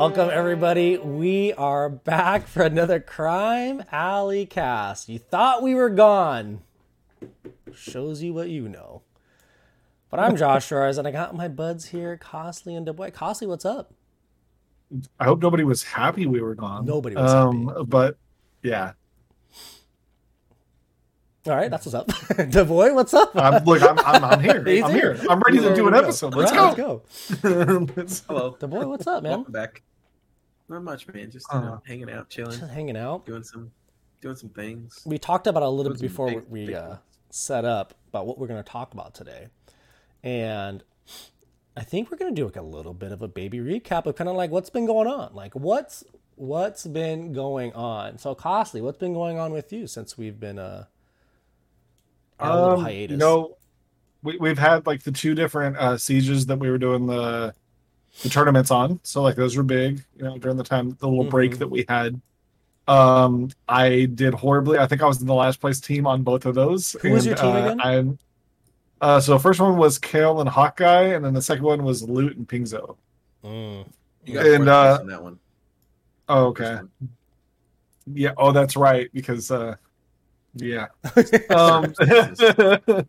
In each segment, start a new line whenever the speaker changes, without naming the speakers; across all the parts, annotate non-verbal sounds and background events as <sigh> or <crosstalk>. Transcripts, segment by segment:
Welcome, everybody. We are back for another Crime Alley cast. You thought we were gone. Shows you what you know. But I'm Josh Shores, and I got my buds here, Costly and DuBois. Costly, what's up?
I hope nobody was happy we were gone.
Nobody was
um,
happy.
But yeah,
All right, that's what's up. <laughs> DuBois, what's up?
I'm, look, I'm, I'm, I'm here. <laughs>
He's
I'm
here.
here. I'm ready to do an
go.
episode. Let's
Right,
go.
Let's go. <laughs>
Hello.
DuBois, what's up, man?
Welcome back. Not much, man. Just you know,
Uh,
hanging out, chilling,
Just hanging out.
doing some, doing some things.
We talked about it a little
Doing
bit before
big-
we
big
uh, set up about what we're going to talk about today, and I think we're going to do like a little bit of a baby recap of kind of like what's been going on, like what's what's been going on. So, Costly, what's been going on with you since we've been uh, on a little
um,
hiatus?
you know, we, we've had like the two different uh, sieges that we were doing the the tournaments on. So like those were big. You know, during the time the little break
Mhm.
that we had. Um, I did horribly. I think I was in the last place team on both of those.
Who was your team
uh,
again?
I'm. Uh, so the first one was Kale and Hawkeye, and then the second one was Loot and Pingzo.
Mm.
You got
And, uh,
place in that one.
Oh, okay.
one.
Yeah. Oh, that's right. Because uh, yeah. <laughs> Um, <laughs>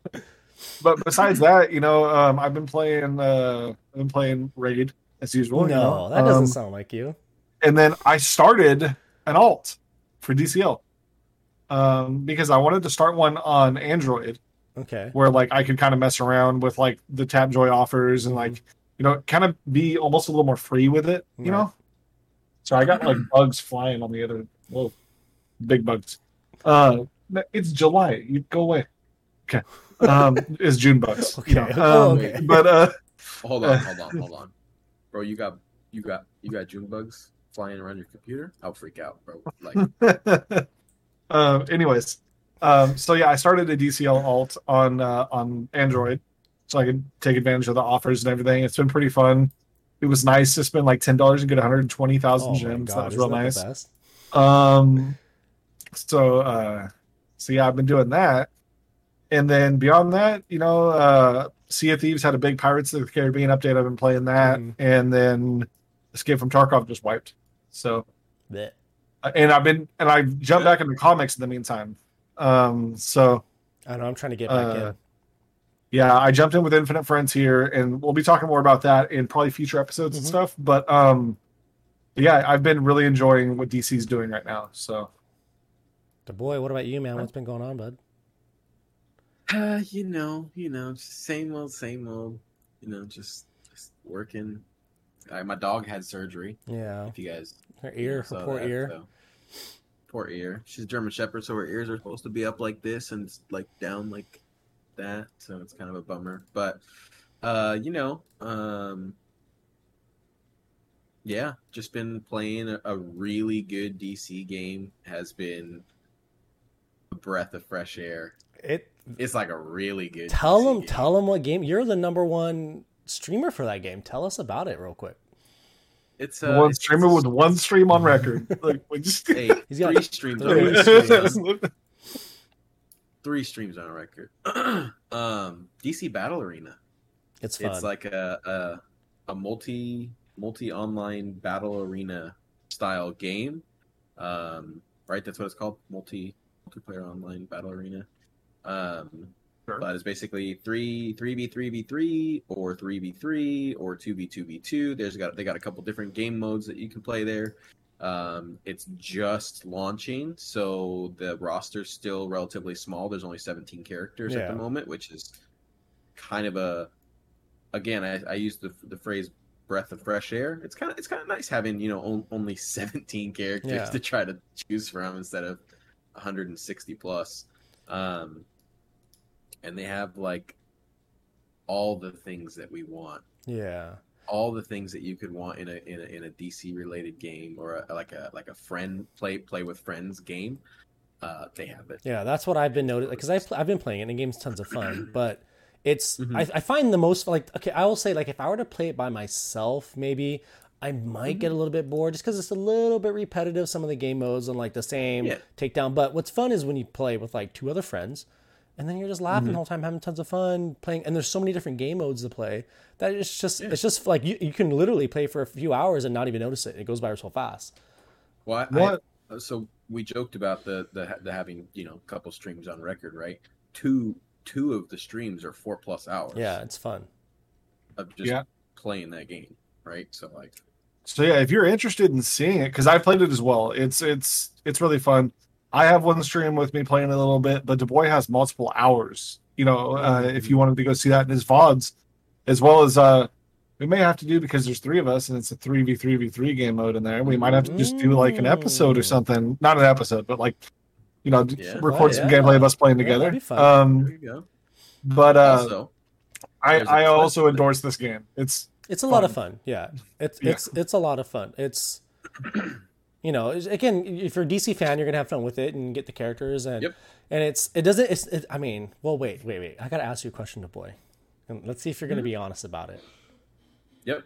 but besides <laughs> that, you know, um, I've been playing. Uh, I've been playing Raid as usual. you
no,
know?
that doesn't
Um,
sound like you.
And then I started an alt for DCL um, because I wanted to start one on Android
Okay.
where like I could kind of mess around with like the Tapjoy offers and like you know kind of be almost a little more free with it, you
Right.
know. So I got like bugs flying on the other, well, big bugs. Uh, it's July. You go away. Okay. Um, it's June bugs. you know.
Okay. Oh,
Um,
okay.
But uh, <laughs>
Hold on, hold on, hold on, <laughs> bro. You got, you got, you got June bugs flying around your computer. I'll freak out, bro. Like, <laughs>
uh, anyways, um, so yeah, I started a DCL alt on uh, on Android, so I could take advantage of the offers and everything. It's been pretty fun. It was nice to spend like ten dollars and get one hundred twenty thousand
Oh
gems.
God,
that was real
that
nice. Um, so uh, so yeah, I've been doing that, and then beyond that, you know, uh, Sea of Thieves had a big Pirates of the Caribbean update. I've been playing that,
Mhm.
and then Escape from Tarkov just wiped. So
Blech.
and I've been and I've jumped back into comics in the meantime. Um, so
I know. I'm trying to get back
Uh,
in.
yeah, I jumped in with Infinite Frontier, and we'll be talking more about that in probably future episodes
Mhm.
and stuff. But um, yeah, I've been really enjoying what DC's doing right now. So
The boy, what about you, man? What's been going on, bud?
Uh, you know, you know, same old, same old. You know, just, just working. My dog had surgery.
Yeah,
If you guys
her ear, her poor
that,
ear.
so- Poor ear. She's a German Shepherd, so her ears are supposed to be up like this and like down like that. So it's kind of a bummer. But uh, you know, um yeah, just been playing a, a really good DC game. Has been a breath of fresh air.
It.
It's like a really good.
Tell
DC
them,
game.
tell them what game. You're the number one streamer for that game. Tell us about it real quick.
It's
the
uh,
one
it's-
streamer with one stream on record. <laughs> like, we just
Hey, <laughs>
He's got
three streams.
three
on record.
streams. <laughs>
three streams on record. <clears throat> um, DC Battle Arena.
It's fun.
It's like a a, a multi multi online battle arena style game. Um, right, that's what it's called. Multi multiplayer online battle arena. Um,
Sure.
but it's basically three three v three v three or three v three or two v two v two. There's got they got a couple different game modes that you can play there. Um, it's just launching, so the roster's still relatively small. There's only 17 characters at the moment, which is kind of a again. I, I use the the phrase breath of fresh air. It's kind of it's kind of nice having you know on, only <laughs> 17 characters
Yeah.
to try to choose from instead of 160 plus. Um, and they have like all the things that we want
yeah.
all the things that you could want in a in a, in a DC related game or a, like a like a friend play play with friends game. Uh, they have it.
Yeah, that's what I've been noticing because I've, I've been playing it and the game's tons of fun, <clears throat> but it's
Mhm.
I, I find the most like okay I will say like if I were to play it by myself maybe I might get a little bit bored just because it's a little bit repetitive some of the game modes and like the same
Yeah.
takedown. But what's fun is when you play with like two other friends and then you're just laughing
Mm-hmm.
the whole time, having tons of fun playing. And there's so many different game modes to play that it's just
Yeah.
it's just like you, you can literally play for a few hours and not even notice it. It goes by so fast.
Well, I,
What?
I- so we joked about the, the the having you know a couple streams on record, right? Two two of the streams are four plus hours.
Yeah, it's fun.
of just
Yeah.
playing that game, right? So like,
So yeah, if you're interested in seeing it, because I played it as well, it's it's it's really fun. I have one stream with me playing a little bit, but Du Bois has multiple hours. You know, uh, if you wanted to go see that in his vods, as well as uh, we may have to do because there's three of us and it's a three v three v three game mode in there. We might have to just do like an episode or
Mm.
something, not an episode, but like you know,
Yeah.
record
Oh,
some
yeah.
gameplay of us playing
Yeah,
together.
that'd be fun.
um,
there you go.
but uh,
also,
I
there's a
I also
twist.
endorse this game. It's
It's a lot of fun. Yeah, it's
Yeah.
it's it's a lot of fun. It's <clears throat> you know again if you're a DC fan, you're gonna have fun with it and get the characters and
Yep.
and it's it doesn't. It's it, I mean, well, wait, wait, wait. I gotta ask you a question, to boy, and let's see if you're gonna be honest about it.
yep.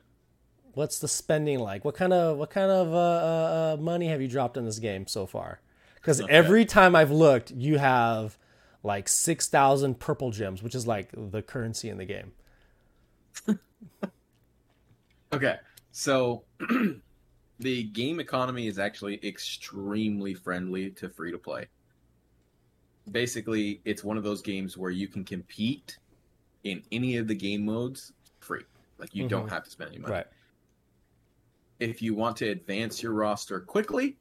What's the spending like? What kind of what kind of uh, uh, uh, money have you dropped in this game so far? Because every time I've looked, you have like six thousand purple gems, which is like the currency in the game. <laughs>
Okay, so <clears throat> the game economy is actually extremely friendly to free to play. Basically, it's one of those games where you can compete in any of the game modes free. Like you don't
Mhm.
have to spend any money.
Right.
If you want to advance your roster quickly,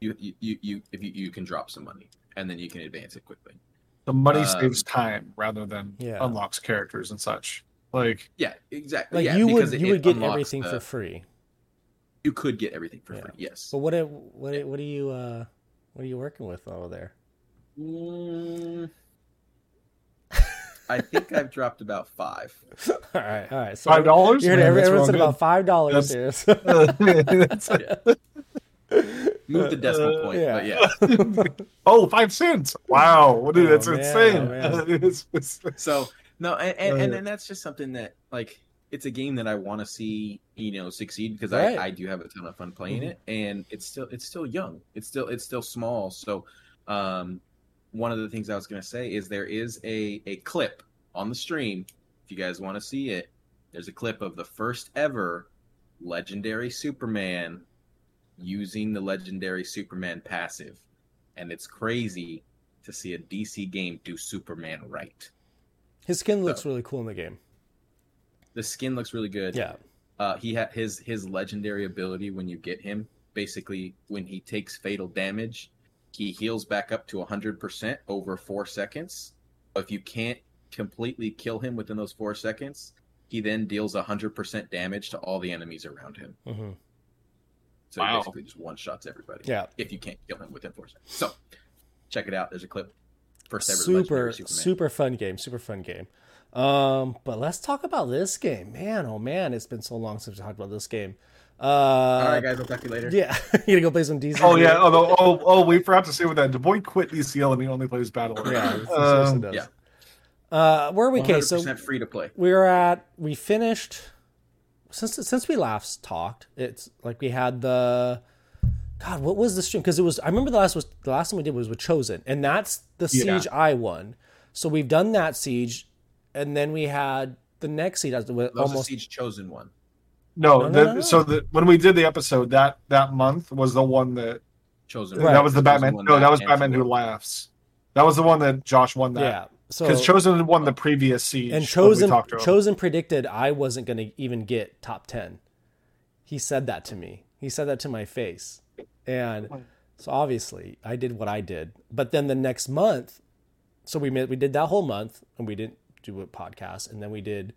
you you, you, you if you, you can drop some money and then you can advance it quickly.
the money
Um,
saves time rather than
Yeah.
unlocks characters and such. Like
Yeah, exactly.
Like
yeah,
you would
it-
you
it
would get everything
the-
for free.
You could get everything for
Yeah.
free. Yes.
But what it, what what are you uh what are you working with over there?
Mm, I think I've dropped about five. <laughs>
all right, all right. So
five dollars.
You're
Man,
every,
that's
everyone said about five dollars here. so-
good. That's- <laughs> <laughs>
Move the decimal point,
yeah.
but yeah.
oh, five cents! Wow, dude,
Oh,
that's
man,
insane.
oh, man.
It's- it's-
So no, and and, and
Uh,
and that's just something that like it's a game that I want to see you know succeed because
Right.
I I do have a ton of fun playing
Mhm.
it, and it's still it's still young. It's still it's still small. So, um, one of the things I was gonna say is there is a a clip on the stream. If you guys want to see it, there's a clip of the first ever legendary Superman using the legendary Superman passive, and it's crazy to see a DC game do Superman right.
His skin looks really cool in the game.
The skin looks really good.
Yeah.
Uh, he had his his legendary ability when you get him. Basically, when he takes fatal damage, he heals back up to 100% over four seconds. If you can't completely kill him within those four seconds, he then deals 100% damage to all the enemies around him.
hmm
So
Wow.
he basically just one shots everybody.
Yeah.
If you can't kill him within four seconds. So check it out. There's a clip. First ever
Super super fun game. Super fun game. Um, but let's talk about this game. Man, oh man, it's been so long since we talked about this game. Uh,
All right, guys. I'll talk to you later.
Yeah, <laughs> you gonna go play some DC?
oh yeah. Oh, no, oh oh we forgot to say with that. Du Bois quit DCL and he only plays Battle. Arena.
yeah.
Um,
does.
yeah.
Uh, where are we? Okay, so
free to play.
we were at we finished since since we last talked it's like we had the god what was the stream because it was i remember the last was the last one we did was with chosen and that's the
Yeah.
siege i won so we've done that siege and then we had the next siege as the
That was
almost
a siege chosen one.
No,
No, no,
the,
no, no.
so the, when we did the episode that that month was the one that
Chosen.
Right.
that was the
Chosen
Batman. No, that was Batman Who. Laughs. That was the one that Josh won that.
yeah so
Because Chosen won the previous siege.
and
when we
chosen
him.
chosen predicted i wasn't going to even get top 10 he said that to me he said that to my face and so obviously i did what i did but then the next month so we made, we did that whole month and we didn't do a podcast and then we did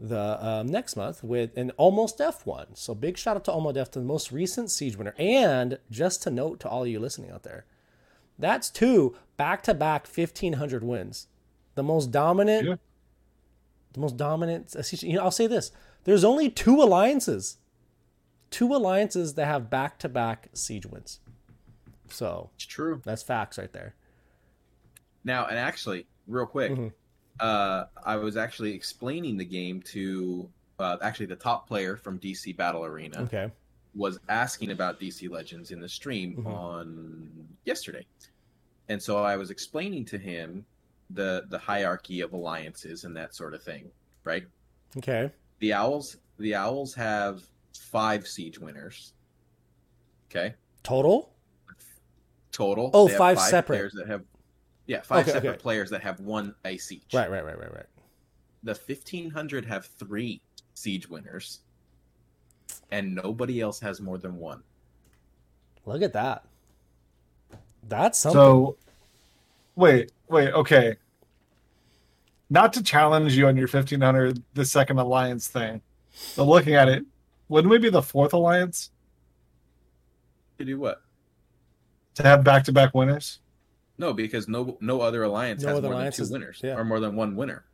the um, next month with an almost f1 so big shout out to almost f to the most recent siege winner. And just to note to all you listening out there that's two back-to-back 1500 wins. The most dominant
Yeah.
the most dominant uh, you know i'll say this. There's only two alliances. Two alliances that have back-to-back siege wins. So
It's true.
that's facts right there.
Now, and actually, real quick,
Mhm.
Uh, I was actually explaining the game to uh, actually the top player from DC Battle Arena
okay
was asking about DC Legends in the stream
Mhm.
on yesterday, and so I was explaining to him the the hierarchy of alliances and that sort of thing, right?
Okay.
The owls the owls have five siege winners. Okay,
Total?
total.
Oh,
have
five separate.
players that have. Yeah, five
Okay,
separate
okay.
players that have one a each.
Right, right, right, right, right.
The fifteen hundred have three siege winners, and nobody else has more than one.
Look at that. That's something.
So, wait, wait, okay. Not to challenge you on your 1500, the second alliance thing, but looking at it, wouldn't we be the fourth alliance
To do what?
to have back to back winners?
No, because no no other alliance
No
has
other
more than
alliances-
two winners
yeah.
or more than one winner.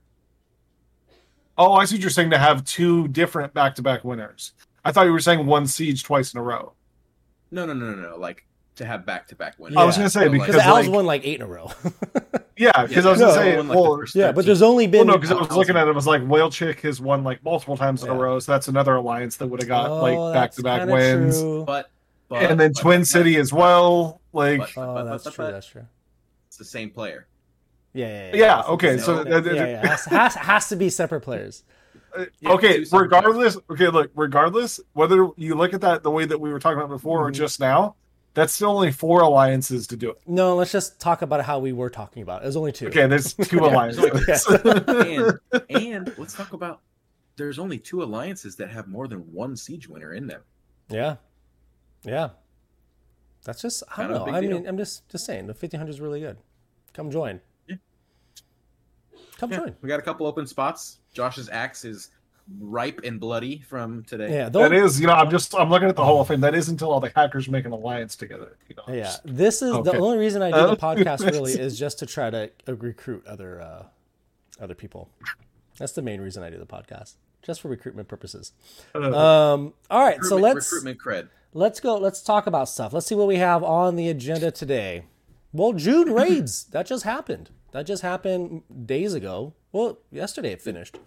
Oh, I see what you're saying to have two different back to back winners. I thought you were saying one siege twice in a row.
No, no, no, no, no. Like to have back to back winners.
I was going to say,
But, like-
because
Because the Owls
like,
won like eight in a row. <laughs>
yeah, because
Yeah,
I was
no,
going to say,
won, like,
well,
yeah, but there's only been.
well, no, because I was looking at it, it was like Whale Chick has won like multiple times in a row, so that's another alliance that would have got
Oh,
like back to back wins.
true.
But, but
and then
but-
Twin
but-
City as well. Like,
But-
Oh, that's
but-
true.
but-
That's true.
It's the same player.
Yeah, yeah, yeah.
Yeah, okay,
so
yeah,
that-
yeah, yeah. Has, has, has to be separate players.
Uh,
Yeah,
okay,
two separate
regardless. Okay, look, regardless whether you look at that the way that we were talking about before or
Mhm.
just now, that's still only four alliances to do it.
No, let's just talk about how we were talking about. it. was only two.
Okay, there's two <laughs>
Yeah,
alliances. <laughs>
and <laughs> and let's talk about. There's only two alliances that have more than one siege winner in them.
Yeah, yeah. That's just I don't know.
big
I mean,
deal.
I'm just just saying the 1500 is really good. Come join.
Yeah.
Come
Yeah,
join.
we got a couple open spots. Josh's axe is ripe and bloody from today.
Yeah,
that is. you know, I'm just I'm looking at the Hall of Fame. That is until all the hackers make an alliance together. You know,
Yeah, this is the only reason I do the <laughs> podcast. Really, is just to try to recruit other uh, other people. That's the main reason I do the podcast, just for recruitment purposes.
Uh,
Um, all right, so let's
recruitment cred.
Let's go. Let's talk about stuff. Let's see what we have on the agenda today. Well, June raids <laughs> that just happened. That just happened days ago. Well, yesterday it finished.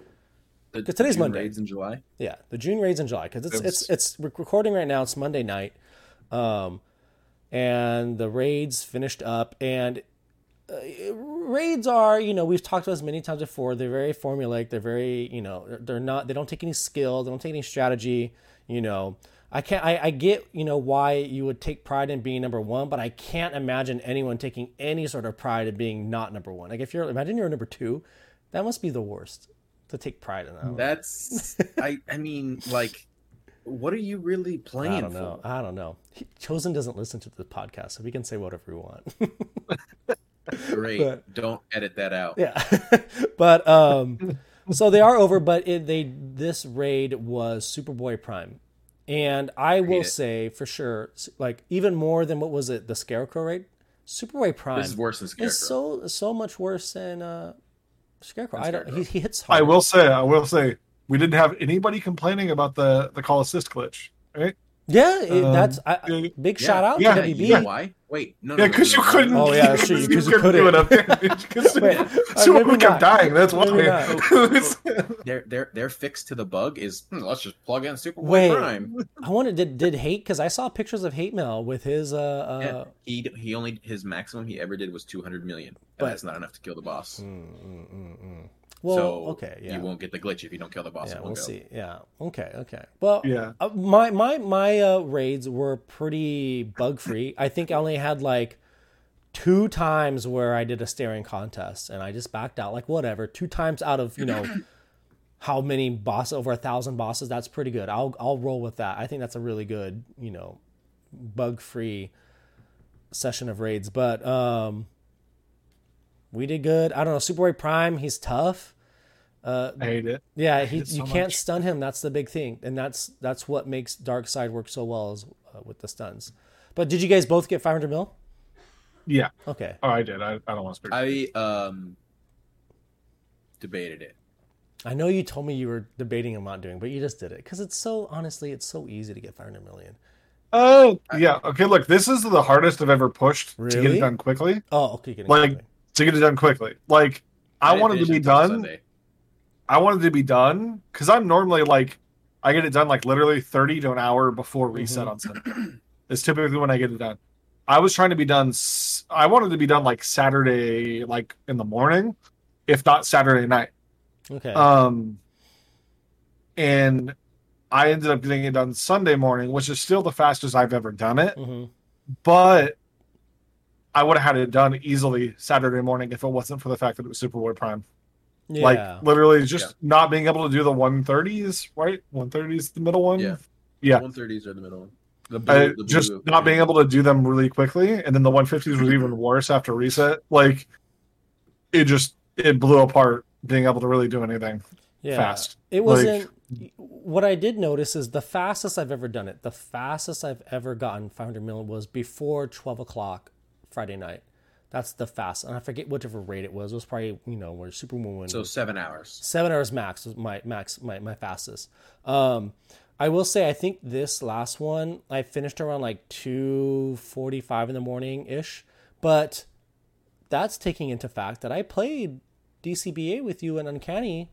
The,
'Cause today's
June
Monday.
Raids in July.
Yeah, the June raids in July because it's it's it's we're recording right now. It's Monday night, um, and the raids finished up. And uh, raids are you know we've talked about this many times before. They're very formulaic. They're very you know they're- they're not. They don't take any skill. They don't take any strategy. You know. I can't. I, I get you know why you would take pride in being number one, but I can't imagine anyone taking any sort of pride in being not number one. Like if you're imagine you're number two, that must be the worst to take pride in that.
That's I. I mean, like, what are you really <laughs> playing
I don't know.
for?
I don't know. He, Chosen doesn't listen to the podcast, so we can say whatever we want. <laughs>
Great.
But-
Don't edit that out.
yeah, <laughs> but um, so they are over. But it, they this raid was Superboy Prime, and I will
it.
say for sure, like even more than what was it the Scarecrow right? Superboy Prime
This is worse than Scarecrow.
It's so so much worse than uh, Scarecrow.
Than
I don't. He, he hits hard.
I will say, I will say, we didn't have anybody complaining about the the call assist glitch, right?
Yeah, it,
Um,
that's I,
yeah,
big
Yeah,
shout out
yeah,
to
Yeah,
WB.
you know why? Wait, no, no,
Yeah, because
no,
you couldn't.
Oh, yeah, that's <laughs> true, 'cause you couldn't.
do it up there. <laughs> Because
Wait, uh,
someone
maybe
kept
not.
dying. That's why.
Maybe <laughs>
Their their their fix to the bug is hmm, let's just plug in Superboy
Wait.
Prime.
I wanted did did hate because I saw pictures of hate mail with his uh, uh
Yeah, he he only his maximum he ever did was two hundred million, and
But-
that's not enough to kill the boss.
mm, mm, mm, mm. Well
so
okay yeah
you won't get the glitch if you don't kill the boss.
yeah we'll
go.
see yeah okay okay well
yeah.
uh, my my my uh, raids were pretty bug free. I think I only had like two times where I did a staring contest and I just backed out like whatever. Two times out of you know <clears throat> how many bosses over a thousand bosses. That's pretty good. I'll I'll roll with that. I think that's a really good you know bug free session of raids. But um, we did good. I don't know. Superboy Prime. He's tough. Uh,
I hate it.
yeah,
hate
he,
it so
you can't
much.
stun him. That's the big thing, and that's that's what makes Darkseid work so well is uh, with the stuns. But did you guys both get 500 mil?
Yeah.
Okay,
Oh, I did. I, I don't want to speak.
I um debated it.
I know you told me you were debating on not doing, but you just did it because it's so honestly, it's so easy to get 500 million.
Oh, yeah. Okay, look, this is the hardest I've ever pushed to get it done quickly.
Oh, okay, getting
Like,
something.
To get it done quickly. Like, I,
didn't
wanted to be done.
Sunday.
I wanted to be done because I'm normally like, I get it done like literally 30 to an hour before reset
Mhm.
on Sunday. It's typically when I get it done. I was trying to be done. I wanted to be done like Saturday, like in the morning, if not Saturday night.
Okay.
Um, and I ended up getting it done Sunday morning, which is still the fastest I've ever done it.
hmm
But I would have had it done easily Saturday morning if it wasn't for the fact that it was Superboy Prime.
Yeah.
Like literally just not being able to do the 130s, right? 130s, the middle one.
Yeah.
Yeah.
One thirties are the middle one. The
Uh,
the
just
blue-
not being able to do them really quickly, and then the 150s was even <laughs> worse after reset. Like it just it blew apart being able to really do anything
yeah.
fast.
It wasn't. what I did notice is the fastest I've ever done it. The fastest I've ever gotten 500 million was before 12 o'clock Friday night. That's the fast, and I forget whichever rate it was. It was probably you know where Supermoon.
So seven hours.
seven hours max was my max my, my fastest um i will say i think this last one i finished around like 2.45 in the morning ish but that's taking into fact that i played dcba with you and uncanny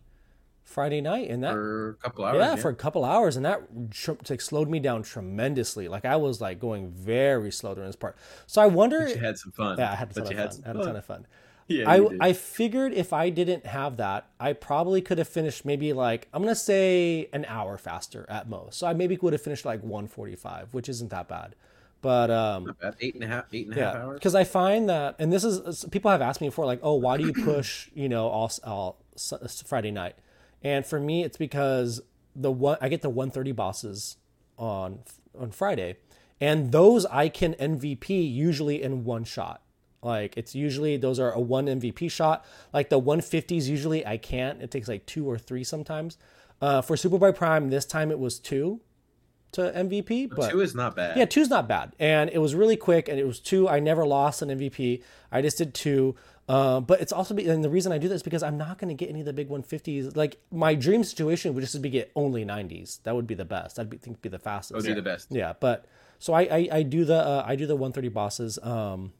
friday night and that
for a couple hours.
yeah, for a couple hours, and that tr- like slowed me down tremendously. Like I was like going very slow during this part. So I wonder.
But you had some fun.
yeah, I had a ton
you
of
had
fun. had a ton of fun.
Yeah,
I. I figured if I didn't have that, I probably could have finished maybe like I'm gonna say an hour faster at most. So I maybe would have finished like 145, which isn't that bad. But um,
bad. eight and a half, eight and a half
yeah,
hours.
because I find that, and this is people have asked me before, like, oh, why do you push, you know, all, all Friday night? And for me, it's because the one I get the 130 bosses on on Friday, and those I can MVP usually in one shot. Like it's usually those are a one MVP shot. Like the 150s usually I can't. It takes like two or three sometimes. Uh, for Superboy Prime, this time it was two to MVP, but
Two is not bad.
yeah, two's not bad, and it was really quick, and it was two. I never lost an MVP. I just did two. Uh, but it's also be, and the reason I do this is because I'm not going to get any of the big 150s. Like my dream situation would just be get only 90s. That would be the best. I'd be, think be the fastest.
Would be the best.
Yeah, but so I I, I do the uh, I do the 130 bosses. Um,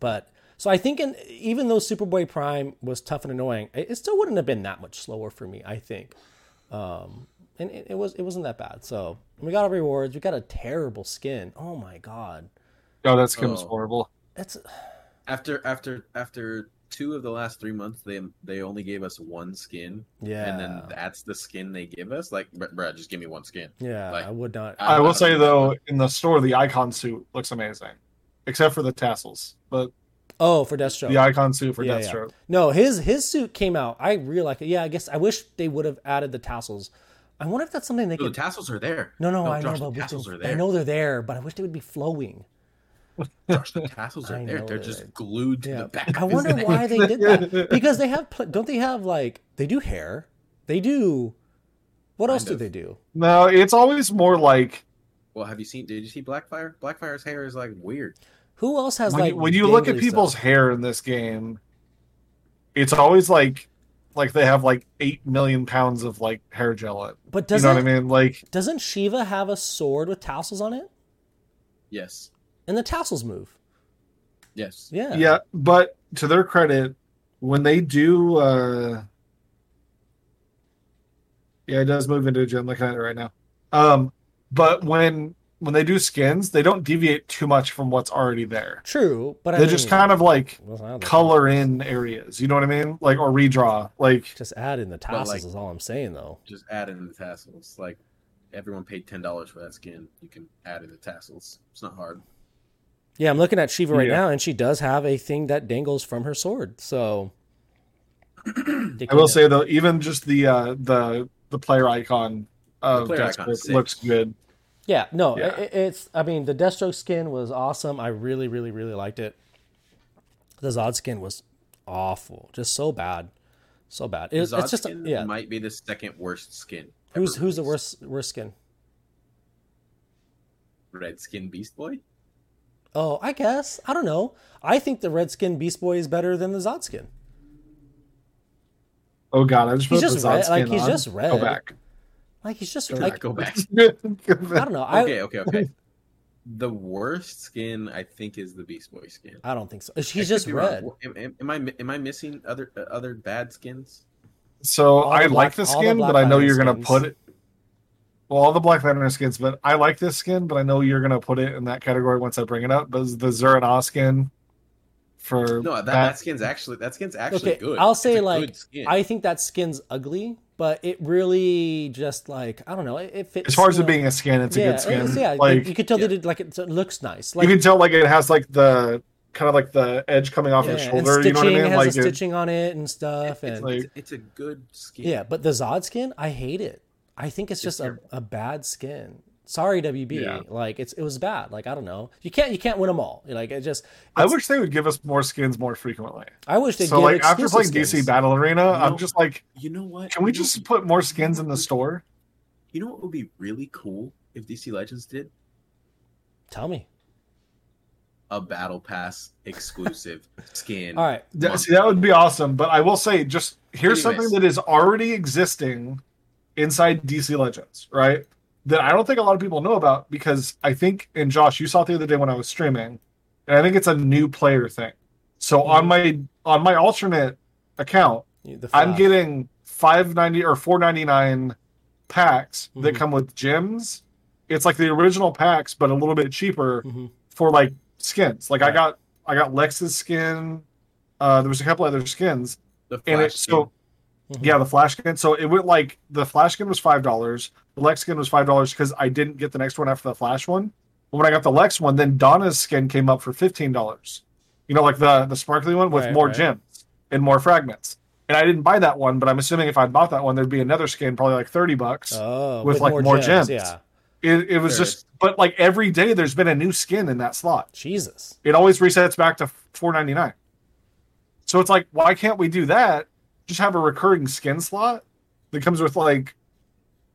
but so I think in, even though Superboy Prime was tough and annoying, it, it still wouldn't have been that much slower for me. I think, um, and it, it was it wasn't that bad. So we got our rewards. We got a terrible skin. Oh my god,
Oh, that skin was
Oh.
horrible.
it's
After after after two of the last three months, they they only gave us one skin,
yeah,
and then that's the skin they give us. Like, br- bruh, just give me one skin.
yeah.
like-
I would not.
I will
don't
say
think
though, in the store, the icon suit looks amazing, except for the tassels. But
oh, for Deathstroke.
the icon suit for
Yeah, yeah.
Deathstroke.
No, his his suit came out. I really like it. Yeah, I guess I wish they would have added the tassels. I wonder if that's something they
No, the tassels are there.
No, no, I
Josh,
know,
the
but we
tassels are there.
I know they're there, but I wish they would be flowing.
Josh, the <laughs> tassels are
I
there. They're
they're
just glued to
Yeah,
the back.
I
of his
wonder
neck.
why they did that. <laughs> Because they have, pl- don't they have like they do hair? They do. What else
Kind
do they do?
No, it's always more like
Well, have you seen? Did you see Blackfire? Blackfire's hair is like weird.
Who else has
when,
like
you, when you look at people's
stuff?
hair in this game, it's always like like they have like eight million pounds of like hair gel. It.
But doesn't
know what I mean? Like
doesn't Shiva have a sword with tassels on it?
Yes.
And the tassels move.
Yes.
Yeah.
yeah, but to their credit, when they do, uh yeah, it does move into a gem. Looking at it right now. Um, but when when they do skins, they don't deviate too much from what's already there.
True, but I
They
mean,
just kind of like
well, I don't know.
color in areas. You know what I mean? Like or redraw. Like
Just add in the tassels
like-
is all I'm saying though.
Just add in the tassels. Like everyone paid ten dollars for that skin. You can add in the tassels. It's not hard.
Yeah, I'm looking at Shiva right
Yeah.
now, and she does have a thing that dangles from her sword. So
I will say though, even just the uh the the player icon of
player
Deathstroke
icon's
looks good.
Yeah, no,
Yeah.
i- i- it's. I mean, the Deathstroke skin was awesome. I really, really, really liked it. The Zod skin was awful, just so bad, so bad. It,
Zod
it's just
skin
yeah.
might be the second worst skin.
Who's
ever
who's the worst worst skin?
Red Skin Beast Boy?
Oh, I guess I don't know. I think the red skin Beast Boy is better than the Zod skin.
Oh god, I just
He's
put
just
the Zod
red- like,
skin
he's
on.
just red.
Go back.
Like he's just
Go
like
back, go back.
Go <laughs>
I don't know. I
Okay, okay, okay. the worst skin I think is the Beast Boy skin.
I don't think so.
I
He's
could
just red.
Am, am, am I am I missing other uh, other bad skins?
So
All
I
the
like
black-
the
all the
skin, but I know you're gonna put it. Well, all the Black Lantern skins, but I like this skin, but I know you're gonna put it in that category once I bring it up. But the Zerana skin for
No, that, that skin's actually that skin's actually
Okay,
good.
I'll say
a
like. I think that skin's ugly, but it really just like I don't know. It, it fits.
as far as it
know-
being a skin, it's a good skin.
it's- yeah.
like
you could tell
yeah.
they did like it, it looks nice.
you can tell, like it has like the kind of like the edge coming off
yeah,
the
and
shoulder.
stitching
You know what I mean?
it has
Like
a
it-
stitching on it and stuff,
it's,
and
like-
it's, it's a good skin.
yeah. But the Zod skin, I hate it. I think it's just a, a bad skin. Sorry, WB.
Yeah.
Like it's it was bad. Like I don't know. You can't you can't win them all. Like it just.
I wish they would give us more skins more frequently.
I wish they.
So like after playing DC Battle Arena,
No.
I'm just like,
You know what?
can we
You know-
just put more skins in the store?
You know what would be really cool if DC Legends did
Tell me.
a Battle Pass exclusive <laughs> skin.
All right.
Th- See, that would be awesome. But I will say, just here's
Anyways.
something that is already existing inside DC Legends, right? That I don't think a lot of people know about because I think, and Josh, you saw it the other day when I was streaming, and I think it's a new player thing. So on my on my alternate account, I'm getting five ninety or four ninety nine packs that
Mhm.
come with gems. It's like the original packs, but a little bit cheaper
Mhm.
for like skins. Like I got I got Lex's skin. Uh, there was a couple other skins,
The
and it
Flash
so
Mhm.
yeah, the flash skin. So it went like the flash skin was five dollars. The Lex skin was five dollars because I didn't get the next one after the flash one. But when I got the Lex one, then Donna's skin came up for fifteen dollars. You know, like the the sparkly one with
Right,
more
right.
gems and more fragments. And I didn't buy that one, but I'm assuming if I'd bought that one, there'd be another skin, probably like thirty bucks.
Oh,
with, like, more gems.
Yeah.
it, it was
Sure.
just, but like every day, there's been a new skin in that slot.
Jesus.
It always resets back to four ninety nine. So it's like, why can't we do that? Just have a recurring skin slot that comes with like,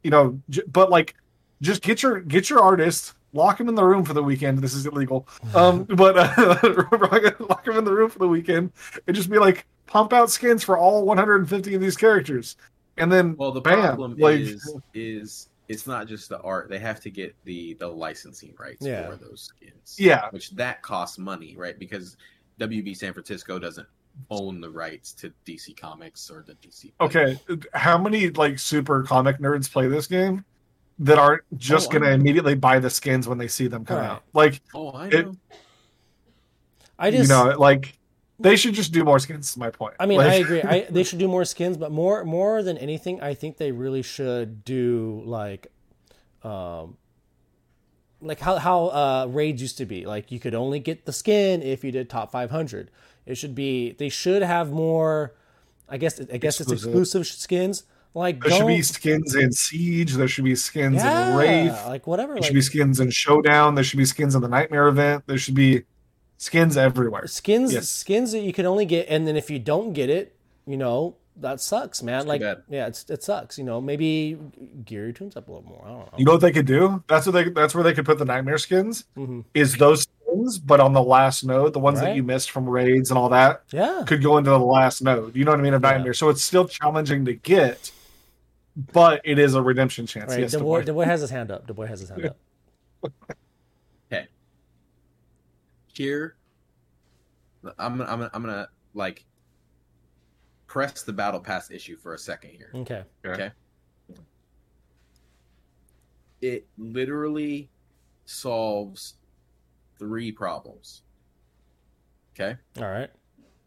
you know, j- but like, just get your get your artist, lock him in the room for the weekend. This is illegal, um, <laughs> but uh, <laughs> lock him in the room for the weekend and just be like, pump out skins for all 150 of these characters, and then
Well, the
bam,
problem
like,
is is it's not just the art; they have to get the the licensing rights
Yeah.
for those skins.
yeah,
which that costs money, right? Because WB San Francisco doesn't own the rights to DC Comics or the DC.
Okay, how many like super comic nerds play this game that aren't just
Oh,
gonna
know.
immediately buy the skins when they see them come
Right.
out? Like,
Oh, I
It-
know.
I just.
you know, like they should just do more skins. Is my point.
I mean,
Like-
I agree. I, <laughs> they should do more skins, but more more than anything, I think they really should do like, um, like how how uh, raids used to be. Like you could only get the skin if you did top five hundred. It should be. They should have more. I guess. I guess it's
Exclusive.
exclusive skins. Like
there should be skins in Siege. There should be skins
yeah,
in Raid.
like whatever.
There
Like
should be skins in Showdown. There should be skins in the Nightmare event. There should be skins everywhere.
skins
Yes.
skins that you can only get, and then if you don't get it, you know that sucks, man.
too
like yeah, it's it sucks. You know, maybe gear your toons up a little more. I don't know.
You know what they could do? That's what they. That's where they could put the Nightmare skins.
Mhm.
Is those skins, but on the last node, the ones
Right.
that you missed from raids and all that.
Yeah.
could go into the last node. You know what I mean? Of
Yeah.
Nightmare. So it's still challenging to get, but it is a redemption chance.
Right.
Yes,
the
the
boy,
boy.
the boy has his hand up. The boy has his hand up. <laughs>
Okay, here, I'm I'm I'm gonna like press the battle pass issue for a second here.
Okay.
Okay. It literally solves three problems. Okay.
All right.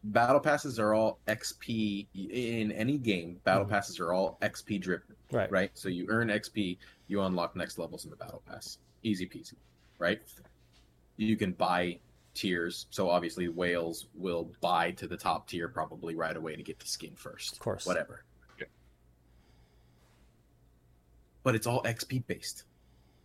Battle passes are all XP in any game. Battle
Mhm.
passes are all XP driven,
Right.
right? So you earn XP, you unlock next levels in the battle pass. Easy peasy, right? You can buy tiers. So obviously whales will buy to the top tier probably right away to get the skin first.
Of course.
Whatever.
Yeah.
But it's all XP based.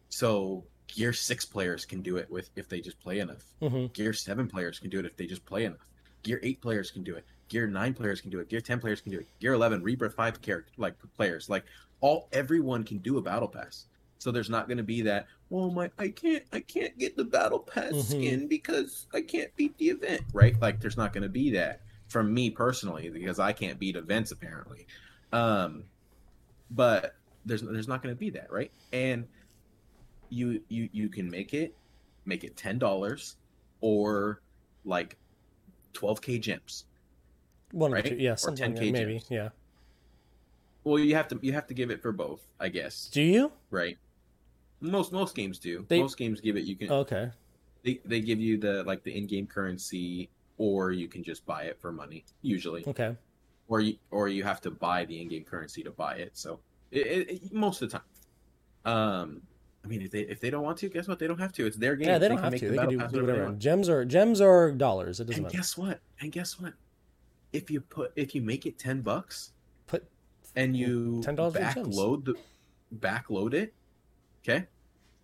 So gear six players can do it with if they just play enough.
hmm
Gear seven players can do it if they just play enough. Gear eight players can do it. Gear nine players can do it. Gear ten players can do it. Gear eleven, Rebirth five character like players, like all everyone can do a battle pass. So there's not going to be that. Well, my I can't I can't get the battle pass
Mhm.
skin because I can't beat the event, right? Like there's not going to be that from me personally because I can't beat events apparently. Um, but there's there's not going to be that, right? And you you you can make it make it ten dollars or like twelve k gems.
One or
Right?
two. Yeah.
Or 10K
maybe.
gems.
Yeah.
Well, you have to you have to give it for both, I guess.
Do you?
Right? Most most games do.
They-
most games give it. You can.
Okay.
They, they give you the like the in-game currency, or you can just buy it for money. Usually,
Okay.
or you or you have to buy the in-game currency to buy it. So it, it, it- most of the time, um, I mean, if they if they don't want to, guess what? They don't have to. It's their game.
Yeah, they don't have
make
to.
the
They can do, do
whatever.
Gems or gems or dollars. It doesn't
And
matter.
guess what? And guess what? If you put if you make it ten bucks
Put
and you
$10 worth of
backload the backload it, okay,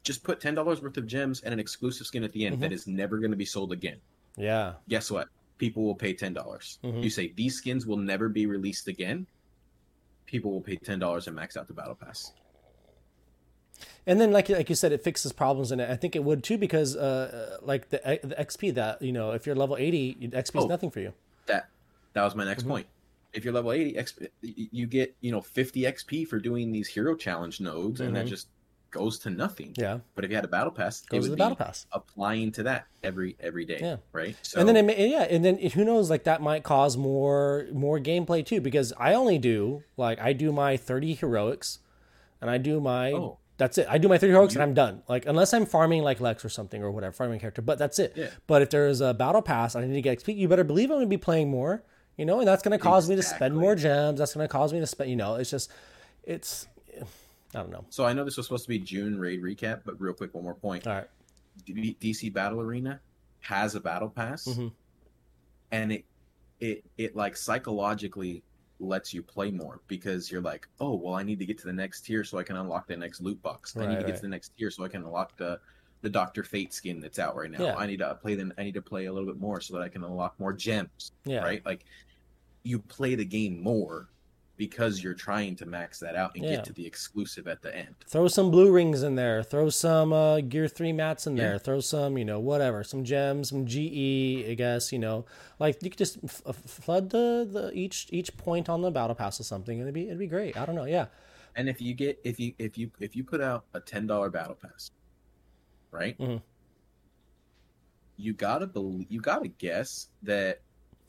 just put ten dollars worth of gems and an exclusive skin at the end
Mhm.
that is never going to be sold again.
yeah.
Guess what? People will pay ten dollars.
Mhm.
You say these skins will never be released again. People will pay ten dollars and max out the battle pass.
And then, like like you said, it fixes problems, and I think it would too because, uh, like the the XP that you know, if you're level eighty, XP is
Oh.
nothing for you.
That that was my next
Mhm.
point. If you're level 80, XP, you get, you know, 50 XP for doing these hero challenge nodes and that
Mhm.
just goes to nothing.
Yeah,
But if you had a battle pass, it
goes
would
to the battle pass.
applying to that every every day,
Yeah.
right? So
and then it may, yeah, and then who knows? Like that might cause more more gameplay too, because I only do like I do my thirty heroics, and I do my
Oh.
That's it. I do my three heroics
You-
and I'm done. Like unless I'm farming like Lex or something or whatever, farming character. But that's it.
Yeah.
But if there's a battle pass, I need to get XP. You better believe I'm going to be playing more. You know, and that's going to cause me to spend more gems. That's going to cause me to spend. You know, it's just, it's, I don't know.
so I know this was supposed to be June raid recap, but real quick, one more point.
All right.
D- DC Battle Arena has a battle pass,
Mhm.
and it it it like psychologically lets you play more because you're like, oh well, I need to get to the next tier so I can unlock the next loot box. I need to get
right.
to the next tier so I can unlock the the Doctor Fate skin that's out right now.
Yeah.
I need to play them. I need to play a little bit more so that I can unlock more gems.
Yeah.
Right, like you play the game more because you're trying to max that out and
Yeah.
get to the exclusive at the end.
Throw some blue rings in there. Throw some uh, Gear Three mats in
Yeah.
there. Throw some, you know, whatever, some gems, some GE. I guess you know, like you could just f- f- flood the, the each each point on the battle pass or something, and it'd be it'd be great. I don't know. Yeah.
And if you get if you if you if you put out a ten dollar battle pass, right?
Mhm.
You gotta believe you gotta guess that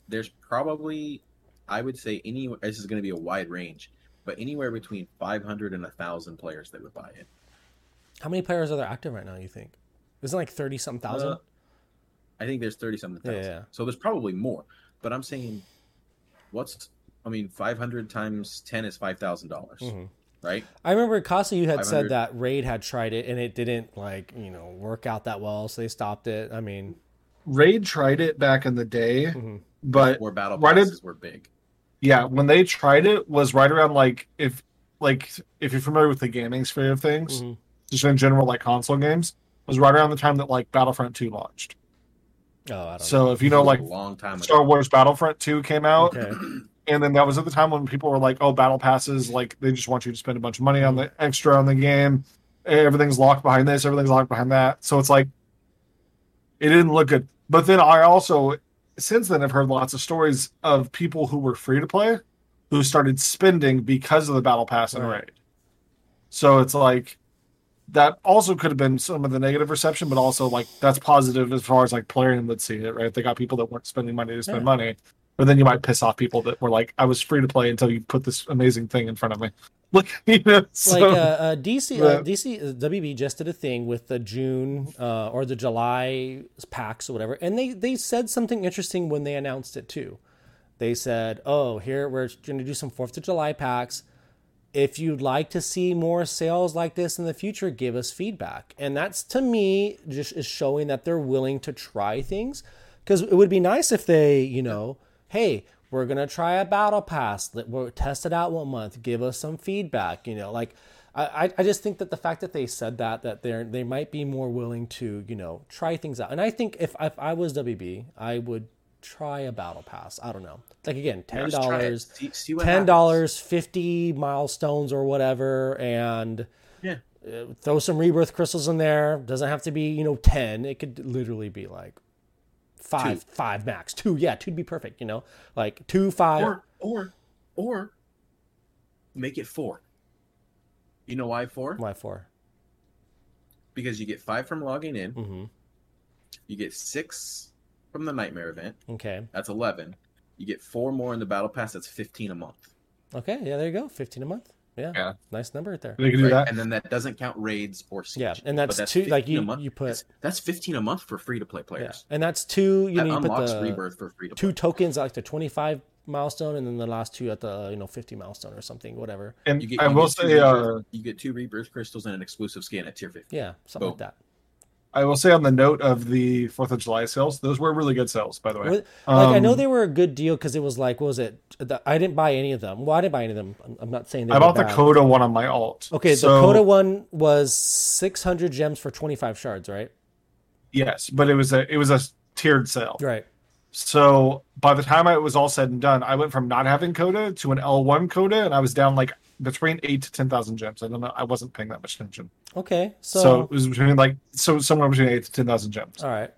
there's probably I would say any this is gonna be a wide range, but anywhere between five hundred and thousand players that would buy it.
How many players are there active right now? You think? Isn't like thirty something thousand?
Uh, I think there's thirty something thousand.
yeah.
So there's probably more. But I'm saying what's I mean five hundred times ten is five thousand dollars.
Mhm.
Right?
I remember Casa, you had said that Raid had tried it and it didn't like you know work out that well, so they stopped it. I mean,
Raid tried it back in the day,
mhm.
but
Or battle
Why did-
passes were big.
Yeah, when they tried it was right around like if like if you're familiar with the gaming sphere of things,
Mhm.
just in general like console games, was right around the time that like Battlefront 2 launched.
oh, I don't
So if you know like
a long time ago.
Star Wars Battlefront 2 came out.
Okay. <clears throat>
and then that was at the time when people were like, "Oh, battle passes! Like they just want you to spend a bunch of money on the extra on the game. Everything's locked behind this. Everything's locked behind that." So it's like it didn't look good. But then I also, since then, I've heard lots of stories of people who were free to play who started spending because of the battle pass and
Right.
raid. So it's like that also could have been some of the negative reception, but also like that's positive as far as like playing would see it, right? They got people that weren't spending money to spend
Yeah.
money, but then you might piss off people that were like, "I was free to play until you put this amazing thing in front of me." <laughs> Look, <laughs> you know, so,
like uh, uh, DC, uh, DC, uh, WB just did a thing with the June uh, or the July packs or whatever, and they they said something interesting when they announced it too. They said, "Oh, here we're going to do some Fourth of July packs. If you'd like to see more sales like this in the future, give us feedback." And that's to me just is showing that they're willing to try things. Because it would be nice if they, you know, hey, we're gonna try a battle pass. Let we'll test it out one month. Give us some feedback. You know, like I, I- just think that the fact that they said that that they're they might be more willing to you know try things out. And I think if if I was WB, I would try a battle pass. I don't know. Like again, ten
Let's try it.
dollars,
See, see what
ten dollars, fifty milestones or whatever, and
Yeah.
uh, throw some rebirth crystals in there. Doesn't have to be you know ten. It could literally be like five,
Two.
five max. Two, yeah, two'd be perfect. You know, like two, five.
Or or or make it four. You know why four?
Why four?
Because you get five from logging in.
Mm-hmm.
You get six from the nightmare event.
Okay.
That's eleven. You get four more in the battle pass. That's fifteen a month.
Okay. Yeah. There you go. Fifteen a month. Yeah,
Yeah.
nice number right there.
They can do
Right?
that.
And then that doesn't count raids or siege.
Yeah, and
But
that's, two. Like you,
month.
you put
That's- that's fifteen a month for free to play
yeah,
players.
and that's two. You
that
know, you put
unlocks
the
rebirth for free to
two
play.
tokens at like the twenty five milestone, and then the last two at the you know fifty milestone or something, whatever.
And
You get,
I
you
will
get two
say, uh,
rebirth, you get two rebirth crystals and an exclusive skin at tier fifty.
Yeah, something like that.
I will say on the note of the Fourth of July sales, those were really good sales, by the way.
Like I know
Um,
they were a good deal because it was like, what was it? The, I didn't buy any of them. Well, I didn't buy any of them. I'm, not saying they
I bought the. Coda one on my alt.
Okay,
so,
the Coda one was 600 gems for 25 shards, right?
Yes, but it was a it was a tiered sale.
Right.
So by the time it was all said and done, I went from not having Coda to an L1 Coda, and I was down like between eight to ten thousand gems. I don't know. I wasn't paying that much attention.
Okay.
So,
So,
it was between like so somewhere between eight to ten thousand gems.
all right.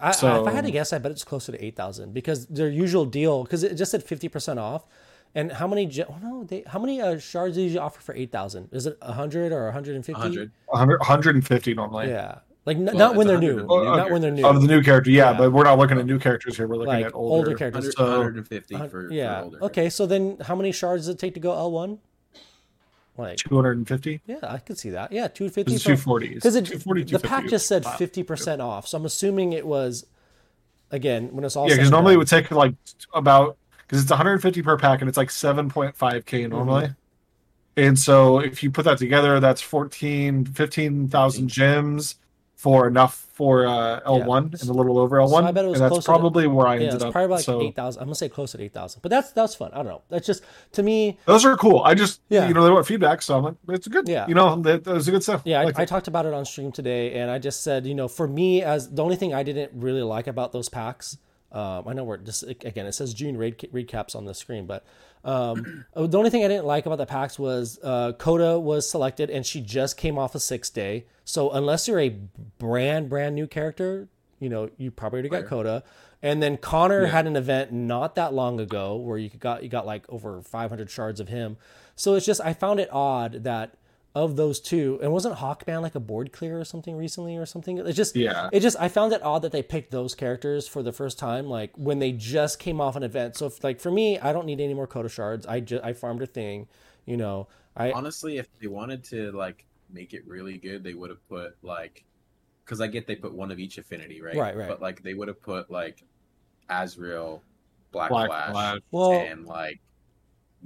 I, I, if I had to guess, I bet it's closer to 8,000 because their usual deal, because it just said 50% off. And how many, ge- oh no, they, how many uh, shards do you offer for 8,000? Is it 100 or 150?
100.
100, 150 normally.
Yeah. Like, n-
Well,
not when they're new.
of the new
Not when they're new.
Of the new character, yeah,
Yeah.
but we're not looking at new characters here. We're looking
Like
at older,
older characters.
100,
So-
150
Uh,
for,
yeah.
for older.
okay. So then how many shards does it take to go L1? Like,
250.
yeah, I could see that. Yeah. 250.
It's 240.
because it
240,
the pack just said fifty percent off, so I'm assuming it was again when it's all
Yeah,
said
because normally it would take like about because it's 150 per pack and it's like 7.5k
Mm-hmm.
normally. And so if you put that together, that's 14, 15,000 gems for enough for uh, L1 and a little over L1.
I bet it was
and that's
closer to-
probably where I
yeah,
ended
it's
up.
probably like
so
eight thousand. I'm gonna say close to eight thousand, but that's that's fun. I don't know. That's just to me.
those are cool. I just
Yeah.
you know they want feedback, so I'm like it's good.
Yeah.
you know that, that was a good stuff.
Yeah, I,
Like
I talked about it on stream today, and I just said, you know, for me, as the only thing I didn't really like about those packs, um, I know we're just again, it says June raid recaps on the screen, but um, <clears throat> the only thing I didn't like about the packs was uh, Coda was selected, and she just came off a six day. So unless you're a brand brand new character, you know, you probably already got. Coda. And then Connor had an event not that long ago where you got you got like over 500 shards of him. So it's just I found it odd that of those two, and wasn't Hawkman like a board clear or something recently or something? It's just
Yeah.
It just I found it odd that they picked those characters for the first time, like when they just came off an event. So if, like for me, I don't need any more Coda shards. I just I farmed a thing, you know. I
Honestly, if they wanted to like make it really good, they would have put like, because I get they put one of each affinity, right?
Right, right.
But like they would have put like Azrael, Black,
Black
Flash,
Flash.
well,
and like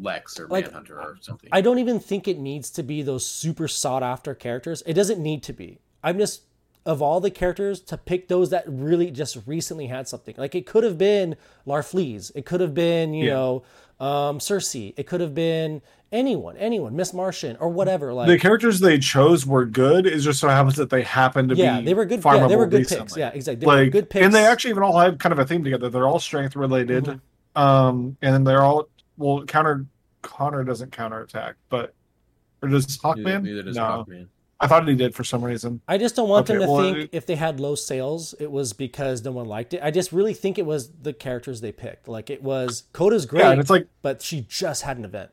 Lex or
Like,
Manhunter or something.
I don't even think it needs to be those super sought after characters. It doesn't need to be. I'm just of all the characters to pick those that really just recently had something. Like it could have been Larfleeze. It could have been, you
Yeah.
know, um Circe. It could have been anyone, anyone, Miss Martian or whatever. Like
the characters they chose were good. It just so happens that they happen to
yeah,
be
they were good. Yeah, they were good picks. Yeah, exactly. They were
like
good picks.
and they actually even all have kind of a theme together. They're all strength related,
Mm-hmm.
um, and they're all well counter. Connor doesn't counterattack, but or does Hawkman?
neither does
no,
Hawkman.
I thought he did for some reason.
I just don't want them to
well,
think
it-
if they had low sales, it was because no one liked it. I just really think it was the characters they picked. Like it was Coda's great,
Yeah, and it's like
but she just had an event.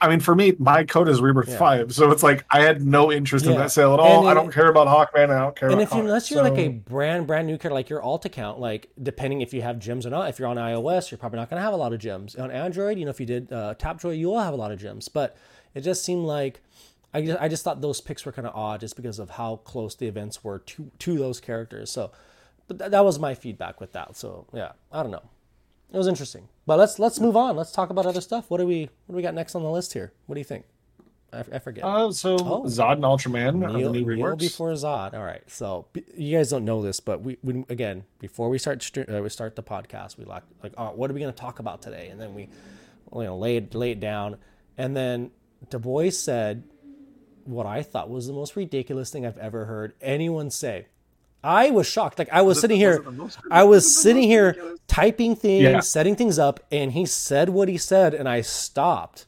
I mean, for me, my code is Rebirth
Yeah.
Five, so it's like I had no interest in that sale at all.
And
I don't care about Hawkman. I don't care
And
about
if you unless you're like a brand brand new character, like your alt account, like depending if you have gems or not. If you're on iOS, you're probably not going to have a lot of gems. On Android, you know, if you did uh, Tapjoy, you will have a lot of gems. But it just seemed like I just, I just thought those picks were kind of odd, just because of how close the events were to to those characters. So, but th- that was my feedback with that. So yeah, I don't know. It was interesting, but let's let's move on. Let's talk about other stuff. What do we what do we got next on the list here? What do you think? I, I forget.
Uh, so
Oh.
Zod and Ultraman are the new reworks.
before Zod. All right. So b- you guys don't know this, but we, we again before we start uh, we start the podcast, we like like, oh, what are we going to talk about today? And then we, you know, lay it lay it down, and then the boy said what I thought was the most ridiculous thing I've ever heard anyone say. I was shocked. Like I was,
Was
sitting
was
here,
it
I was
was
sitting here
ridiculous?
typing things,
Yeah.
setting things up, and he said what he said, and I stopped,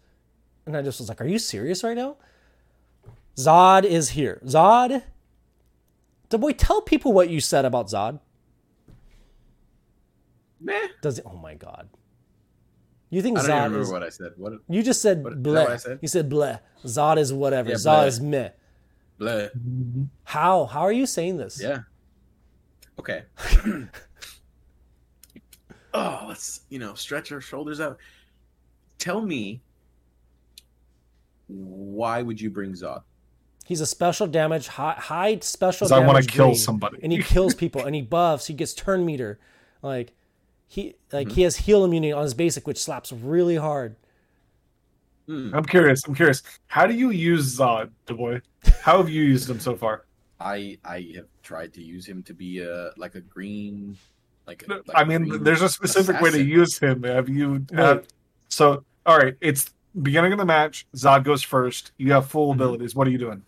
and I just was like, "Are you serious right now?" Zod is here. Zod, the boy, tell people what you said about Zod.
Meh.
Does it? Oh my god! You think
I don't even
Zod
remember
is?
what I said. What?
You just said
What- is that
bleh.
what I said?
You said bleh. Zod is whatever.
Yeah,
Zod
bleh.
is meh.
Blah. Mm-hmm.
How? How are you saying this?
Yeah. Okay. <laughs> oh, let's you know stretch our shoulders out. Tell me why would you bring Zod?
He's a special damage, high, high special
Because I want to kill
green,
somebody.
and he kills <laughs> people, and he buffs. He gets turn meter, like he like
Mm-hmm.
he has heal immunity on his basic, which slaps really hard.
Hmm.
I'm curious. I'm curious. How do you use Zod, boy? How have you used him so far?
I I have tried to use him to be a like a green, like. A, like
I
a
mean, there's a specific way to use him. Have you? Have, so, all right. It's beginning of the match. Zod goes first. You have full
Mhm.
abilities. What are you doing?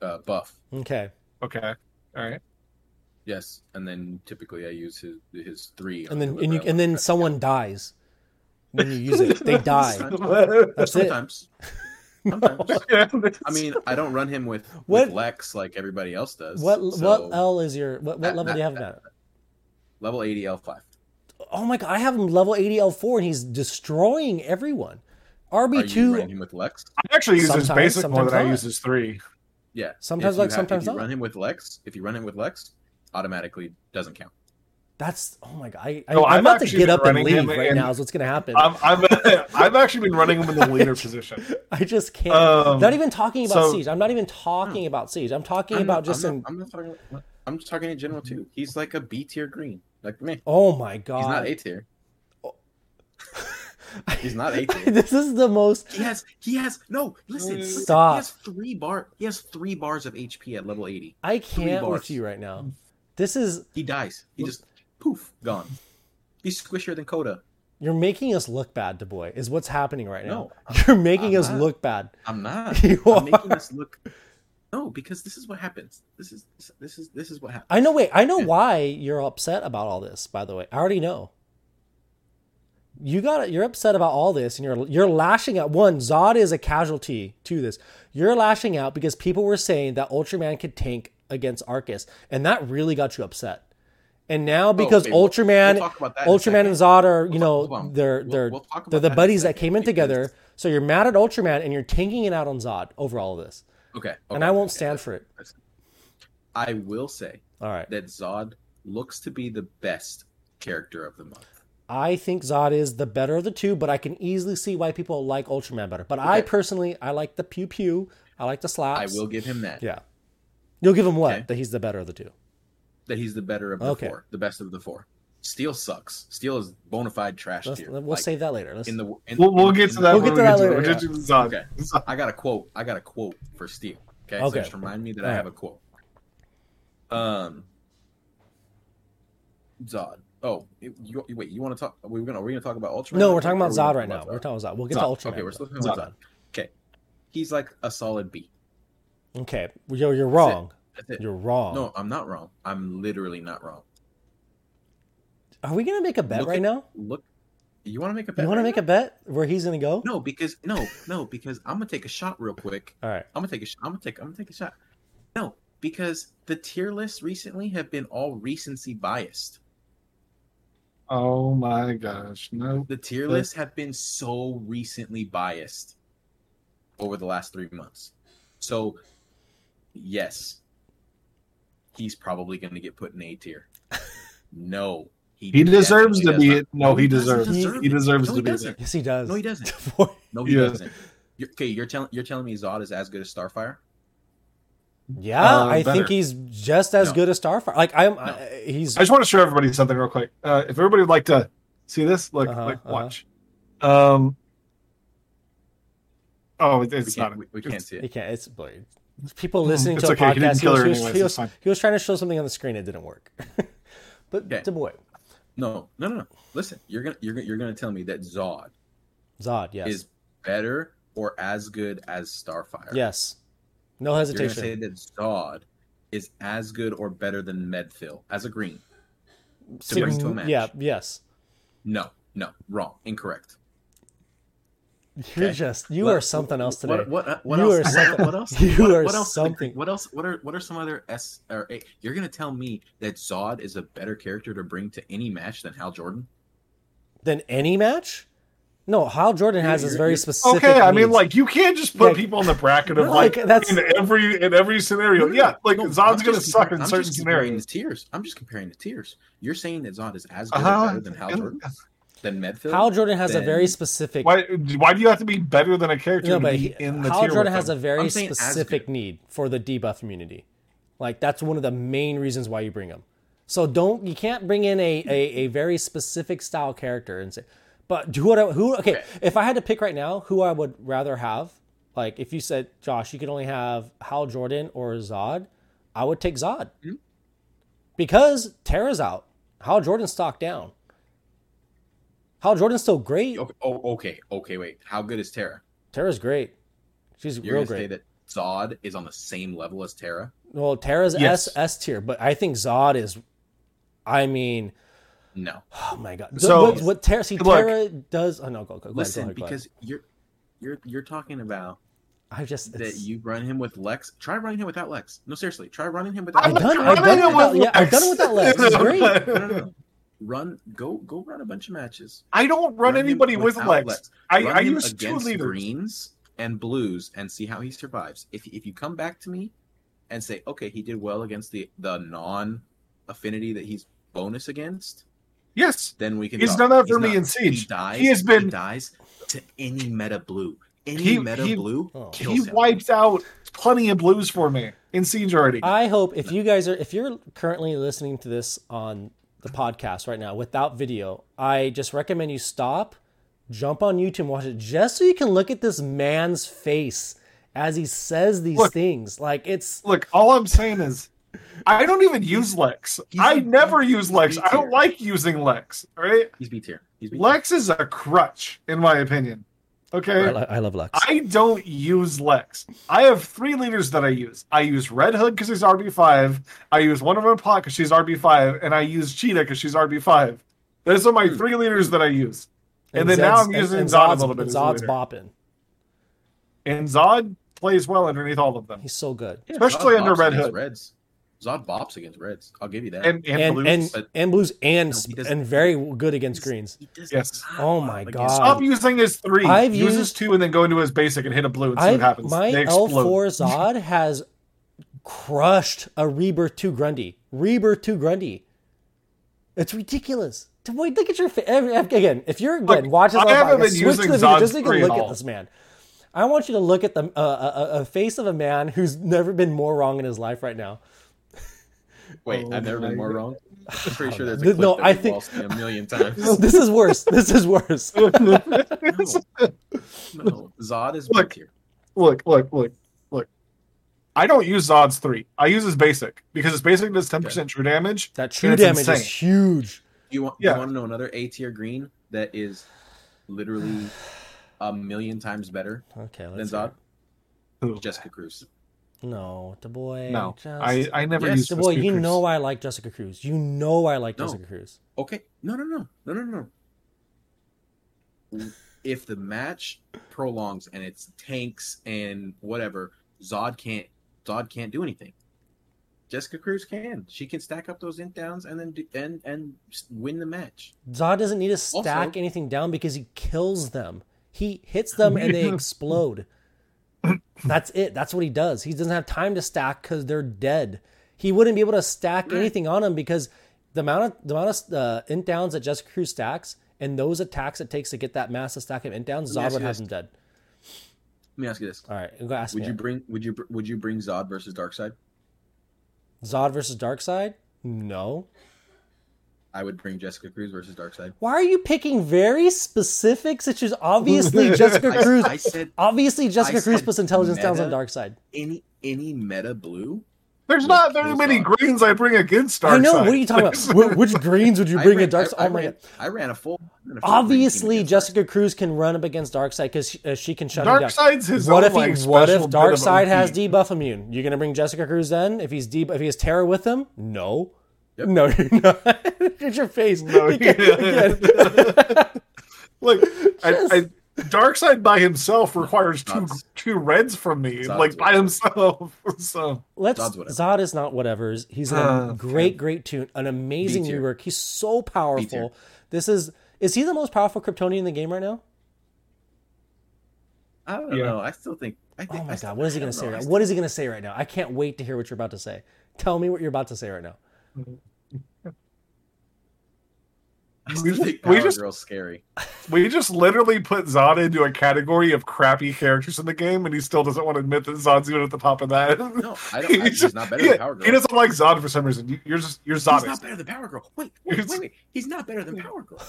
uh, buff.
Okay,
Okay. All right.
Yes, and then typically I use his his three.
and then
on
and you and then someone dies when you use it. They <laughs> die. That's it.
sometimes. Sometimes. <laughs> I mean, I don't run him with,
What-
with Lex like everybody else does.
What
so
what L is your what, what
that-
level do you have
that-
him at?
level eighty L five?
Oh my god, I have him level 80 L4 and he's destroying everyone. RB2
running him with Lex?
I actually use his basic more than I
sometimes
use his three.
Yeah.
Sometimes
If you
Lex, sometimes
if you
not.
run him with Lex. If you run him with Lex, automatically doesn't count.
That's oh my god. I, I,
No,
I'm
I've
about to get up and leave right
in-
now. Is what's gonna happen.
I'm, I'm, <laughs> I've actually been running him in the leader <laughs> position.
I just can't.
Um,
not even talking about
so-
Siege. I'm not even talking about Siege. I'm talking
I'm
about
not-
just
I'm
in.
not, I'm not talking. I'm just talking in general too. He's like a B tier green, like me.
Oh my god.
He's not A tier. <laughs> He's not A tier.
this is the most.
He has. He has. No, listen. listen,
Stop.
He has three bar. He has three bars of HP at level eighty.
I can't
bars.
with you right now. This is.
He dies. He just poof gone. He's squishier than Coda.
You're making us look bad, boy. Is what's happening right now.
No, <laughs>
You're making
I'm
us
not.
look bad.
I'm not. <laughs>
You
I'm making us look. No, because this is what happens. This is this is this is what happens.
I know. Wait. I know why you're upset about all this. By the way, I already know. You got. You're upset about all this, and you're you're lashing out. One, Zod is a casualty to this. You're lashing out because people were saying that Ultraman could tank against Arcus, and that really got you upset. And now oh, because
okay, we'll-
Ultraman,
we'll talk about that in a
Ultraman and. Zod are you
We'll
know
talk- hold on.
they're they're
we'll
they're the
that
buddies that came in together. So you're mad at Ultraman, and you're taking it out on Zod over all of this,
Okay,
and I won't
okay,
stand for it.
I will say
All right.
that Zod looks to be the best character of the month.
I think Zod is the better of the two, but I can easily see why people like Ultraman better. But I personally, I like the pew pew. I like the
slap.
I
will give him that.
Yeah. You'll give him what?
Okay.
That he's the better of the two.
That he's the better of the
Okay.
four, the best of the four. Steel sucks. Steel is bona fide trash
Let's,
tier.
we'll
Like,
save that later. Let's,
in the. In,
We'll, we'll
in-
get to that.
We'll get to that later,
We'll
yeah.
get to Zod.
Okay. <laughs> I got a quote. I got a quote for Steel. Okay,
Okay.
so just remind me that I have
right.
a quote. Um, Zod. Oh, you, you- wait. You want to talk? We're gonna. Are we gonna talk about Ultraman?
no, we're talking about Zod right now.
talk
We're talking about Zod. We'll get
Zod.
to Ultraman.
Okay, we're still talking
Zod.
about Zod. Okay, he's like a solid B.
Okay, you're, you're wrong.
That's it.
You're wrong.
No, I'm not wrong. I'm literally not wrong.
Are we gonna make a bet
Look
right
at-
now?
Look, you want to make a bet?
You want to make
now?
a bet where he's gonna go?
No, because no, no, because I'm gonna take a shot real quick.
All right.
I'm gonna take a. sh- I'm gonna take. I'm gonna take a shot. No, because the tier lists recently have been all recency biased.
Oh my gosh. No.
The tier lists have been so recently biased over the last three months. So, yes, he's probably going to get put in A tier. <laughs> No,
He he deserves to be
does
it. No, he
doesn't
deserves.
deserve
He
it.
deserves
No,
to
he
be
doesn't.
there.
Yes, he does.
No, he doesn't. <laughs> No, he
Yeah.
doesn't. You're, okay, you're telling you're telling me Zod is as good as Starfire?
yeah,
Uh,
I
better.
think he's just as
No.
good as Starfire. Like I'm,
No.
I, he's.
I just want to show everybody something real quick. Uh, if everybody would like to see this, look,
Uh-huh,
like
uh-huh.
watch. Um. Oh, it-
We
it's
can't, we, we can't see
He
it.
can't. It's boy, people hmm, listening
It's
to a
okay, he
podcast.
her
he, was,
anyways,
he, was, he was trying to show something on the screen. It didn't work. <laughs> but
Okay.
to boy,
No, no, no, no. Listen, you're gonna you're gonna you're gonna tell me that Zod
Zod. Yes.
is better or as good as Starfire.
yes. No hesitation.
You're gonna say that Zod is as good or better than Medfill as a green. to bring to a match.
Yeah. Yes.
No, no, wrong, incorrect.
You're
Okay.
just. You
What-
are something else today.
What, what, what
You
else?
are something-
What else? <laughs>
you
what,
are
what else?
something.
What else? What are what are some other S or A? You're gonna tell me that Zod is a better character to bring to any match than Hal Jordan?
Than any match? No, Hal Jordan has
You're-
his very specific.
Okay, I mean,
needs.
like you can't just put
Yeah.
people in the bracket of <laughs> like,
like, that's-
in every in every scenario. Yeah, like
No,
Zod's gonna
just
suck
compar-
in
I'm
certain
just comparing
scenarios.
the tiers. I'm just comparing the tiers. You're saying that Zod is as good or
Uh-huh.
better than Hal Jordan? Than Medfield.
Hal Jordan has a very specific.
Why? Why do you have to be better than a character
No,
to
but
be
he,
in the
Hal
tier
Jordan
with
has a very
I'm saying as
specific need for the debuff immunity. Like that's one of the main reasons why you bring him. So don't you can't bring in a, a, a very specific style character and say, but who would I, who okay,
Okay.
if I had to pick right now who I would rather have, like if you said Josh, you could only have Hal Jordan or Zod, I would take Zod
Hmm?
because Terra's out. Hal Jordan's stock down. Hal Jordan's still great.
Okay, oh, okay, okay. Wait, how good is Terra?
Terra's great. She's
You're
real
gonna say that Zod is on the same level as Terra.
Well, Terra's
Yes.
S S tier, but I think Zod is. I mean,
No.
oh my god.
So-
what, what Terra? See,
Look.
Terra does. Oh no, go go. go
Listen,
ahead, go ahead, go ahead.
because you're you're you're talking about
I just
that
it's-
you run him with Lex. Try running him without Lex. No, seriously, try running him without
I've
Lex.
done- I've done it
running
without-
with
yeah, I've done it without Lex. It's <laughs> great.
No, no, no. Run, go, go, run a bunch of matches.
I don't run
him
anybody with
without
Lex. I, I use two
against
leaders.
greens and blues and see how he survives. If if you come back to me and say, okay, he did well against the the non affinity that he's bonus against,
Yes,
then we can.
He's
talk.
done that for me in Siege.
He dies.
He has been-
dies to any meta blue. Any
He-
meta
he-
blue
Oh.
kills
he
him.
wiped out plenty of blues for me in Siege already.
I hope if you guys are if you're currently listening to this on the podcast right now without video, I just recommend you stop, jump on YouTube and watch it just so you can look at this man's face as he says these
Look.
things. Like it's
Look, all I'm saying is, I don't even use Lex.
He's
I
a-
never use Lex. I don't like using Lex. All right,
He's B tier. He's B tier.
Lex is a crutch, in my opinion. Okay.
I, li- I love Lex.
I don't use Lex. I have three leaders that I use. I use Red Hood because he's RB5. I use one of them Pot because she's RB5, and I use Cheetah because she's RB5. Those are my
Hmm.
three leaders that I use. And, then now I'm using
and
Zod a
Zod's-
little bit.
Zod's bopping.
And Zod plays well underneath all of them.
He's so good.
Yeah,
especially
Zod
under Red Hood.
Reds. Zod bops against Reds. I'll give you that.
And and,
And
Blues.
and,
but-
and blues and
No,
and very good against greens.
Yes.
Oh my
against
God.
Stop using his three.
I've
Use his
used-
two and then go into his basic and hit a blue and see
I
what happens.
my
they
L
explode.
four <laughs> Zod has crushed a Rebirth two Grundy. Rebirth two Grundy. It's ridiculous. Wait, look at your fa- again. If you're again
Look,
watching
I haven't
podcast,
been
switch
using
to the video
Zod's
just so you can look
at
at this man. I want you to look at the uh, a, a face of a man who's never been more wrong in his life right now.
Wait,
Oh
I've never been more
God.
wrong. <laughs> I'm pretty sure there's a clip
no,
that
I think-
all seen a million <laughs> times.
this is worse. This is worse. <laughs>
No, no. Zod is B
Look.
tier.
Look, look, look, look. I don't use Zod's three. I use his basic because his basic does 10% true damage.
That true
It's
damage is huge.
You want
Yeah.
you want to know another A tier green that is literally a million times better <sighs>
Okay,
than
let's
Zod?
Who?
Jessica Cruz.
No, the boy.
No,
just,
I, I never
Yes,
used
the boy. You
because-
know I like Jessica Cruz. You know I like
No.
Jessica Cruz.
Okay. No, no, no. No, no, no. If the match prolongs and it's tanks and whatever, Zod can't Zod can't do anything. Jessica Cruz can. She can stack up those int downs and then do, and and win the match.
Zod doesn't need to stack
Also-
anything down because he kills them. He hits them and they <laughs> explode. That's it. That's what he does. He doesn't have time to stack because they're dead. He wouldn't be able to stack anything on them because the amount of the amount of uh, int downs that Jessica Cruz stacks and those attacks it takes to get that massive stack of int downs, Zod would have
this.
them dead.
Let me ask you this:
All right, go ask
Would
me.
you
that.
bring would you would you bring Zod versus Darkseid?
Zod versus Darkseid? No.
I would bring Jessica Cruz versus Darkseid.
Why are you picking very specific situations? Obviously, <laughs> Jessica Cruz.
I said
Obviously, Jessica
I
Cruz
said
puts intelligence downs on
meta.
Darkseid.
any any meta blue.
There's
Look,
not very many
Zod.
greens I bring against Dark
I know. What are you talking about? <laughs> Wh- Which greens would you bring
ran-
at dark
I- I
Oh my
ran-
god!
I ran a full. Ran a full
Obviously, Jessica Cruz can run up against Darkseid because she, uh, she can shut him down.
Dark his
What
own,
if he,
like,
what
special
if
bit of
Darkseid has debuff immune? You're gonna bring Jessica Cruz then? If he's de- if he has Terror with him? No.
Yep.
No, you're not. <laughs> Look at your face.
No,
You can't- you.
Like, <laughs> <laughs> I, I, Darkseid by himself requires two
Zod's-
two reds from me,
Zod's
like by
whatever.
himself. So
Let's Zod is not whatever's. He's a
Uh,
great, great toon, an amazing
B-tier.
rework. He's so
B-tier.
powerful. This is is he the most powerful Kryptonian in the game right now?
I don't
Yeah.
know. I still think. I think
Oh my
I
god, what is he gonna say right?
still-
What is he gonna say right now? I can't wait to hear what you're about to say. Tell me what you're about to say right now.
We just- we just-
Girl's scary. <laughs>
We just literally put Zod into a category of crappy characters in the game, and he still doesn't want to admit that Zod's even at the top of that.
No, I <laughs> don't. He's
just-
not better
yeah,
than Power Girl.
He doesn't like Zod for some reason. You- You're just you're Zod.
He's not better than Power Girl. Wait, <laughs> wait, wait, wait. He's not better than Power Girl.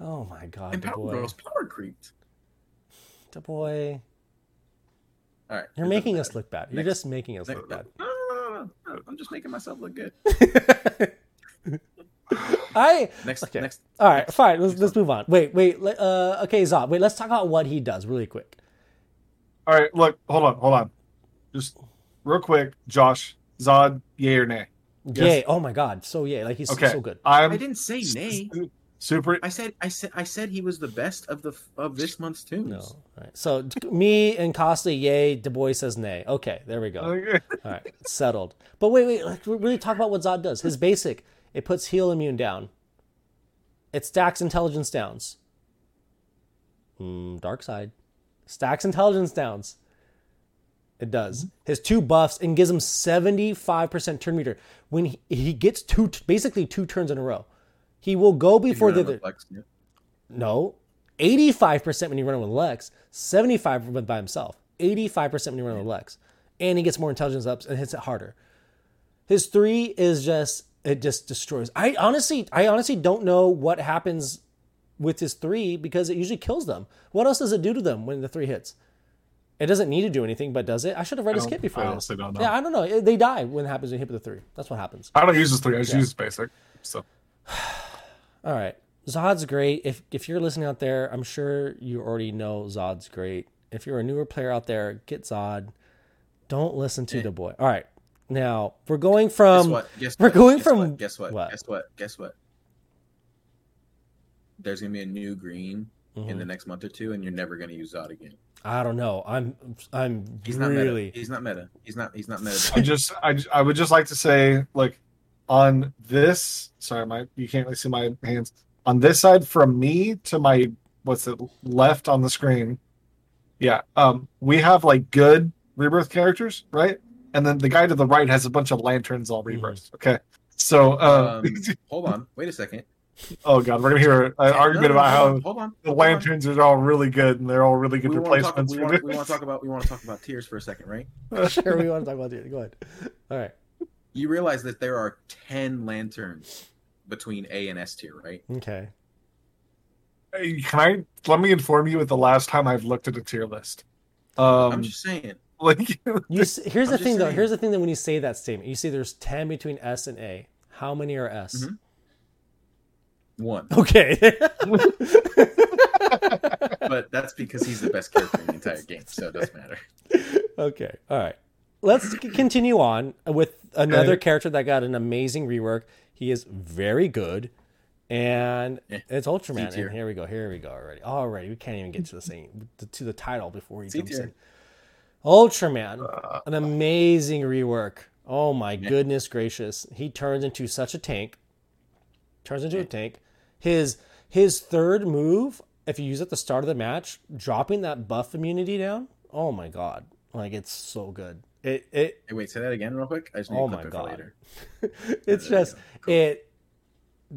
Oh my god,
And Power
boy,
Girl's power creeped.
the boy.
All right,
You're making us look bad. You're just making us
matter.
look bad.
No, no, no, no, no, I'm just making myself look good.
I
Next,
Okay.
next.
all right, fine. Let's let's move on. Wait, wait. Uh, okay, Zod. Wait, let's talk about what he does really quick.
All right, look, hold on, hold on. Just real quick, Josh, Zod, yay or nay? Yes.
Yay! Oh my god, so yeah, like he's
Okay.
so good.
I'm
I didn't say nay.
super.
I said, I said, I said he was the best of the of this month's toons.
No, all right. So me and Costa, yay. the boy says nay. Okay, there we go.
Okay.
All right, settled. But wait, wait. Like, we really talk about what Zod does. His basic, it puts heal immune down. It stacks intelligence downs. Hmm, Darkseid. Stacks intelligence downs. It does. His two buffs and gives him 75% turn meter. When he, he gets two, basically two turns in a row, he will go before the other.
Yeah.
No, 85% when you run with Lex, 75 when by himself, 85% when you run with Lex. And he gets more intelligence ups and hits it harder. His three is just, it just destroys. I honestly, I honestly don't know what happens with his three because it usually kills them. What else does it do to them when the three hits? It doesn't need to do anything, but does it? I should have read his kit before
I
this.
honestly don't know.
Yeah, I don't know. It- They die when it happens when you hit with the three. That's what happens.
I don't use this three. I just
Yeah.
use basic. So <sighs>
All right. Zod's great. If if you're listening out there, I'm sure you already know Zod's great. If you're a newer player out there, get Zod. Don't listen to
Yeah.
the boy. All right. Now we're going
Guess
from
what? Guess
we're
what?
going
Guess
from-
what? Guess what?
what?
Guess what? Guess what? There's gonna be a new green in the next month or two, and you're never gonna use Zod again.
I don't know. I'm I'm
He's not
really
meta. He's not meta. He's not. He's not meta.
I just I, I would just like to say like on this sorry my you can't really see my hands on this side from me to my what's it left on the screen yeah um we have like good rebirth characters right and then the guy to the right has a bunch of lanterns all reversed. okay so uh,
Um, <laughs> hold on. Wait a second.
oh god we're gonna hear an
No,
argument
no, no,
about
hold
how
on, hold on.
the
hold on.
lanterns are all really good and they're all really good
We want to talk.
replacements
We want, we want to talk about. We want to talk about tiers for a second, right? <laughs>
sure we want to talk about tiers. Go ahead. All right.
You realize that there are ten lanterns between A and S tier, right?
Okay.
Hey, Can I let me inform you with the last time I've looked at a tier list? Um,
I'm just saying. <laughs>
like
You here's
I'm
the thing though. Here's the thing that when you say that statement, you see there's 10 between S and A. How many are S?
Mhm. One, <laughs>
Okay. <laughs>
but that's because he's the best character in the entire game, so it doesn't matter.
Okay. All right. Let's continue on with another character that got an amazing rework. He is very good. And
Yeah.
it's Ultraman. And here we go. Here we go already. Already. We can't even get to the same to the title before he jumps in. Ultraman.
Uh,
An amazing rework. Oh my
Yeah.
goodness gracious. He turns into such a tank. Turns into a tank. His his third move, if you use it at the start of the match, dropping that buff immunity down. Oh my god. Like it's so good. It it
Hey, wait, say that again, real quick. I just need
Oh
to
my
clip it
God.
later. <laughs>
it's just.
Cool.
it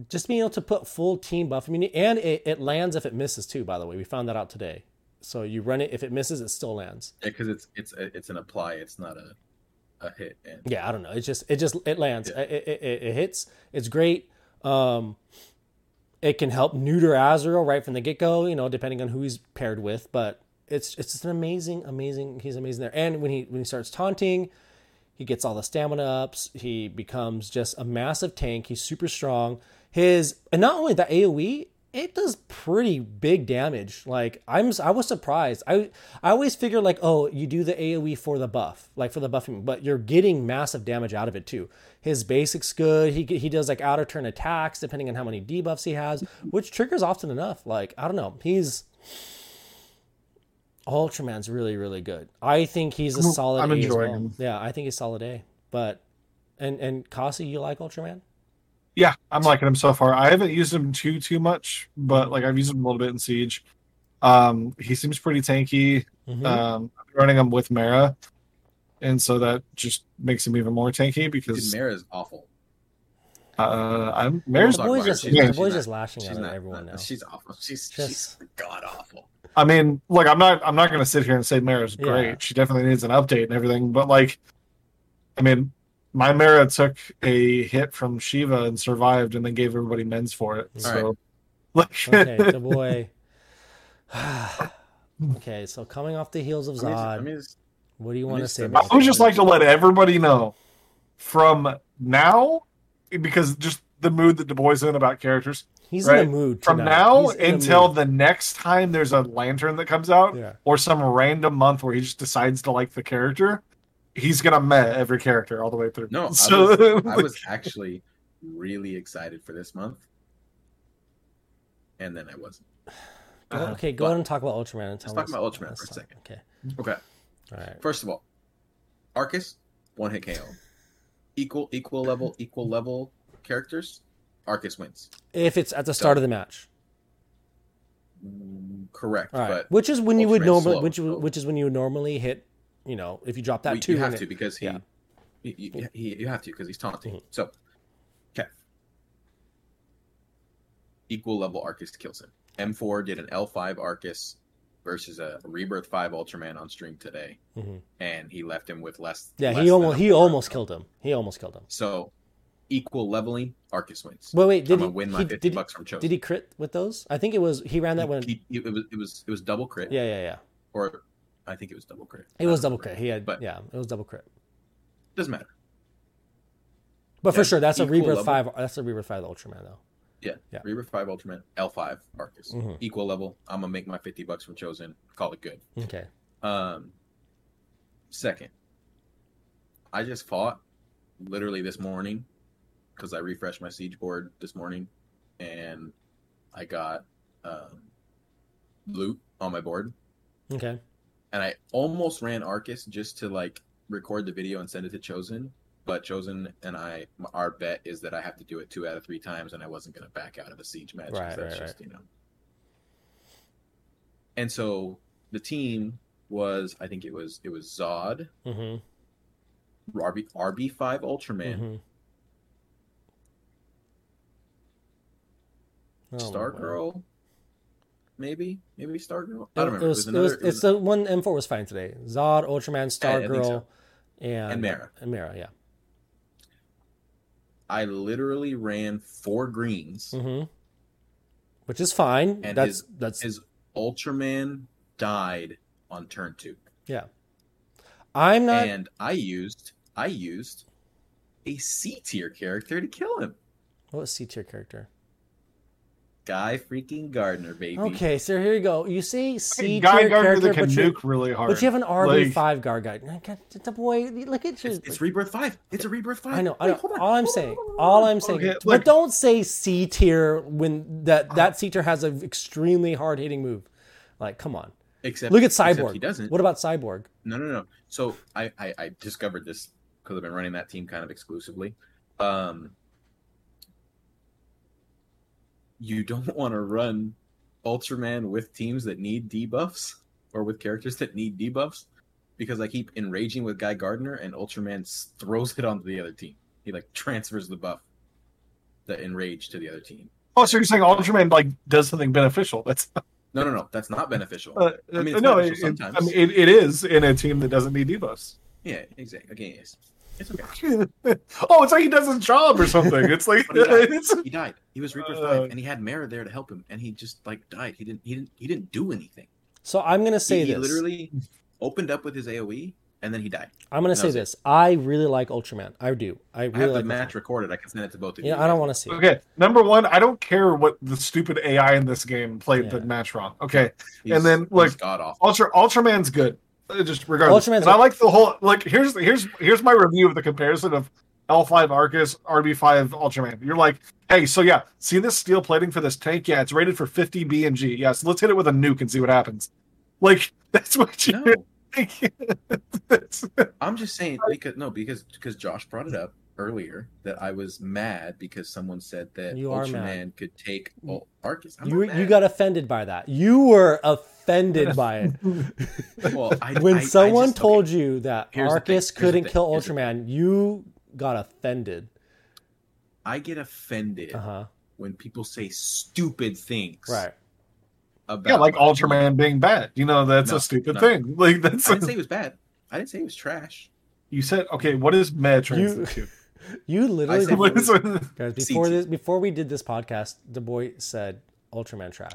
just being able to put full team buff immunity and it, it lands if it misses too, by the way. We found that out today. So you run it, if it misses, it still lands.
Yeah, because it's it's it's an apply. It's not a a hit. And
Yeah, I don't know. It's just it just it lands.
Yeah.
It, it, it, it hits. It's great. Um, it can help neuter Azrael right from the get go. You know, depending on who he's paired with. But it's it's just an amazing, amazing. He's amazing there. And when he when he starts taunting, he gets all the stamina ups. He becomes just a massive tank. He's super strong. His and not only that AOE, it does pretty big damage. Like I'm I was surprised. I I always figure like, oh, you do the AoE for the buff, like for the buffing, but you're getting massive damage out of it too. His basics good. He he does like out of turn attacks depending on how many debuffs he has, which triggers often enough. Like I don't know, he's Ultraman's really really good. I think he's a solid
I'm
A
enjoying
well.
him.
Yeah, I think he's solid A. But and and Kasi, you like Ultraman?
Yeah, I'm liking him so far. I haven't used him too too much, but like I've used him a little bit in Siege. Um, he seems pretty tanky.
Mhm.
Um, I'm running him with Mera, and so that just makes him even more tanky
Dude,
because
Mera is awful.
Uh, I'm
The
Mera's.
talk
boy's just
She's
the boy's just
not-
lashing
She's
out at
not.
everyone now.
She's awful. She's
Just-
she's god awful.
I mean, look, I'm not. I'm not going to sit here and say Mera's
Yeah.
great. She definitely needs an update and everything. But like, I mean, my Mera took a hit from Shiva and survived, and then gave everybody men's for it.
All
So, <laughs> like,
okay, the boy. <laughs> <sighs> okay, so coming off the heels of
I mean,
Zod,
I mean,
what do you
I
want to say? about
I would just like to let everybody know from now, because just the mood that the boy's in about characters.
He's
right,
in a mood
From
tonight.
now
He's
until
mood.
the next time there's a lantern that comes out,
yeah.
or some random month where he just decides to like the character, he's gonna met every character all the way through.
No, I
so
was, I <laughs> was actually really excited for this month, and then I wasn't.
Go-
Uh-huh.
okay, go
But-
ahead and talk about Ultraman. And tell
Let's talk about Ultraman for a
talk-
second.
Okay,
Okay,
all right.
first of all, Arcus one hit KO, equal equal level equal level characters. Arcus wins.
If it's at the start of the match,
Correct,
all right.
but
which is when you would normally, which which is when you would normally hit. You know, if you drop that
we-
two,
you have
it-
to because he,
yeah.
you, you, he, you have to because he's taunting.
Mhm.
So, okay. Equal level Arcus kills him. M4 did an L5 Arcus versus a Rebirth 5 Ultraman on stream today,
Mhm.
and he left him with less.
Yeah,
less
he almost he almost killed him. He almost killed him.
So, equal leveling, Arcus wins.
Wait, wait, did
I'm
he
win my
he-
50
did,
bucks from Chosen.
did he crit with those? I think it was he ran that one.
He- he- it was it was it was double crit.
Yeah, yeah, yeah.
Or I think it was double crit.
It was double crit. He had,
But-
yeah, it was double crit.
Doesn't matter.
But for sure, that's a Rebirth
level.
five. That's a Rebirth five Ultraman though.
Yeah.
Yeah.
Rebirth 5 Ultraman, L5 Arcus.
Mhm.
Equal level. I'm gonna make my 50 bucks from Chosen. Call it good.
Okay.
Um, second, I just fought literally this morning because I refreshed my siege board this morning, and I got um, loot on my board,
Okay.
And I almost ran Arcus just to like record the video and send it to Chosen. But Chosen and I, our bet is that I have to do it two out of three times, and I wasn't going to back out of a siege match.
Right,
that's
right,
just, you know. And so the team was, I think it was, it was Zod,
Mm-hmm.
RB RB five Ultraman,
mm-hmm. Oh,
Stargirl, maybe, maybe Stargirl. I don't
It,
remember.
it was, it
another-
was,
it was
it's the one M4 was fine today. Zod, Ultraman,
Yeah, I think
Stargirl,
so.
and
And Mera.
And Mera, yeah.
I literally ran four greens.
Mm-hmm. Which is fine.
And
that's
his-
that's
His Ultraman died on turn two,
yeah. I'm not.
and I used I used a C tier character to kill him.
What was C tier character?
Guy freaking Gardner, baby.
Okay, so here you go. You say C
guy
tier
Gardner
character,
that can
but you
nuke really hard.
but you have an RB
Like-
five guard guy. The boy, look at you.
It's, it's Rebirth five. It's a Rebirth five.
I know. I know.
hold
All I'm saying, all. I'm saying,
Okay,
but
look.
don't say C tier when that that C tier has an extremely hard hitting move. Like, come on.
Except
Look at
except
Cyborg.
He doesn't.
What about Cyborg?
No, no, no. So I, I, I discovered this because I've been running that team kind of exclusively. Um, you don't <laughs> want to run Ultraman with teams that need debuffs or with characters that need debuffs because I keep enraging with Guy Gardner and Ultraman throws it onto the other team. He like transfers the buff, the enrage to the other team.
Oh, so you're saying Ultraman like does something beneficial? That's <laughs>
No, no, no. That's not beneficial.
uh,
I mean, it's
no. it-
sometimes.
I mean, it, it is in a team that doesn't need debuffs.
yeah, exactly. Okay, yes. It's okay. <laughs>
oh, it's like he does his job or something. It's like
he died. <laughs>
it's,
he died. He was Reaper
Uh,
five, and he had Mera there to help him, and he just like died. He didn't. He didn't. He didn't do anything.
So I'm gonna say
he, he
this.
literally opened up with his AOE, and then he died.
I'm gonna
that
say
was it.
this. I really like Ultraman. I do. I
I have the
like
match
Ultraman.
recorded. I can send it to both of you.
Yeah,
you.
I don't want to see it.
okay. Number one, I don't care what the stupid AI in this game played the match wrong. Okay,
He's-
and then,
he's
like,
god awful.
Ultra Ultraman's good. Uh, Just regardless,
Ultraman's
and I like the whole like. Here's here's here's my review of the comparison of L5 Arcus, RB5 Ultraman. You're like, hey, so yeah, see this steel plating for this tank? Yeah, it's rated for 50 B and G. Yeah, so let's hit it with a nuke and see what happens. Like <laughs> that's what you.
No, <laughs> I'm just saying because no, because because Josh brought it up earlier that I was mad because someone said that
You are
Ultraman
mad.
could take Ul- Arcus. I'm
You
not
you got offended by that. You were offended <laughs> by it.
well, I,
when
I- I
someone
just-
told
okay,
you that
Here's.
Arcus couldn't kill
Here's the
Ultraman, you got offended.
I get offended
Uh huh.
when people say stupid things.
Right.
About
Yeah, like Ultraman being bad. You know, that's
No,
a stupid
no.
thing. Like that's
I didn't say it was bad. I didn't say it was trash.
you said okay. What is mad translate to?
You literally
said-
What is <laughs>
guys before
CT.
this before we did this podcast, the boy said Ultraman trash.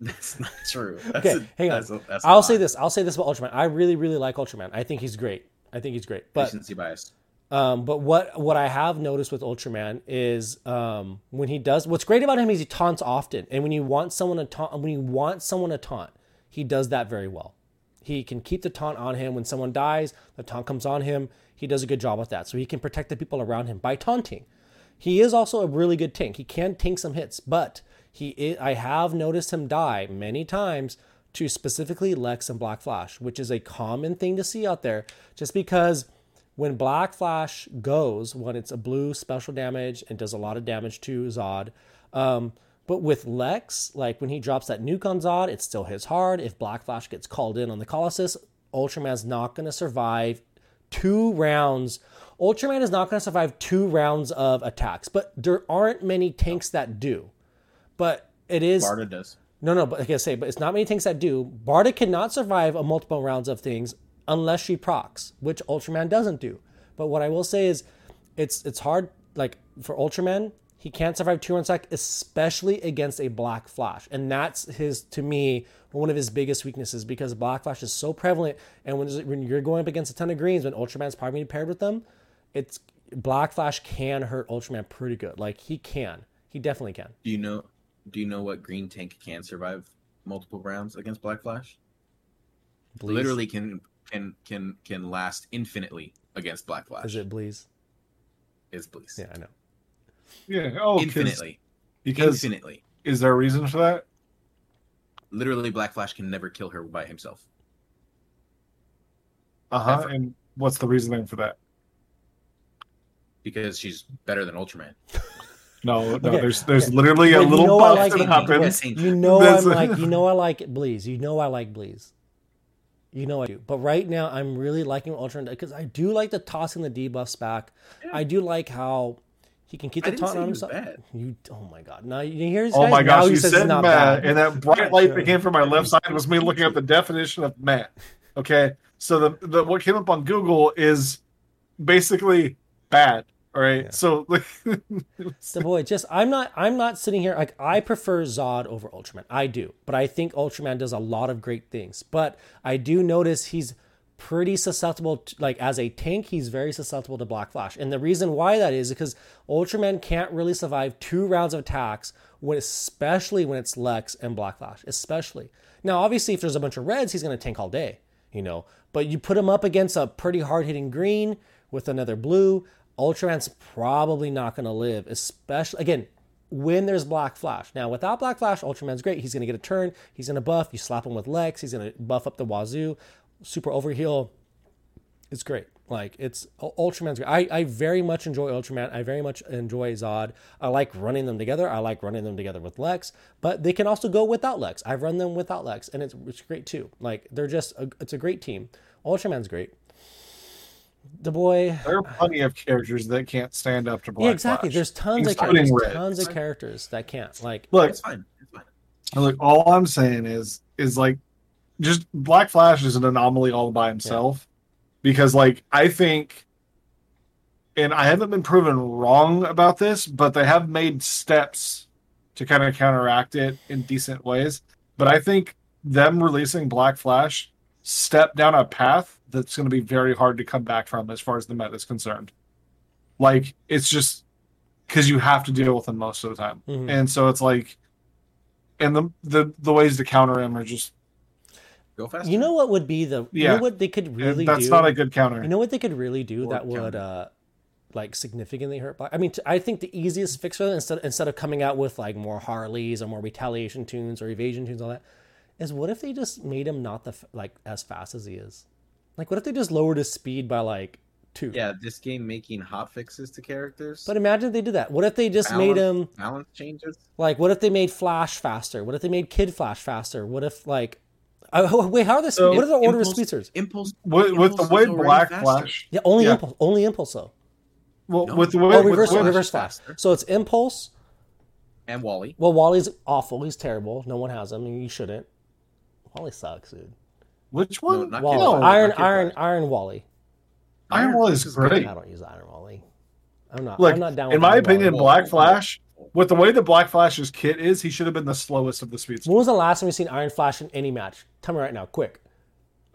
That's not true. That's
Okay,
a-
hang on.
that's a- that's
I'll say this. I'll say this about Ultraman. I really, really like Ultraman. I think he's great. I think he's great. But
Recency bias.
um, but what what I have noticed with Ultraman is um, when he does what's great about him is he taunts often, and when you want someone to taunt, when you want someone to taunt, he does that very well. He can keep the taunt on him when someone dies. The taunt comes on him. He does a good job with that, so he can protect the people around him by taunting. He is also a really good tank. He can tank some hits, but he i I have noticed him die many times to specifically Lex and Black Flash, which is a common thing to see out there. Just because when Black Flash goes, when it's a blue special damage and does a lot of damage to Zod, um, but with Lex, like when he drops that nuke on Zod, it still hits hard. If Black Flash gets called in on the Colossus, Ultraman's not going to survive two rounds. Ultraman is not going to survive two rounds of attacks, but there aren't many tanks that do. But it is
Barda does.
no, no. But like I say, but it's not many tanks that do. Barda cannot survive a multiple rounds of things unless she procs, which Ultraman doesn't do. But what I will say is, it's it's hard. Like for Ultraman, he can't survive two rounds attack, especially against a Black Flash, and that's his to me one of his biggest weaknesses because Black Flash is so prevalent. And when when you're going up against a ton of greens, when Ultraman's probably paired with them, it's Black Flash can hurt Ultraman pretty good. Like he can, he definitely can.
Do you know? Do you know what green tank can survive multiple rounds against Black Flash?
Bleez.
Literally can can can can last infinitely against Black Flash.
is it Bleez?
Is please.
Yeah, I know.
Yeah. Oh,
infinitely.
Because
infinitely.
is there a reason for that?
Literally, Black Flash can never kill her by himself.
Uh huh. And what's the reasoning for that?
because she's better than Ultraman. <laughs>
No, no.
Okay,
There's there's
okay.
literally a
Well, you
little
know
buff
like
that happens.
You know I'm like you know I like Bleez. You know I like Bleez. You know I do. But right now I'm really liking Ultra because I do like the tossing the debuffs back. I do like how he can keep the
didn't
taunt on
he was
himself.
bad.
You oh my god. Now you hear his
Oh my
now
gosh,
he
you
says
said
it's not
Matt,
bad.
and that bright light that came from my left side was me looking up the definition of Matt. Okay, so the, the what came up on Google is basically bad. All right,
Yeah.
so
the <laughs> boy just i'm not i'm not sitting here like i prefer zod over ultraman i do but i think ultraman does a lot of great things but i do notice he's pretty susceptible to, like as a tank he's very susceptible to black flash and the reason why that is because ultraman can't really survive two rounds of attacks when especially when it's lex and black flash especially now obviously if there's a bunch of reds he's going to tank all day you know but you put him up against a pretty hard hitting green with another blue Ultraman's probably not going to live, especially again when there's Black Flash. Now, without Black Flash, Ultraman's great. He's going to get a turn. He's going to buff. You slap him with Lex. He's going to buff up the wazoo. Super overheal. It's great. Like it's Ultraman's great. I, I very much enjoy Ultraman. I very much enjoy Zod. I like running them together. I like running them together with Lex, but they can also go without Lex. I've run them without Lex, and it's, it's great too. Like they're just a, it's a great team. Ultraman's great. The boy,
there are plenty of characters that can't stand up to Black
yeah, exactly.
Flash.
There's tons of
including
characters,
Red.
tons of characters that can't. Like,
Look,
It's fine. It's fine.
look. All I'm saying is, is like, just Black Flash is an anomaly all by himself, because like I think, and I haven't been proven wrong about this, but they have made steps to kind of counteract it in decent ways. But I think them releasing Black Flash step down a path that's going to be very hard to come back from as far as the meta is concerned. Like it's just because you have to deal with him most of the time,
Mhm.
and so it's like, and the the the ways to counter him are just
Go faster.
you know what would be the? You
Yeah.
know what they could really do?
that's
do.
not a good counter.
You know what they could really do
Or
that would uh like significantly hurt Black. I mean, t- I think the easiest fix for them instead instead of coming out with like more Harleys or more retaliation toons or evasion toons, all that, is what if they just made him not the f- like as fast as he is? Like, what if they just lowered his speed by like two?
Yeah, this game making hot fixes to characters.
But imagine they did that. What if they just made him
balance changes.
like? What if they made Flash faster? What if they made Kid Flash faster? What if like? Uh, wait, how are the
So-
what are the order of
Impulse-
speed surge?
Impulse
with, with the
Impulse
way Black
faster.
Flash,
Yeah, only
Yeah.
impulse. Only impulse though.
Well,
No.
with the way
Oh, reverse,
the way-
reverse flash. So it's impulse.
and Wally.
Well, Wally's awful. He's terrible. No one has him. and You shouldn't. Wally sucks, dude.
which one?
not
Wally.
Kid
no,
Flash,
Iron, Iron, Iron Wally.
Iron Wall is
Flash
great.
I don't use Iron Wally. I'm not.
Look,
I'm not down.
in
with
my
Iron
opinion,
Wally.
Black Flash, with the way the Black Flash's kit is, he should have been the slowest of the speeds.
When was the last time we seen Iron Flash in any match? Tell me right now, quick.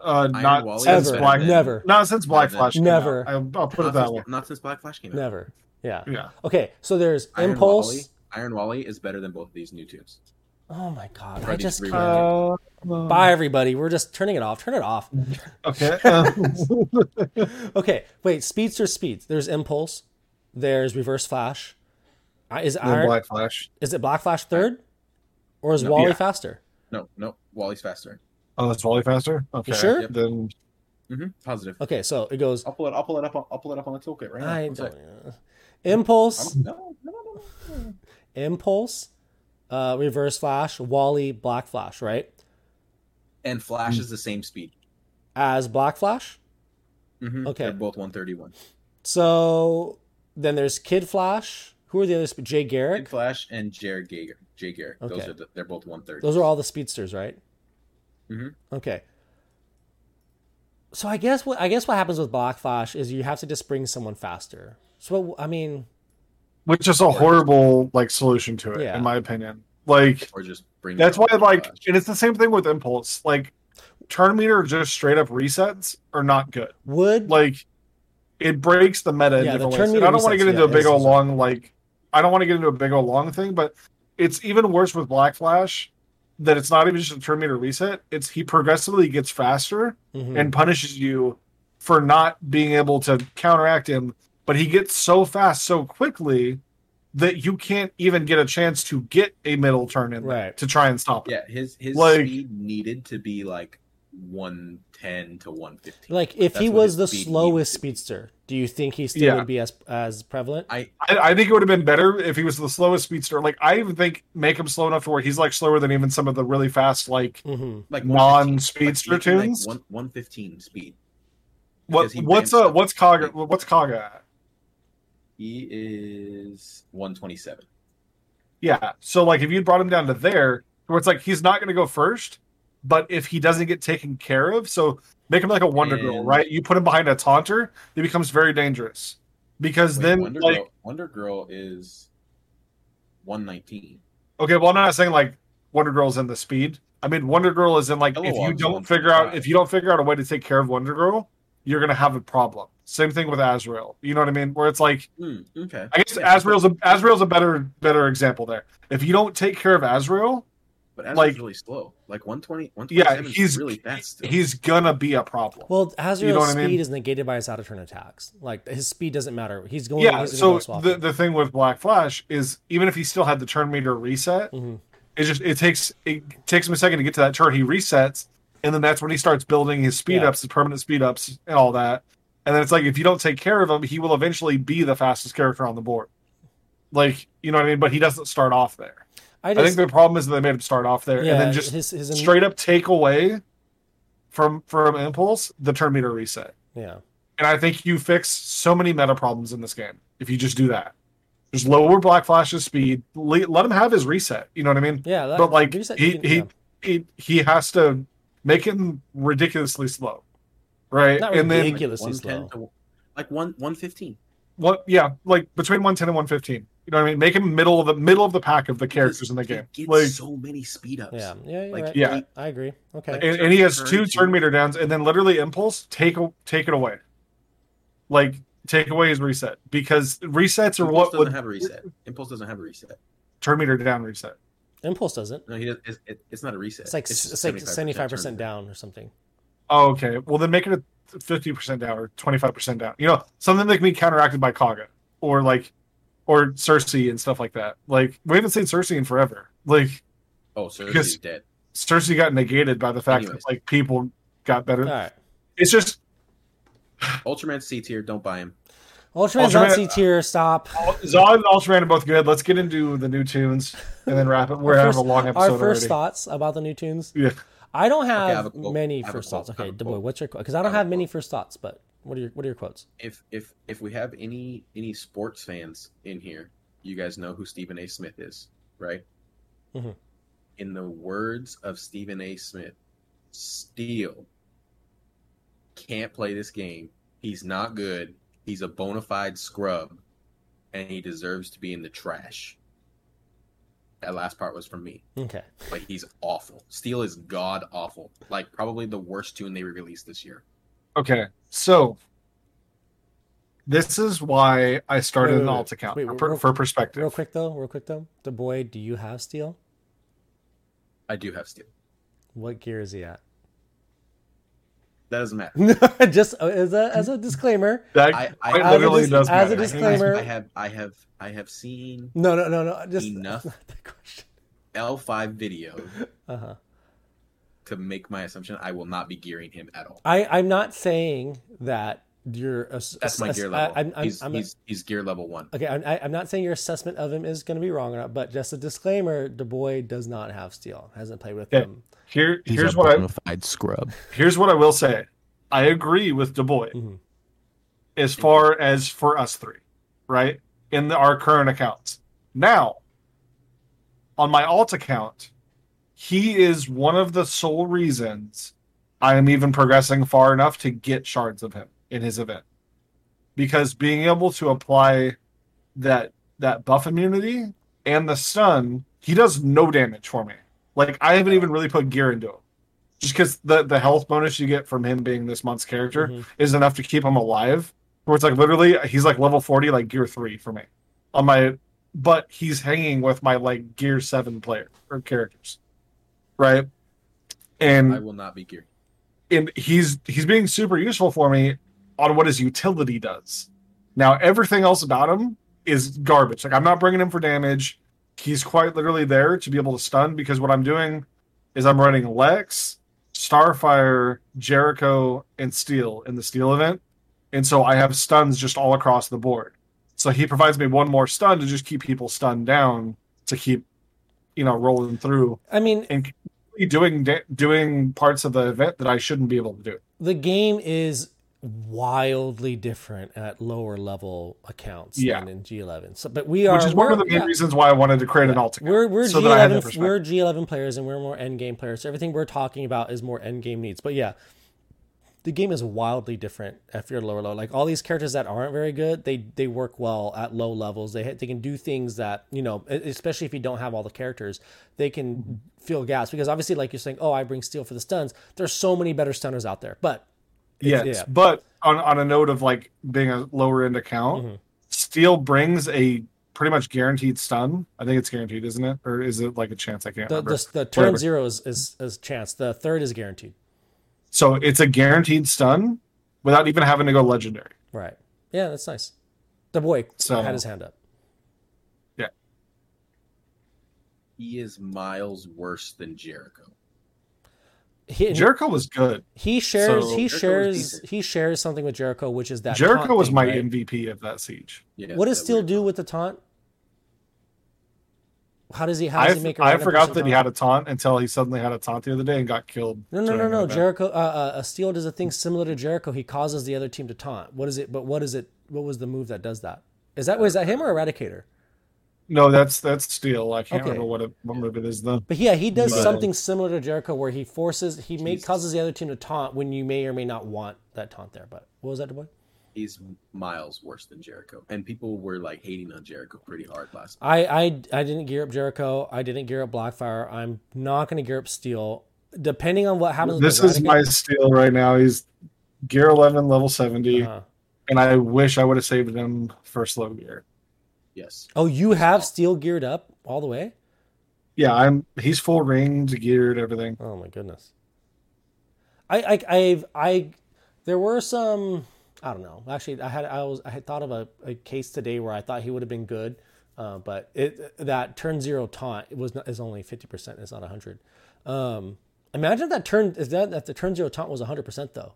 Uh, not
Wally
since
is
Black.
Never.
Not since Black
Better than-
Flash. came
Never.
out. I'll, I'll put it
Not
that
since,
way.
not since Black Flash came out.
Never. Yeah.
Yeah.
Okay, so there's
Iron
impulse.
Wally, Iron Wally is better than both of these new toons.
Oh my god! I
Freddy's
just
Rewind.
can't.
Uh,
Bye, everybody. We're just turning it off. Turn it off. <laughs>
okay. <laughs> Um,
Okay, wait. Speedster speeds. There's impulse. There's reverse flash. Is
then
Iron?
Black Flash.
Is it Black Flash third, or is
No,
Wally
yeah.
faster?
No, no, Wally's faster.
Oh, that's Wally faster. Okay.
sure?
Yep.
Then
hmm Positive.
Okay, so it goes.
I'll pull it. I'll pull it up. I'll pull it up on the toolkit right now.
I
One
don't. uh, Impulse.
I'm- no, no, no, no.
Impulse. Uh, reverse flash. Wally. Black flash. Right.
And Flash is the same speed.
As Black Flash.
Mm-hmm.
Okay.
They're both 131.
So then there's Kid Flash. Who are the others? Jay
Big
Garrick.
Flash and Jared Gager. Jay Garrick. Those are the, they're both 130.
Those are all the speedsters, right?
Mhm.
Okay. So I guess what I guess what happens with Black Flash is you have to just bring someone faster. So I mean,
which is a horrible like solution to it,
Yeah.
in my opinion. Like
or just bring.
that's why like
Flash.
and it's the same thing with impulse. Like turn meter just straight up resets are not good.
would
Like it breaks the meta
Yeah, the
different
turn
ways.
Meter
I don't want to get into
yeah,
a big
it's
old long like I don't want to get into a big old long thing, but it's even worse with Black Flash that it's not even just a turn meter reset. It's he progressively gets faster
Mhm.
and punishes you for not being able to counteract him. But he gets so fast so quickly that you can't even get a chance to get a middle turn in there
Right.
to try and stop it.
yeah, his his
like-
speed needed to be like 110 to 115.
like if
That's
he was the slowest
needed to be.
speedster, do you think he still
Yeah.
would be as as prevalent?
I
I, I think it would have been better if he was the slowest speedster. Like I even think make him slow enough to where he's like slower than even some of the really fast like
hmm
like
non-speedster
like,
toons.
Like one, 115 speed.
what what's uh what's Kaga what's Kaga at?
He is 127.
Yeah. So like if you brought him down to there, where it's like he's not gonna go first, but if he doesn't get taken care of, so make him like a Wonder Girl, right? You put him behind a taunter, it becomes very dangerous. Because
Wait,
then
Wonder
like
Girl, Wonder Girl is 119.
okay, well I'm not saying like Wonder Girl's in the speed. I mean Wonder Girl is in like if you
Kilowog's
don't figure out if you don't figure out a way to take care of Wonder Girl, you're gonna have a problem. Same thing with Azrael. You know what I mean? Where it's like
Hmm, okay.
I guess
Yeah,
Azrael's a Azrael's a better better example there. If you don't take care of Azrael,
But Azrael's
like-
really slow. Like 120,
Yeah, he's-
is really fast. Still.
he's gonna be a problem.
Well, Azrael's
know what I
speed
mean?
is negated by his out of turn attacks. Like his speed doesn't matter. He's going.
yeah,
he's
so the, the thing with Black Flash is even if he still had the turn meter reset,
Mhm.
it just it takes it takes him a second to get to that turn. He resets, and then that's when he starts building his speed
Yeah.
ups, his permanent speed ups, and all that. And then it's like if you don't take care of him, he will eventually be the fastest character on the board. Like you know what I mean, but he doesn't start off there.
I
I, think the problem is that they made him start off there,
yeah,
and then just
his, his
straight up take away from from impulse the turn meter reset.
yeah.
And I think you fix so many meta problems in this game if you just do that. Just lower Black Flash's speed, le- let him have his reset. You know what I mean?
Yeah, that,
But like
reset-
he
can-
he,
yeah.
he he has to make him ridiculously slow, right?
Not
and then
ridiculously
Like 110
slow.
to- like one 115.
what? Yeah, like between one ten and one fifteen. You know what I mean? Make him middle of the middle of the pack of the characters in the game.
He gets
Like
so many speed ups.
Yeah, yeah, you're
Like,
right.
yeah.
I agree. Okay.
Like-
and, and he has two turn meter downs, and then literally impulse take take it away, like take away his reset because resets are
Impulse
what
doesn't
would
have a reset. Impulse doesn't have a reset.
turn meter down reset.
Impulse doesn't.
No, he does. It's, it, it's not a reset.
It's like
just
it's, like
75%
seventy five percent
turn.
down or something.
Oh, okay. Well, then make it a fifty percent down or twenty five percent down. You know, something that can be counteracted by Kaga or like or Circe and stuff like that. Like we haven't seen Circe in forever. Like
Oh, Circe's
Because-
dead.
Circe got negated by the fact
Anyways.
that like people got better.
All right.
It's just
Ultraman C tier. Don't buy him.
Ultraman's not
Ultraman-
C tier. Stop.
Zod and Ultraman are both good. Let's get into the new toons and then wrap it. We're having a long episode.
Our
episode
first
already.
thoughts about the new toons.
Yeah.
I don't have
have a quote.
many
I have
first thoughts. Okay,
a
boy, what's your because I don't
I have
have many first thoughts, but What are your What are your quotes?
If if if we have any any sports fans in here, you guys know who Stephen A. Smith is, right?
Mhm.
In the words of Stephen A. Smith, Steel can't play this game. He's not good. He's a bona fide scrub, and he deserves to be in the trash. That last part was from me.
Okay.
But he's awful. Steel is god awful. Like probably the worst toon they released this year.
Okay, so this is why I started
Wait, wait,
an alt account
Wait,
for,
real-
for perspective.
Real quick though, real quick though, the boy, do you have steel?
I do have steel.
What gear is he at?
That doesn't matter. <laughs>
Just uh, as a as a disclaimer.
That
I- I-
quite
As a
literally
dis-
does
as a disclaimer-
I have I have I have seen
No, no, no, no. Just
Enough.
that's <laughs> not the question.
L5 video
Uh huh.
To make my assumption I will not be gearing him at all.
I I'm not saying that you're. A,
That's my gear level.
I'm, I'm,
he's,
I'm a-
he's, he's gear level one.
okay. I'm, I- I'm not saying your assessment of him is going to be wrong or not, but just a disclaimer: the boy does not have steel. Hasn't played with
Okay.
him.
Here, here's what I
fide scrub.
here's what I will say. I agree with the boy
Mhm.
as far as for us three, right? In the, our current accounts. Now, on my alt account, he is one of the sole reasons I am even progressing far enough to get shards of him in his event. Because being able to apply that that buff immunity and the stun, he does no damage for me. Like I haven't even really put gear into him. Just because the, the health bonus you get from him being this month's character
Mhm.
is enough to keep him alive. Where it's like literally he's like level 40, like gear three for me. On my but he's hanging with my like gear seven player or characters. Right? And
I will not be geared.
and he's he's being super useful for me on what his utility does. Now everything else about him is garbage. Like I'm not bringing him for damage. He's quite literally there to be able to stun because what I'm doing is I'm running Lex, Starfire, Jericho, and Steel in the Steel event, and so I have stuns just all across the board. So he provides me one more stun to just keep people stunned down to keep, you know, rolling through
I mean,
and doing doing parts of the event that I shouldn't be able to do.
the game is wildly different at lower level accounts
Yeah.
than in G11. So, but we are
which is one of the main
yeah.
reasons why I wanted to create an alt account.
We're we're
so that I had
G11 we're G11 players and we're more end game players. So everything we're talking about is more end game needs. But yeah, the game is wildly different if you're lower low. Like all these characters that aren't very good, they they work well at low levels. They they can do things that you know, especially if you don't have all the characters, they can fill gaps because obviously, like you're saying, oh, I bring steel for the stuns. There's so many better stunners out there, but
yes,
yeah.
but on on a note of like being a lower end account,
Mhm.
Steel brings a pretty much guaranteed stun. I think it's guaranteed, isn't it? Or is it like a chance? I can't
the
remember.
the, the turn
Whatever.
zero is, is is chance. The third is guaranteed.
So it's a guaranteed stun without even having to go legendary.
Right. Yeah, that's nice. The boy
So-
had his hand up. Yeah.
He is miles worse than Jericho.
He,
Jericho was good.
he shares
So-
he
Jericho
shares he shares something with Jericho, which is that
Jericho
taunt
was
thing,
my
right?
MVP of that siege.
Yeah,
What does Steel do with the taunt? How does he how does
I,
he make a
I forgot that he had a taunt until he suddenly had a taunt the other day and got killed.
No, no, no, no. Jericho, uh, uh, Steel does a thing similar to Jericho. He causes the other team to taunt. What is it? But what is it? What was the move that does that? Is that was that him or Eradicator?
No, that's that's Steel. I can't
Okay.
remember what it, what move it is though.
But yeah, he does
But-
something similar to Jericho where he forces he make causes the other team to taunt when you may or may not want that taunt there. But what was that, boy?
He's miles worse than Jericho, and people were like hating on Jericho pretty hard last.
I, I I didn't gear up Jericho. I didn't gear up Blackfire. I'm not going to gear up Steel. Depending on what happens.
This is my
Eradicator-
Steel right now. He's gear 11, level 70,
Uh-huh.
and I wish I would have saved him for slow gear.
Yes,
Oh, you have Steel geared up all the way?
Yeah, I'm. He's full ranged, geared, everything.
Oh my goodness. I I I've I there were some I don't know. Actually, I had I was I had thought of a, a case today where I thought he would have been good, uh, but it that turn zero taunt it was not, is only fifty percent. It's not hundred. Um, imagine that turn is that that the turn zero taunt was hundred percent though.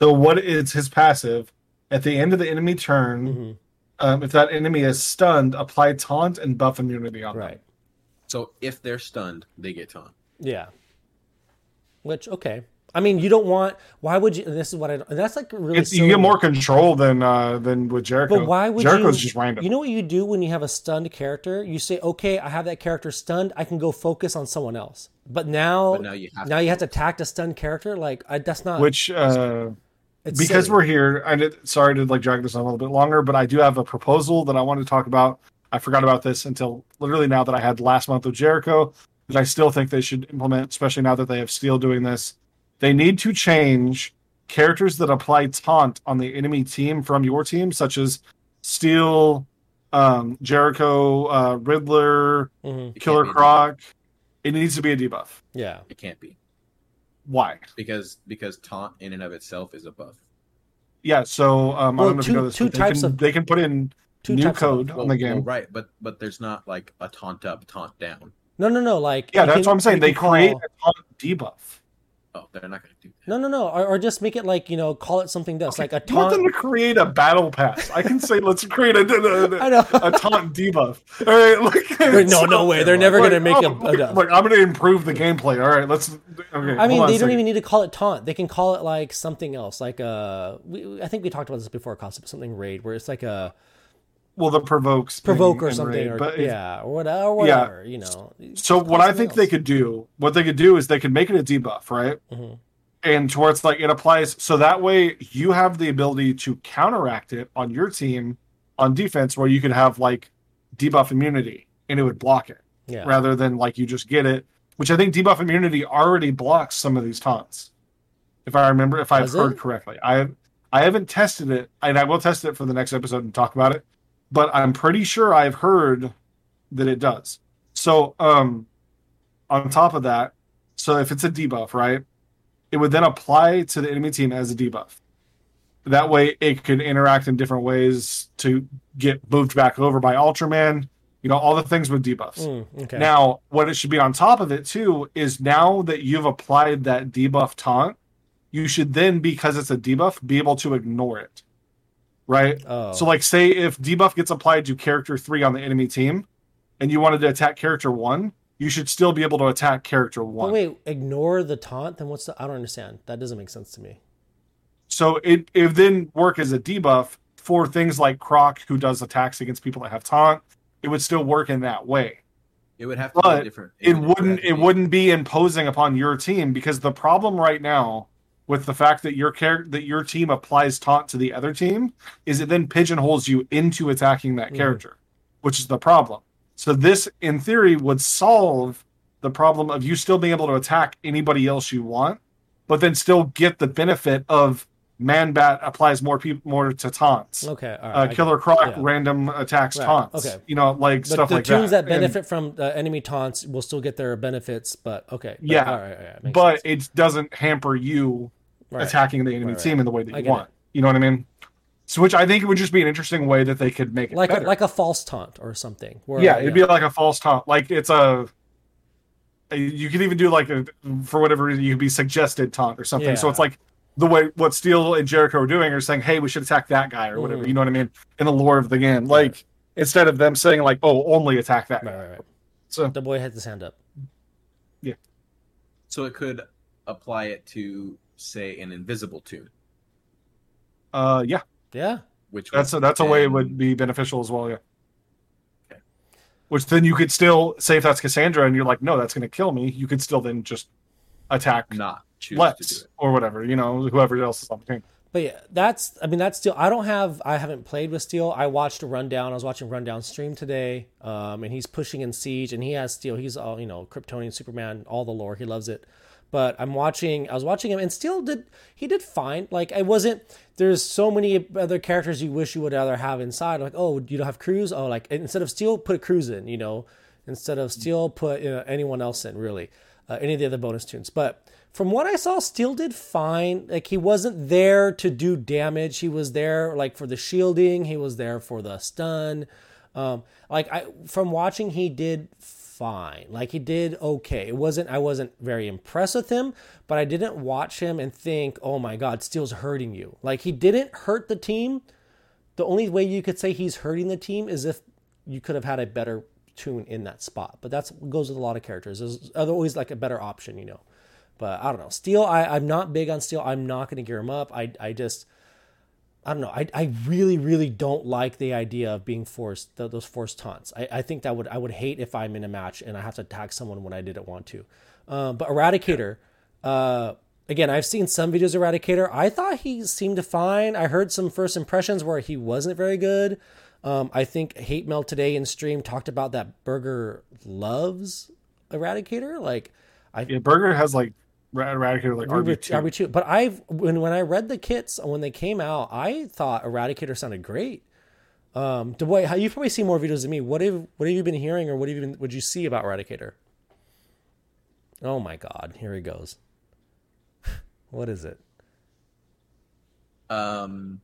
So what is his passive? At the end of the enemy turn,
Mhm.
um, if that enemy is stunned, apply taunt and buff immunity on them.
Right.
so if they're stunned, they get taunt.
Yeah. Which okay. I mean, you don't want. Why would you? This is what I. That's like really.
It's, you get more control than uh, than with Jericho.
But why would
Jericho's
you?
just random.
You know what you do when you have a stunned character? You say, "Okay, I have that character stunned. I can go focus on someone else." But now,
But now you have
now
to
you have to attack a stunned character. Like I, that's not.
Which uh,
it's
because
silly.
we're here, I did, sorry to like drag this on a little bit longer, but I do have a proposal that I want to talk about. I forgot about this until literally now that I had last month with Jericho, that I still think they should implement, especially now that they have Steel doing this. They need to change characters that apply taunt on the enemy team from your team, such as Steel, um, Jericho, uh, Riddler,
Mhm.
Killer Croc. It needs to be a debuff.
Yeah.
It can't be
Why?
because because taunt in and of itself is a buff.
Yeah, so um, I
Well,
don't know if
two-
you know this,
two
they
types
can,
of-
they can put in
Two
new code
Of,
on the game.
Well, right, but but there's not like a taunt up, taunt down.
no, no, no. Like
Yeah, that's
can-
what I'm saying. They create
call-
a taunt debuff.
Oh, they're not going to do that.
No, no, no. Or, or just make it like you know, call it something else, like a
You want them
taunt.
to create a battle pass. I can say, let's create a, a, a taunt debuff. All right, like,
Wait, no, no way. They're never gonna make a-
like,
a-
like, I'm gonna improve the gameplay. All right, let's. Okay,
I mean, they don't even need to call it taunt. They can call it like something else, like uh, we, I think we talked about this before, Costa, something raid, where it's like a
Well, the provokes
provoke or something,
Raid,
or
but
yeah, whatever, whatever you know.
So what I think they could do, what they could do is they could make it a debuff, right?
Mhm.
And towards like it applies, so that way you have the ability to counteract it on your team on defense, where you could have like debuff immunity and it would block it,
yeah,
rather than like you just get it, which I think debuff immunity already blocks some of these taunts. If I remember, if I've
Does
heard
it?
correctly, I I haven't tested it, and I will test it for the next episode and talk about it. But I'm pretty sure I've heard that it does. So, um, on top of that, so if it's a debuff, right, it would then apply to the enemy team as a debuff. That way, it could interact in different ways to get moved back over by Ultraman. You know, all the things with debuffs.
Mm, okay.
Now, what it should be on top of it too is now that you've applied that debuff taunt, you should then, because it's a debuff, be able to ignore it. Right?
oh,
So, like, say if debuff gets applied to character three on the enemy team and you wanted to attack character one, you should still be able to attack character
but
one.
wait, ignore the taunt. Then what's the? I don't understand. That doesn't make sense to me.
So, it, it then work as a debuff for things like Croc, who does attacks against people that have taunt. It would still work in that way.
It would have to
But
be different.
it
would
wouldn't it
be-
wouldn't be imposing upon your team because the problem right now with the fact that your character that your team applies taunt to the other team is it then pigeonholes you into attacking that
Mhm.
character which is the problem so this in theory would solve the problem of you still being able to attack anybody else you want but then still get the benefit of man bat applies more people more to taunts
Okay, right.
uh, killer croc
Yeah.
random attacks
Right,
taunts
okay.
you know like
But
stuff
the
like
toons that,
that And-
benefit from the enemy taunts will still get their benefits, but okay. But,
Yeah,
all right, all right,
but
sense.
it doesn't hamper you attacking the enemy team in the way that you want. You know what I mean? So, which I think it would just be an interesting way that they could make it
like a, like a false taunt or something. Where,
yeah, it'd be like a false taunt. Like it's a. You could even do like a for whatever reason you could be suggested taunt or something. So it's like the way what Steel and Jericho are doing are saying, "Hey, we should attack that guy" or whatever.
Mhm.
You know what I mean? In the lore of the game, like instead of them saying like, "Oh, only attack that."
right,
guy.
right, right.
So
The boy had his hand up. Yeah.
So it could apply it to say an invisible toon,
uh, yeah,
Yeah,
which
that's a, that's a way it would be beneficial as well. Yeah.
Okay.
Which then you could still say if that's Cassandra and you're like, no, that's going to kill me. You could still then just attack
not choose to do
Lex
it.
or whatever. You know, whoever else is on the team.
but yeah, that's. I mean, that's still. I don't have. I haven't played with Steel. I watched a rundown. I was watching rundown stream today, um, and he's pushing in Siege, and he has Steel. He's all you know, Kryptonian Superman, all the lore. He loves it. But I'm watching. I was watching him, and Steel did. He did fine. Like I wasn't. There's so many other characters you wish you would rather have inside. Like oh, you don't have Cruz. Oh, like instead of Steel, put a Cruz in. You know, instead of Steel, put you know, anyone else in. Really, uh, any of the other bonus toons. But from what I saw, Steel did fine. Like he wasn't there to do damage. He was there like for the shielding. He was there for the stun. Um, like I from watching, he did fine. Like he did okay. It wasn't. I wasn't very impressed with him, but I didn't watch him and think, oh my god, Steel's hurting you. Like he didn't hurt the team. The only way you could say he's hurting the team is if you could have had a better toon in that spot. But that's goes with a lot of characters. There's always like a better option, you know. But I don't know. Steel, I, I'm not big on Steel. I'm not going to gear him up. I, I just, I don't know. I, I really, really don't like the idea of being forced, th- those forced taunts. I, I think that would, I would hate if I'm in a match and I have to attack someone when I didn't want to. Um, but Eradicator, uh, again, I've seen some videos of Eradicator. I thought he seemed fine. I heard some first impressions where he wasn't very good. Um, I think Hate Mail today in stream talked about that Burger loves Eradicator. Like, I
Yeah, Burger has like Eradicator like RB two.
RB two. But I've when when I read the kits when they came out, I thought Eradicator sounded great. Um, the boy, how you've probably seen more videos than me. What have what have you been hearing, or what have you been? Would you see about Eradicator? Oh my God! Here he goes. <laughs> what is it?
Um,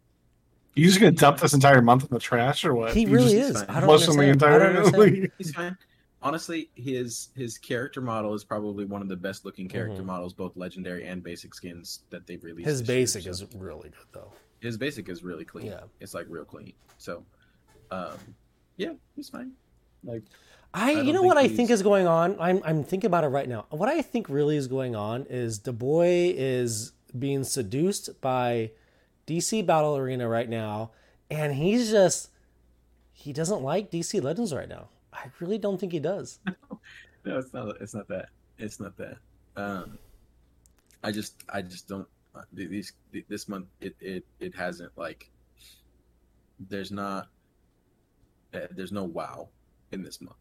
You just gonna dump this entire month in the trash or what?
He
You
really
just
is.
fine.
I don't
flush them
understand.
the
I don't
entire
understand. <laughs>
he's fine. Honestly, his his character model is probably one of the best looking character
Mhm.
models, both legendary and basic skins that they've released.
His
this year,
basic
so-
is really good though.
his basic is really clean.
Yeah.
It's like real clean. So, um, yeah, he's fine. Like,
I,
don't
you know what I think is going on. I'm I'm thinking about it right now. What I think really is going on is the boy is being seduced by DC Battle Arena right now, and he's just he doesn't like DC Legends right now. I really don't think he does. <laughs>
no, it's not. It's not that. It's not that. Um, I just, I just don't. uh, These this month, it it it hasn't like. There's not. Uh, there's no wow in this month.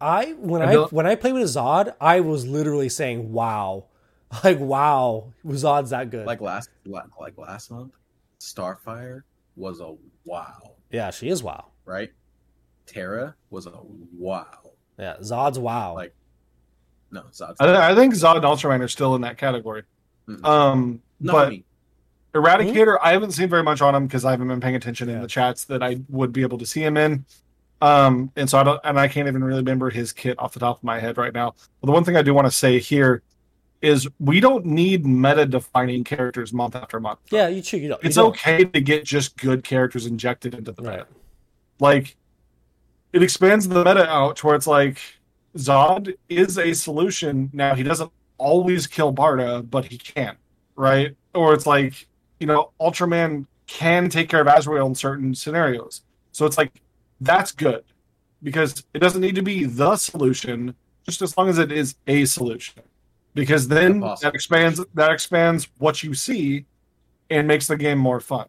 I when
I
I when I played with Zod, I was literally saying wow, <laughs> like wow, was Zod's that good.
Like last, like last month, Starfire was a wow,
yeah, she is wow.
right? Terra was a wow.
Yeah, Zod's wow.
Like, No, Zod's
I, I think Zod and Ultraman are still in that category.
Mm-mm.
Um,
not
but
me.
Eradicator, I haven't seen very much on him because I haven't been paying attention in the chats that I would be able to see him in. Um, and so I don't, and I can't even really remember his kit off the top of my head right now. But the one thing I do want to say here is we don't need meta-defining characters month after month.
yeah, you choose. You don't.
it's
you don't.
okay to get just good characters injected into the meta.
Right.
Like, it expands the meta out to where it's like Zod is a solution. Now he doesn't always kill Barda, but he can, right? Or it's like you know, Ultraman can take care of Azrael in certain scenarios. So it's like that's good because it doesn't need to be the solution, just as long as it is a solution. Because then
Awesome.
that expands that expands what you see and makes the game more fun.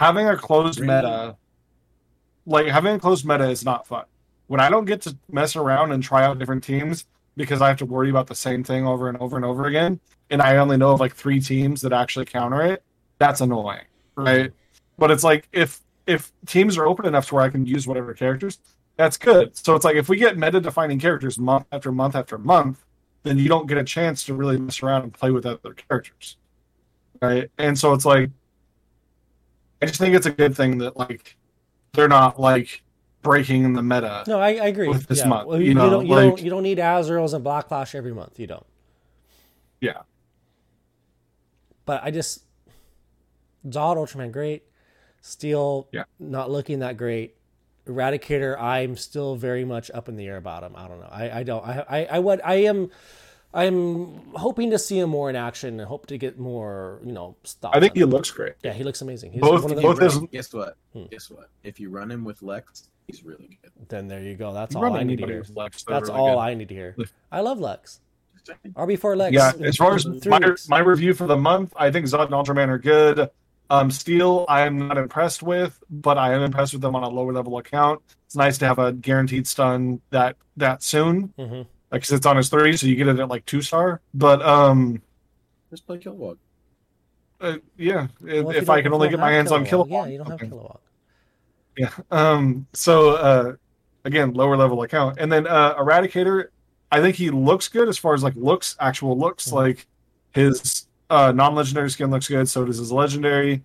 Having a closed
Really?
meta, like having a closed meta, is not fun. When I don't get to mess around and try out different teams because I have to worry about the same thing over and over and over again, and I only know of like three teams that actually counter it, that's annoying, right? But it's like if if teams are open enough to where I can use whatever characters, that's good. So it's like if we get meta defining characters month after month after month, then you don't get a chance to really mess around and play with other characters. Right. And so it's like I just think it's a good thing that like they're not like breaking the meta.
No, I, I agree.
with this
yeah.
month,
Well,
you
you,
know,
don't, you
like-
don't you don't need Azraels and Black Flash every month. You don't.
Yeah.
But I just Zod Ultraman great. Steel
Yeah.
not looking that great. Eradicator, I'm still very much up in the air about him. I don't know. I, I don't I, I I would I am I'm hoping to see him more in action and hope to get more, you know, stuff.
I think he looks great.
Yeah, he looks amazing. He's
Both-
one of the,
both
Right,
his-
guess what?
Hmm.
Guess what? If you run him with Lex, he's really good.
then there you go. That's
You
all I need to hear.
Lex,
That's
really
all
good.
I need to hear. I love Lex. RB4 Lex.
Yeah, as far as my,
weeks.
my review for the month, I think Zod and Ultraman are good. Um, Steel, I am not impressed with, but I am impressed with them on a lower level account. It's nice to have a guaranteed stun that that soon,
Mhm.
Like 'cause it's on his three, so you get it at like two star. But um,
Just play Kilowog.
uh, yeah, if,
Well,
if,
you
I can only get my
have
hands on
Kilowog.
Kilowog,
Yeah, you don't have
okay.
Kilowog.
Yeah. Um. So, uh, again, lower level account, and then uh, Eradicator. I think he looks good as far as like looks, actual looks.
Mhm.
Like his uh, non-legendary skin looks good. So does his legendary,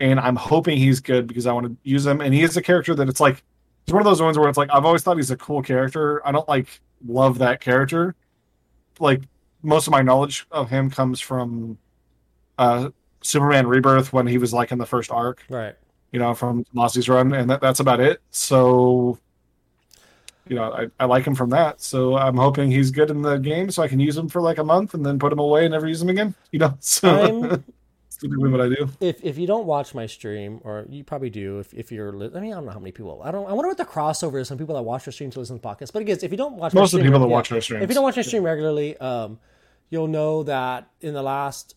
and I'm hoping he's good because I want to use him. And he is a character that it's like it's one of those ones where it's like I've always thought he's a cool character. I don't like love that character. Like most of my knowledge of him comes from uh Superman Rebirth when he was like in the first arc
Right.
you know, from Mossie's run, and that, that's about it. So you know, I, I like him from that. So I'm hoping he's good in the game, so I can use him for like a month and then put him away and never use him again. You know, so <laughs> typically what I do.
if if you don't watch my stream, or you probably do, if, if you're, I mean, I don't know how many people. I don't. I wonder what the crossover is. Some people that watch your stream to listen to podcasts. But again, if you don't watch my
Most of the people that
yeah,
watch our stream,
if you don't watch my stream regularly, um, you'll know that in the last,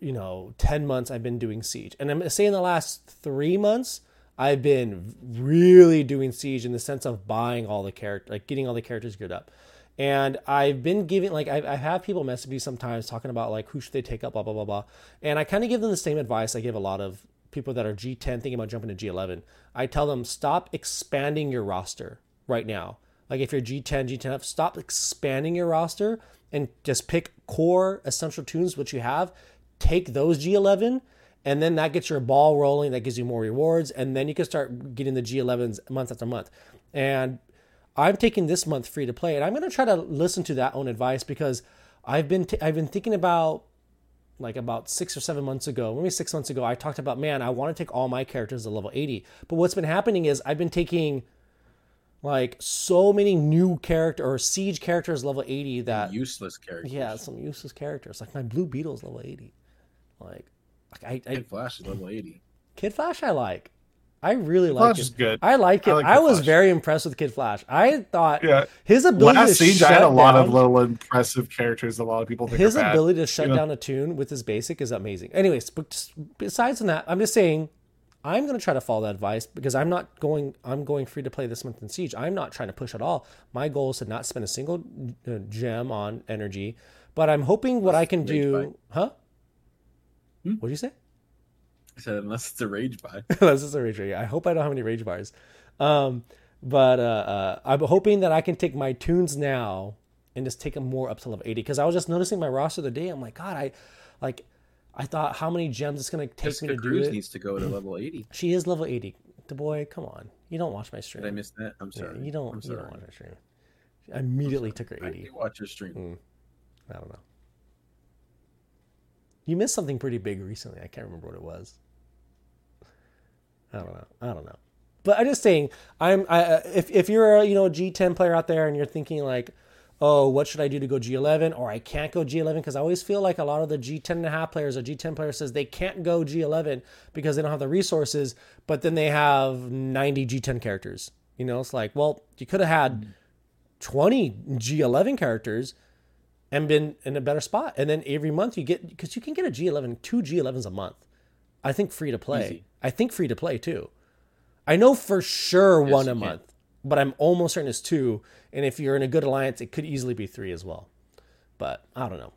you know, ten months I've been doing Siege, and I'm saying in the last three months I've been really doing Siege in the sense of buying all the character, like getting all the characters geared up. And I've been giving like I, I have people message me sometimes talking about like who should they take up, blah blah blah blah. And I kind of give them the same advice I give a lot of people that are G10 thinking about jumping to G11. I tell them stop expanding your roster right now. Like if you're G10, G10F, stop expanding your roster and just pick core essential toons which you have. Take those G11 and then that gets your ball rolling. That gives you more rewards, and then you can start getting the G11s month after month. And I'm taking this month free to play, and I'm going to try to listen to that own advice because I've been t- I've been thinking about like about six or seven months ago, maybe six months ago, I talked about man, I want to take all my characters to level 80. But what's been happening is I've been taking like so many new character or siege characters level 80 that
Useless characters.
yeah, some useless characters like my blue beetle's level 80. Like, like I, I
Kid Flash is level 80.
Kid Flash I like. I really like
Flash
it.
is good.
I like it.
I
I,
like Kid
was
Flash.
very impressed with Kid Flash. I thought
Yeah.
his ability
Last
to
Siege,
shut
I had a lot of
down-
little impressive characters a lot of people think
his
are bad.
ability to shut
know?
down a toon with his basic is amazing. Anyways, but besides from that, I'm just saying I'm going to try to follow that advice because I'm not going. I'm going free to play this month in Siege. I'm not trying to push at all. My goal is to not spend a single uh, gem on energy, but I'm hoping what I can do. Huh?
Hmm?
What did you say?
I <laughs> said, unless it's a rage buy. <laughs>
this is a rage bar. I hope I don't have any rage bars. Um, but uh, uh, I'm hoping that I can take my toons now and just take them more up to level 80. Because I was just noticing my roster the day. I'm like, God, I like. I thought how many gems it's gonna take
Jessica
me to do
Cruz
it.
needs to go to <clears throat> level 80.
She is level 80. The boy, come on. You don't watch my stream.
Did I miss that? I'm
Yeah,
sorry.
you don't.
I'm sorry.
You don't watch my stream. I immediately took her
I
80.
do watch your stream.
Mm. I don't know. You missed something pretty big recently. I can't remember what it was. I don't know. I don't know. But I'm just saying, I'm I, uh, if if you're a you know a G10 player out there and you're thinking like, oh, what should I do to go G11 or I can't go G11 because I always feel like a lot of the G10 and a half players or G10 player says they can't go G11 because they don't have the resources, but then they have 90 G10 characters. You know, it's like, well, you could have had 20 G11 characters and been in a better spot. And then every month you get because you can get a G11, two G11s a month. I think free to play.
Easy.
I think free to play too. I know for sure
Yes,
one
you
a
can.
month, but I'm almost certain it's two. And if you're in a good alliance, it could easily be three as well. But I don't know.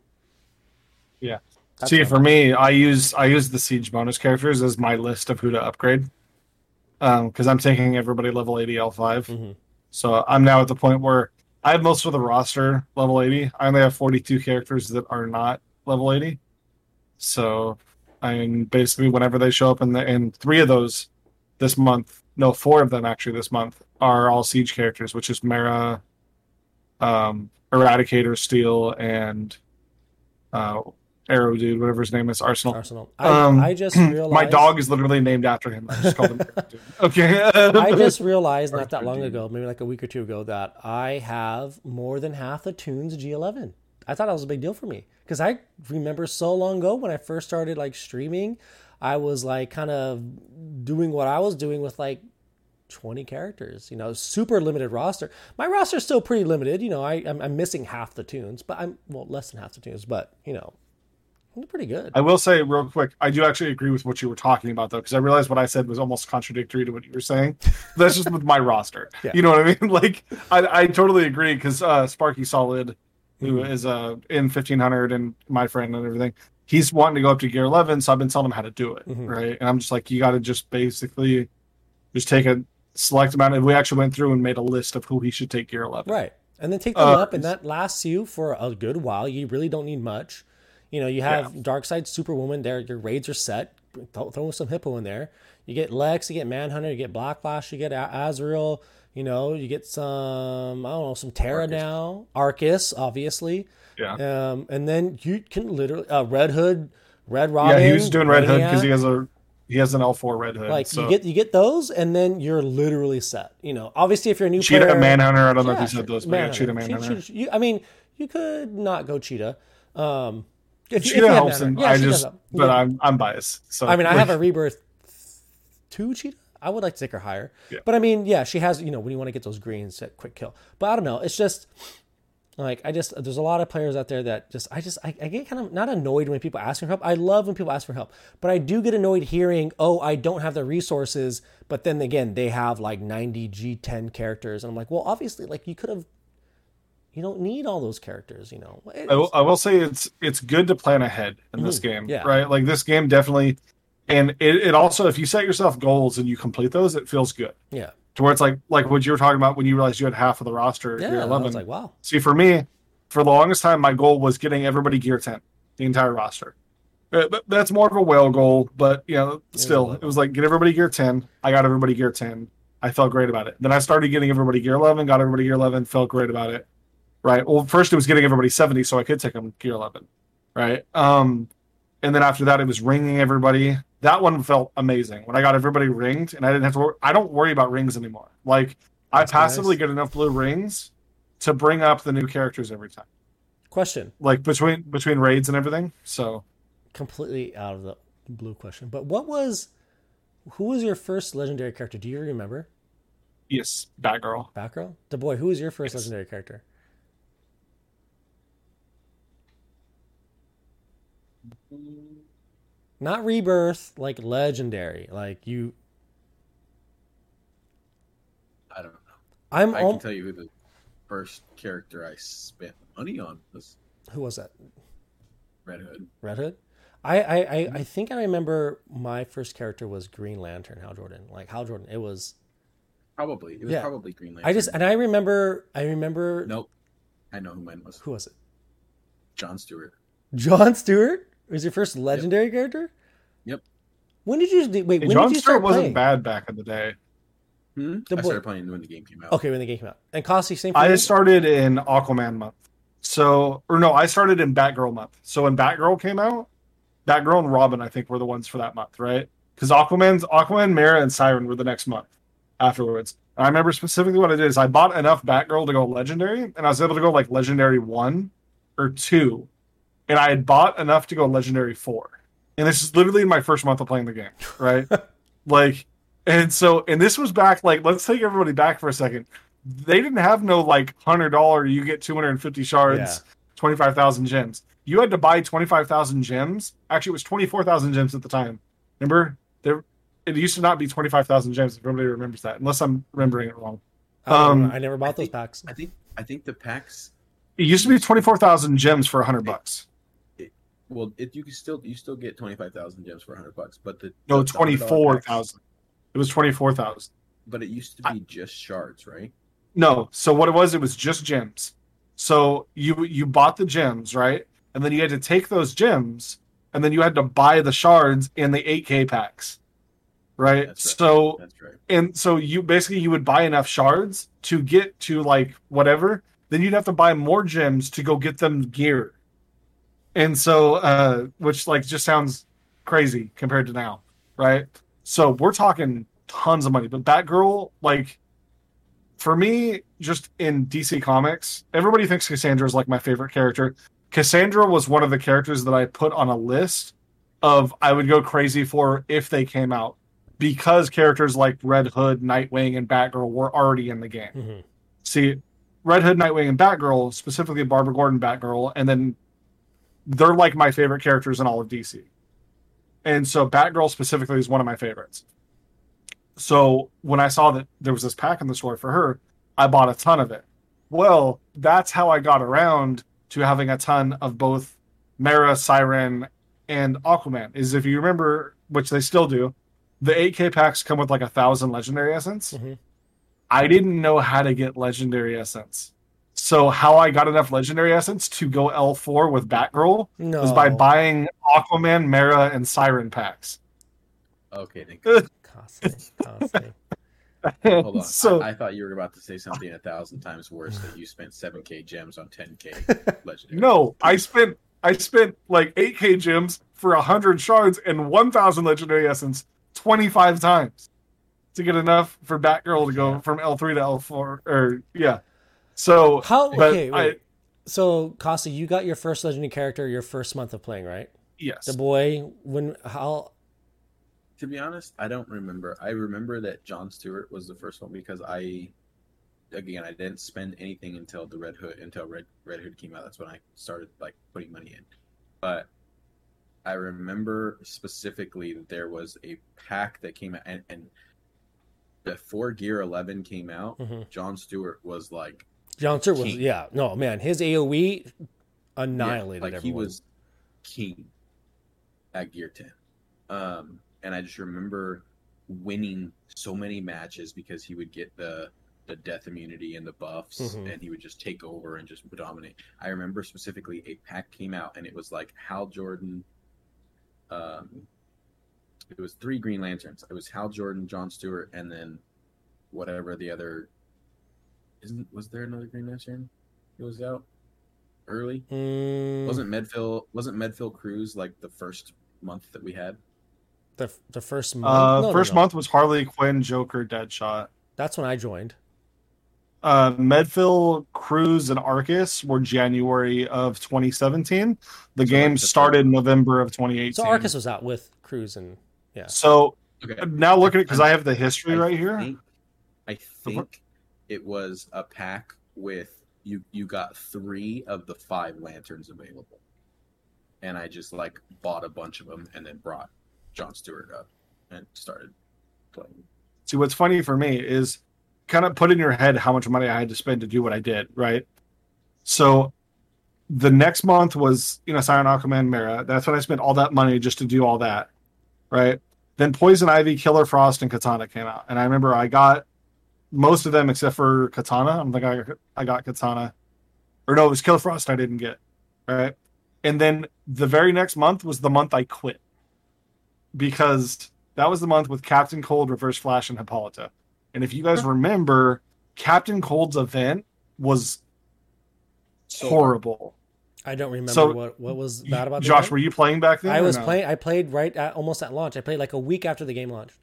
Yeah.
That's
See, for me, I use I use the siege bonus characters as my list of who to upgrade. Um, because I'm taking everybody level 80 L5.
Mhm.
So I'm now at the point where I have most of the roster level 80. I only have 42 characters that are not level 80. So I mean, basically, whenever they show up in the and three of those this month, no, four of them actually this month are all siege characters, which is Mera, um, Eradicator, Steel, and uh, Arrow Dude, whatever his name is, Arsenal.
Arsenal. I,
Um,
I just <clears throat> realized
My dog is literally named after him. I just called him. Arrow Dude. <laughs> Okay.
I just realized not that long ago, maybe like a week or two ago, that I have more than half the toons G11. I thought that was a big deal for me because I remember so long ago when I first started like streaming, I was like kind of doing what I was doing with like 20 characters, you know, super limited roster. My roster's still pretty limited, you know. I I'm, I'm missing half the toons, but I'm well less than half the toons, but you know, I'm pretty good.
I will say real quick, I do actually agree with what you were talking about though, because I realized what I said was almost contradictory to what you were saying. <laughs> That's just with my roster.
Yeah.
You know what I mean? <laughs> Like I, I totally agree because uh, Sparky Solid, who is uh, in fifteen hundred and my friend and everything, he's wanting to go up to gear eleven, so I've been telling him how to do it.
Mhm.
Right. And I'm just like, you gotta just basically just take a select amount of we actually went through and made a list of who he should take gear eleven.
Right. And then take them
Uh,
up, and that lasts you for a good while. You really don't need much. You know, you have Darkseid Superwoman there. Your raids are set. Throw, throw some Hippo in there. You get Lex, you get Manhunter, you get Black Flash, you get A- Azrael. You know, you get some, I don't know, some Terra
Arcus.
now. Arcus, obviously.
Yeah.
Um, and then you can literally, uh, Red Hood, Red Robin.
yeah, he was doing Red Hood because he has a He has an L4 Red Hood.
Like
so.
you get you get those, and then you're literally set. You know, obviously if you're a new
Cheetah
player,
Manhunter. I don't know if
Yeah,
you said
sure.
those, but yeah, Cheetah
Manhunter.
Manhunter.
Cheetah- you- I mean, you could not go cheetah. Um, if, you- if
Cheetah helps, and
Yeah,
I just, but
Yeah.
I'm I'm biased. So
I mean, I have a <laughs> rebirth two cheetah. I would like to take her higher,
Yeah.
but I mean, yeah, she has. You know, when you want to get those greens, at quick kill. But I don't know. It's just like I just there's a lot of players out there that just I just I, I get kind of not annoyed when people ask for help. I love when people ask for help, but I do get annoyed hearing, oh, I don't have the resources. But then again, they have like 90 G10 characters, and I'm like, well, obviously, like you could have. You don't need all those characters, you know.
I will, I will say it's it's good to plan ahead in this
Mhm.
game,
Yeah.
right? Like this game definitely, and it, it also if you set yourself goals and you complete those, it feels good.
yeah,
To where it's like like what you were talking about when you realized you had half of the roster.
yeah.
Gear
I
11.
was like, wow,
See, for me, for the longest time, my goal was getting everybody gear ten, the entire roster. Uh, but That's more of a whale goal, but you know, still, it was like get everybody gear ten. I got everybody gear ten. I felt great about it. Then I started getting everybody gear eleven. Got everybody gear eleven. Felt great about it. Right. Well, first it was getting everybody seventy, so I could take them gear eleven. Right. Um, and then after that, it was ringing everybody. That one felt amazing when I got everybody ringed, and I didn't have to. Worry, I don't worry about rings anymore. Like I
That's
passively
nice.
get enough blue rings to bring up the new characters every time,
question.
like between between raids and everything. So
completely out of the blue question. But what was who was your first legendary character? Do you remember?
yes, Batgirl.
Batgirl? The boy, who was your first
Yes.
legendary character? Mm, Not rebirth, like legendary. Like you
I don't know.
I'm
I
al-
can tell you who the first character I spent money on was
who was that?
Red Hood.
Red Hood? I, I, I, mm-hmm. I think I remember my first character was Green Lantern, Hal Jordan. Like Hal Jordan. It was
Probably it was
Yeah.
probably Green Lantern.
I just and I remember I remember
nope. I know who mine was.
who was it?
John Stewart.
John Stewart was your first legendary character.
Yep.
When did you wait?
Hey,
When
John
did you
Stewart wasn't
playing?
bad back in the day.
Hmm?
The
I
boy-
started playing when the game came out.
Okay, when the game came out. And Kossi, same for
I
you?
started in Aquaman month. So, or no, I started in Batgirl month. So when Batgirl came out, Batgirl and Robin, I think, were the ones for that month, right? Because Aquaman's Aquaman, Mera, and Siren were the next month afterwards. And I remember specifically what I did is I bought enough Batgirl to go legendary, and I was able to go like legendary one or two, and I had bought enough to go legendary four. And this is literally my first month of playing the game, right? <laughs> like, and so, and this was back like let's take everybody back for a second. They didn't have no like hundred dollar. You get two hundred and fifty shards,
Yeah.
twenty five thousand gems. You had to buy twenty five thousand gems. Actually, it was twenty four thousand gems at the time. Remember, there it used to not be twenty five thousand gems. If everybody remembers that, unless I'm remembering it wrong.
I,
um.
I never bought those
think-
packs.
I think I think the packs
It used to be twenty four thousand gems for hundred bucks.
Well it, you can still you still get twenty five thousand gems for hundred bucks, but the
No,
the- the $100
twenty four
packs-
It was twenty four thousand.
But it used to be just shards, right?
No. So what it was, it was just gems. So you you bought the gems, right? And then you had to take those gems, and then you had to buy the shards in the 8K packs, right?
Right.
So
That's right.
and so you basically you would buy enough shards to get to like whatever. Then you'd have to buy more gems to go get them gear. And so, uh, which like just sounds crazy compared to now, right? So we're talking tons of money. But Batgirl, like for me, just in DC Comics, everybody thinks Cassandra is like my favorite character. Cassandra was one of the characters that I put on a list of I would go crazy for if they came out because characters like Red Hood, Nightwing, and Batgirl were already in the game.
Mhm.
See, Red Hood, Nightwing, and Batgirl, specifically Barbara Gordon, Batgirl, and then they're like my favorite characters in all of DC. And so Batgirl specifically is one of my favorites. So when I saw that there was this pack in the store for her, I bought a ton of it. Well, that's how I got around to having a ton of both Mera, Siren, and Aquaman. Is if you remember, which they still do, the 8K packs come with like a thousand legendary essence.
Mhm.
I didn't know how to get legendary essence. So how I got enough legendary essence to go L4 with Batgirl
No.
was by buying Aquaman, Mera, and Siren packs.
Okay, thank you. <laughs>
Constantly, constantly.
Hold on.
so
I, I thought you were about to say something a thousand times worse that you spent seven K gems on ten K <laughs> legendary.
no, I spent I spent like 8k gems for 100 shards and 1000 legendary essence 25 times to get enough for Batgirl to go from L3 to L4 or yeah. So
How
but
okay,
I-
wait. so Costa, you got your first legendary character your first month of playing, right?
yes.
The boy when how
To be honest, I don't remember. I remember that John Stewart was the first one because I, again, I didn't spend anything until the Red Hood until Red Red Hood came out. That's when I started like putting money in. But I remember specifically that there was a pack that came out, and, and before Gear Eleven came out,
Mhm.
John Stewart was like
John Stewart was
King.
yeah, no man, his AoE
yeah,
annihilated
like he
everyone.
was king at Gear Ten. Um, and I just remember winning so many matches because he would get the the death immunity and the buffs,
Mhm.
and he would just take over and just dominate. I remember specifically a pack came out, and it was like Hal Jordan. Um, it was three Green Lanterns. It was Hal Jordan, John Stewart, and then whatever the other. Isn't was there another Green Lantern? It was out early.
Mm,
Wasn't Medphyll wasn't Medphyll Cruz like the first month that we had?
the the first month.
Uh,
no, no,
first
no.
month was Harley Quinn, Joker, Deadshot.
That's when I joined.
Uh, Medphyll, Cruz, and Arcus were January of 2017. The
So,
game
like, the
started November of 2018.
So Arcus was out with Cruz and yeah.
So
Okay.
now look at it because I have the history right here.
I think it was a pack with you. You got three of the five lanterns available, and I just like bought a bunch of them and then brought John Stewart up and started playing.
See, what's funny for me is kind of put in your head how much money I had to spend to do what I did, right? So the next month was, you know, Siren Aquaman Mera. That's when I spent all that money just to do all that, right? Then Poison Ivy, Killer Frost, and Katana came out. And I remember I got most of them except for Katana. I don't think I, I got Katana. Or no, it was Killer Frost I didn't get, right? And then the very next month was the month I quit because that was the month with Captain Cold, Reverse Flash, and Hippolyta. And if you guys remember, Captain Cold's event was
So-
horrible.
I don't remember
So,
what what was bad about the
Josh,
game.
were you playing back then?
I was
no?
playing. I played right at almost at launch. I played like a week after the game launched.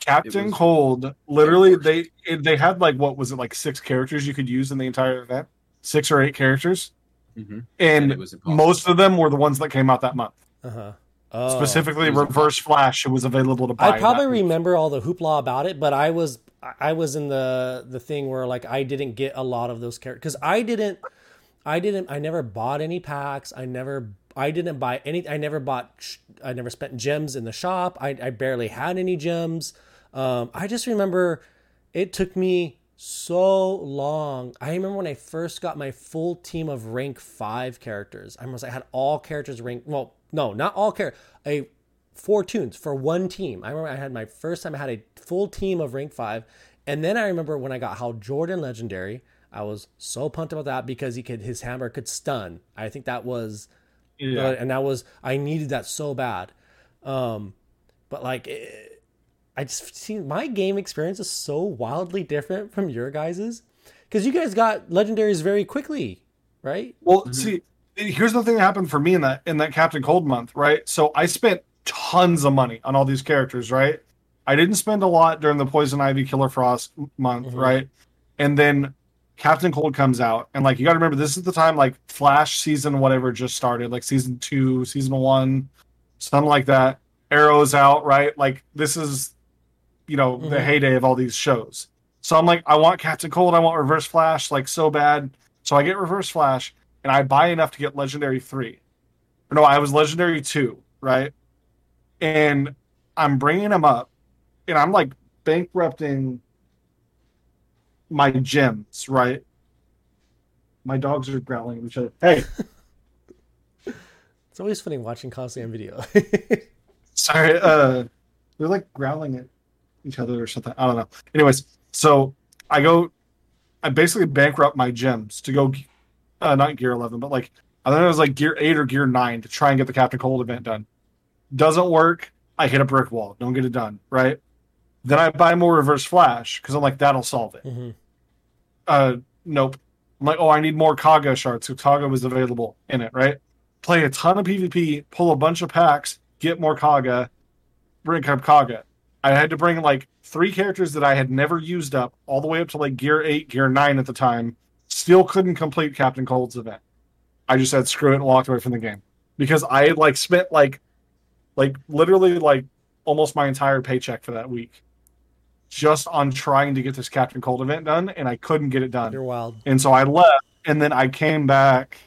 Captain
was-
Cold. Literally, they it, they had like what was it like six characters you could use in the entire event, six or eight characters,
Mhm.
and
it was
most of them were the ones that came out that month.
Uh huh. Oh.
Specifically,
it was
Reverse Flash It was available to buy.
I probably remember all the hoopla about it, but I was I was in the the thing where like I didn't get a lot of those characters because I didn't I didn't I never bought any packs. I never I didn't buy any. I never bought. I never spent gems in the shop. I I barely had any gems. Um, I just remember it took me so long. I remember when I first got my full team of rank five characters. I remember I had all characters rank. Well, no, not all characters. A four toons for one team. I remember I had my first time I had a full team of rank five, and then I remember when I got Hal Jordan legendary. I was so pumped about that because he could his hammer could stun. I think that was
Yeah.
and that was I needed that so bad. Um, but like it, I just see my game experience is so wildly different from your guys's because you guys got legendaries very quickly, right?
Well, see, here's the thing that happened for me in that in that Captain Cold month, right? So I spent tons of money on all these characters, right? I didn't spend a lot during the Poison Ivy Killer Frost month,
Mhm.
right? And then Captain Cold comes out, and like you got to remember, this is the time like Flash season whatever just started, like season two, season one, something like that. Arrow's out, right? Like this is, you know, the
Mhm.
heyday of all these shows. So I'm like, I want Captain Cold, I want Reverse Flash, like so bad. So I get Reverse Flash, and I buy enough to get Legendary three. Or no, I was Legendary two, right? And I'm bringing him up, and I'm like bankrupting my gems, right? My dogs are growling at each other. Hey, <laughs>
It's always funny watching constantly on video. <laughs>
sorry, uh, they're like growling at each other or something. I don't know. Anyways, so I go, I basically bankrupt my gems to go, uh, not gear 11, but like, I think it was like gear 8 or gear 9 to try and get the Captain Cold event done. Doesn't work. I hit a brick wall. Don't get it done, right? Then I buy more reverse flash because I'm like, that'll solve it.
Mhm.
Uh, nope. I'm like, oh, I need more Kaga shards. So Kaga was available in it, right? Play a ton of PvP, pull a bunch of packs, get more Kaga, bring up Kaga. I had to bring like three characters that I had never used up, all the way up to like gear eight, gear nine at the time. Still couldn't complete Captain Cold's event. I just said screw it and walked away from the game because I had like spent like, like literally like almost my entire paycheck for that week, just on trying to get this Captain Cold event done, and I couldn't get it done.
You're wild.
And so I left, and then I came back.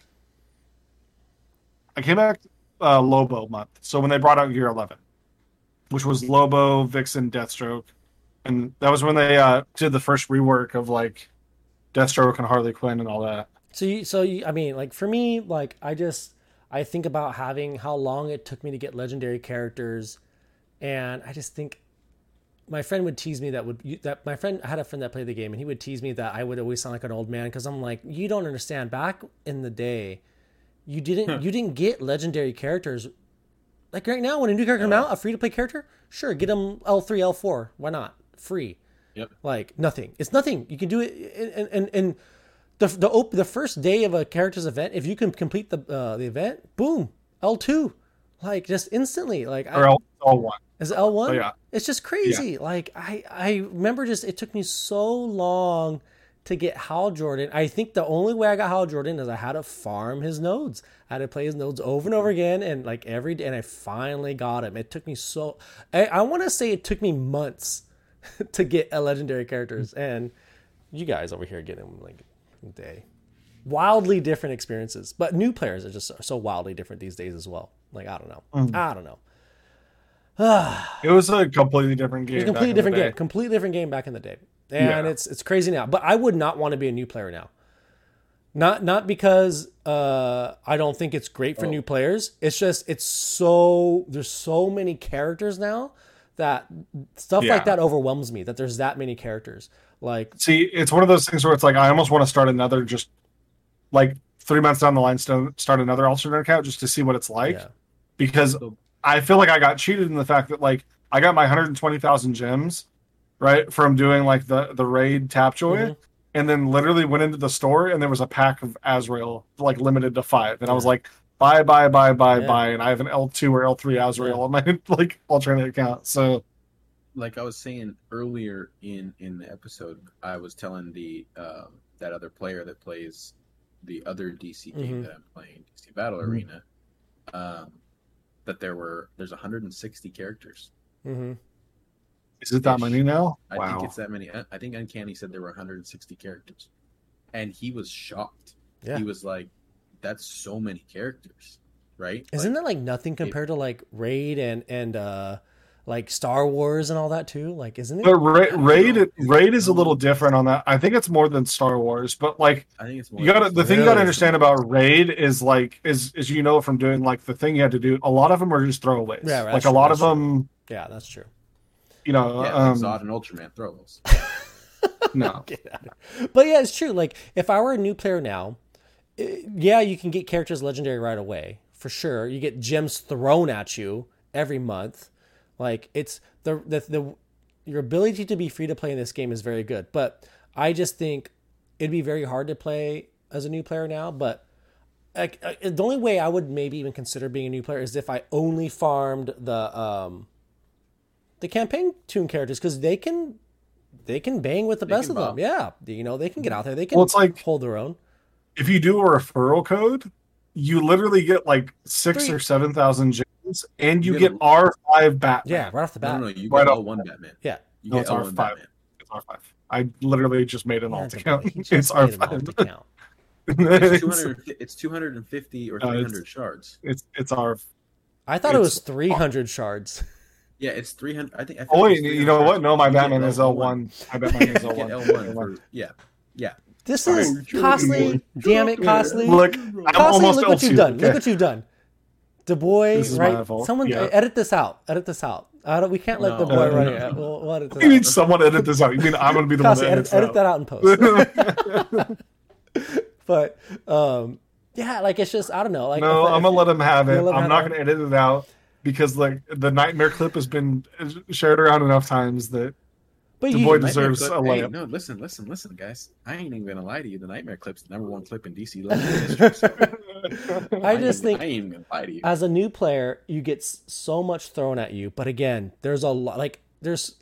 I came back uh, Lobo month. So when they brought out Gear 11, which was Lobo, Vixen, Deathstroke, and that was when they uh, did the first rework of like Deathstroke and Harley Quinn and all that.
So you, so you, I mean, like for me, like I just I think about having how long it took me to get legendary characters, and I just think my friend would tease me that would you- that my friend I had a friend that played the game and he would tease me that I would always sound like an old man because I'm like you don't understand. Back in the day you didn't you didn't get legendary characters like right now when a new character come out a free to play character sure get them L3 L4 why not free
Yep.
like nothing it's nothing you can do it and and, and the the op- the first day of a character's event if you can complete the uh, the event boom L2 like just instantly like
Or all one.
is L one?
Oh, yeah.
It's just crazy. Like I I remember just it took me so long to get Hal Jordan. I think the only way I got Hal Jordan is I had to farm his nodes. I had to play his nodes over and over again and like every day and I finally got him. It took me so I, I want to say it took me months <laughs> to get a legendary characters and you guys over here getting them like a day. Wildly different experiences, but new players are just so, wildly different these days as well. Like I don't know, mm. I don't know. <sighs>
It was a completely different game.
Completely different game. Completely different game back in the day. And
Yeah.
it's it's crazy now. But I would not want to be a new player now. Not not because uh, I don't think it's great
Oh.
for new players. It's just it's so there's so many characters now that stuff
Yeah.
like that overwhelms me. That there's that many characters. Like
See, it's one of those things where it's like I almost want to start another, just like three months down the line, start another alternate account just to see what it's like.
yeah,
because I feel like I got cheated in the fact that like I got my 120,000 gems right from doing like the the raid Tapjoy
Mhm.
and then literally went into the store and there was a pack of Azrael like limited to 5 and I was like buy buy buy buy
Yeah.
buy and I have an L2 or L3 Azrael
Yeah.
on my <laughs> like alternate account so
like I was saying earlier in in the episode, I was telling the um, that other player that plays the other DC game
Mhm.
that I'm playing, DC Battle
Mhm.
Arena, um, that there were there's 160 characters.
hmm
is it that many now
I
wow
think it's that many. I I think Uncanny said there were 160 characters, and he was shocked.
Yeah.
He was like, "That's so many characters, right?"
isn't
Like,
that like nothing compared to like Raid and and uh like Star Wars and all that too? Like isn't it?
but Ra- raid
know.
raid is a little different on that I think it's more than Star Wars but like
I think it's more
you gotta
than-
the thing you gotta understand about raid is like is is you know from doing like the thing you had to do a lot of them are just throwaways
Yeah, right,
like a
true,
lot
that's
of them
yeah, that's true.
You know
yeah,
um
like Zod and Ultraman throws. <laughs>
no <laughs>
Get out of here. But yeah, it's true. Like if I were a new player now, eh, yeah, you can get characters legendary right away for sure. You get gems thrown at you every month. Like it's the the, the your ability to be free to play in this game is very good. But I just think it'd be very hard to play as a new player now. But like, uh, the only way I would maybe even consider being a new player is if I only farmed the um the campaign toon characters because they can they can bang with the
They
best
can
of them. Yeah, you know they can get out there. They can
Well, it's like-
hold their own.
if you do a referral code you literally get like six
Three.
or seven thousand gems and you
You
get
get
r5 batman
Yeah, right off the bat.
no, no, you
Right
get
off-
L1 Batman.
Yeah.
You
No,
get
it's
L1
R5. It's r5 i literally just made an alt account <laughs> it's
just made an alt
r5. <laughs>
It's
it's,
200, it's 250 or
No, it's-
300 shards.
it's it's r
I thought it was 300 shards. <laughs>
Yeah, it's 300. I think. I think
oh wait you know what no my
You
batman is l1 i bet mine is
You
l1
L1 for yeah.
This is
sure,
costly. Damn it, costly.
look i'm
costly.
almost
Look what
L2,
you've done.
okay?
Look what you've done. The boy,
This is my
right? Someone
Yeah.
edit this out. Edit this out. I don't, we can't let the
No.
boy
Uh,
run
no.
it. We'll, we'll edit
you mean
this out.
someone edit this out you mean i'm gonna be the
Costly,
one
edit,
that
edit that out in post. <laughs> but um, yeah, like it's just I don't know. Like
no,
if I-
I'm gonna let him have it. I'm not gonna edit it out because like the nightmare clip has been shared around enough times that
But
the
you,
boy deserves
clip,
a
hey,
layup.
no, listen, listen, listen, guys. I ain't even gonna lie to you. The Nightmare clip's the number one clip in DC Legendary <laughs> history. So <laughs>
I just
even-
think
I ain't even gonna lie to you.
as a new player, you get so much thrown at you. But again, there's a lot like there's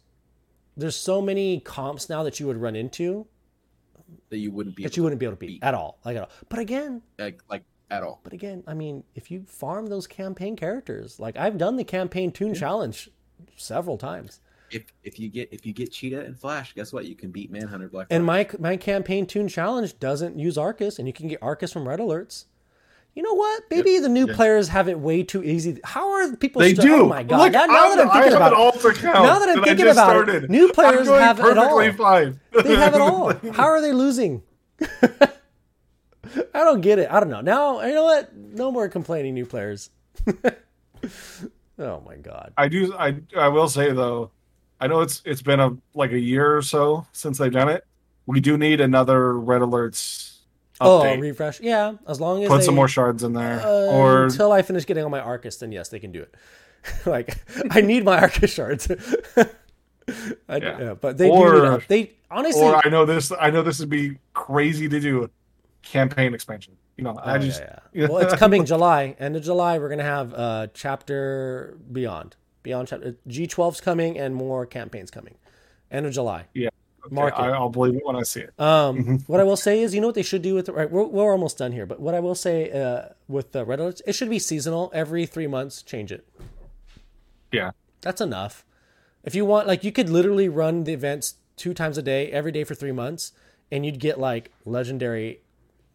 there's so many comps now that you would run into
that you wouldn't be
that
able
you wouldn't be able to beat
beat.
at all, like at all. But again,
like like at all.
but again, I mean, if you farm those campaign characters, like I've done the campaign toon challenge several times,
If if you get if you get Cheetah and Flash, guess what? You can beat Manhunter Black.
and
Flash.
my my campaign toon challenge doesn't use Arcus, and you can get Arcus from Red Alerts. You know what? Maybe the new
yeah.
players have it way too easy. How are people?
They
still, oh
do.
Oh my god!
Look,
now, now that I'm
I
thinking
have
about it, now that I'm
I
thinking
just
about it, new players have it all.
perfectly fine.
they have it <laughs> all. How are they losing? <laughs> <laughs> I don't get it. I don't know. Now you know what? No more complaining, new players. <laughs> oh my god.
I do. I I will say though, I know it's it's been a like a year or so since they've done it. We do need another red alerts
Oh,
update.
refresh. Yeah, as long as
Put
they,
some more shards in there,
uh,
or
until I finish getting all my Arcus, then yes, they can do it. <laughs> like I need my Arcus shards. I, yeah.
Yeah.
but they
Or-
do they honestly
or I know this. I know this would be crazy to do. Campaign expansion. You know, I
Oh,
just
yeah, yeah. <laughs> well, it's coming July. End of July, we're gonna have uh, chapter beyond, beyond chapter G 12's coming, and more campaigns coming. End of July. Yeah. it.
I, I'll believe it when I see it.
Um, what I will say is, you know what they should do with the, right? We're, we're almost done here, but what I will say uh, with the red alerts, it should be seasonal. Every three months, change it.
Yeah.
That's enough. If you want, like, you could literally run the events two times a day, every day for three months, and you'd get like legendary,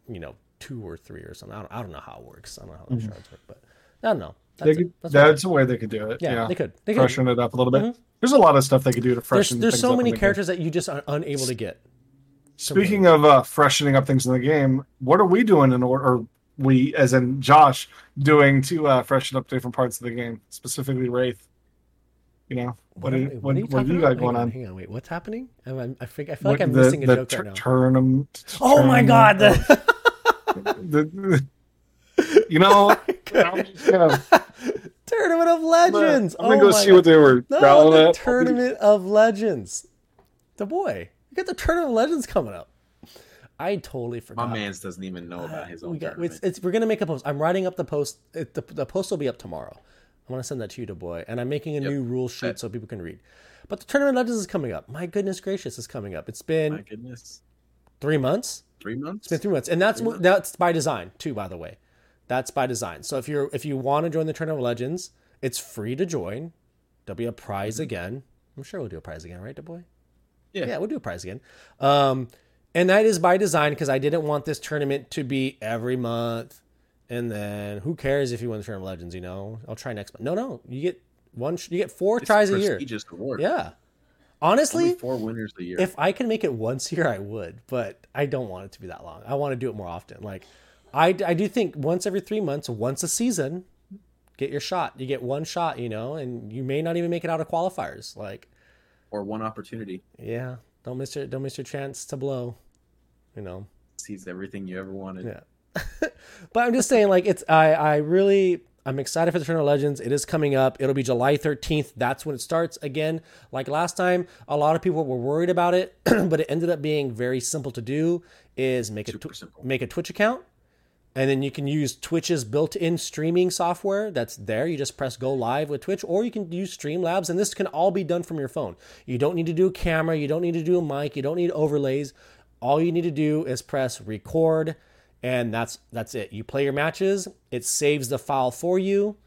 you know, two or three or something. I don't, I don't know how it works. I don't know how the shards work, but I don't know. That's,
could.
That's
that's a way they could do it.
yeah,
Yeah,
they could. They could.
freshen it up a little bit. There's a lot of stuff they could do to freshen.
there's
things
so many
the game.
characters that you just are unable to get.
Speaking of uh, freshening up things in the game, what are we doing in order? Or we, as in Josh, doing to uh, freshen up different parts of the game, specifically Wraith? You know, what,
are-
do- what,
are you
what you
about?
going
hang
on?
Hang on, wait. What's happening? I'm, I'm, I think I feel like
What-
I'm
the-
missing a joke
tur-
right now.
tournament-
oh my god!
tournament
The
of- the- <laughs> you know, I'm just gonna,
Tournament of Legends.
I'm gonna
oh
go see
God.
what they were
No,
growling
the
at.
Tournament of Legends. The boy, you got the Tournament of Legends coming up. I totally forgot.
My
forgot.
man's doesn't even know about his own
we got,
tournament.
it's, it's, we're gonna make a post. I'm writing up the post. It, the, the post will be up tomorrow. I'm gonna send that to you, to boy, and I'm making a
Yep.
new rule sheet
Bet.
so people can read. But the Tournament of Legends is coming up. My goodness gracious, is coming up. It's been
My goodness,
three months.
Three months.
It's been three months, and that's
months?
that's by design too. By the way, that's by design. So if you're if you want to join the Tournament of Legends, it's free to join. There'll be a prize again. I'm sure we'll do a prize again, right, boy?
Yeah.
yeah, we'll do a prize again. Um, and that is by design because I didn't want this tournament to be every month. And then who cares if you win the Tournament of Legends? You know, I'll try next month. No, no, you get one. You get four
It's
tries a year.
prestigious award.
Yeah.
Only
Honestly,
four winners a year.
if I can make it once a year, I would, but I don't want it to be that long. I want to do it more often. Like, I, I do think once every three months, once a season, get your shot. You get one shot, you know, and you may not even make it out of qualifiers. Like,
or one opportunity
yeah, don't miss your don't miss your chance to blow, you know.
sees everything you ever wanted.
Yeah. <laughs> but I'm just saying, like, it's I I really I'm excited for the Tournament of Legends. It is coming up. It'll be July 13th. That's when it starts. Again, like last time, a lot of people were worried about it, <clears throat> but it ended up being very simple to do. Is make a
Super simple.
make a Twitch account, and then you can use Twitch's built-in streaming software that's there. You just press go live with Twitch, or you can use Streamlabs, and this can all be done from your phone. You don't need to do a camera, you don't need to do a mic, you don't need overlays. All you need to do is press record, and that's that's it. You play your matches, it saves the file for you,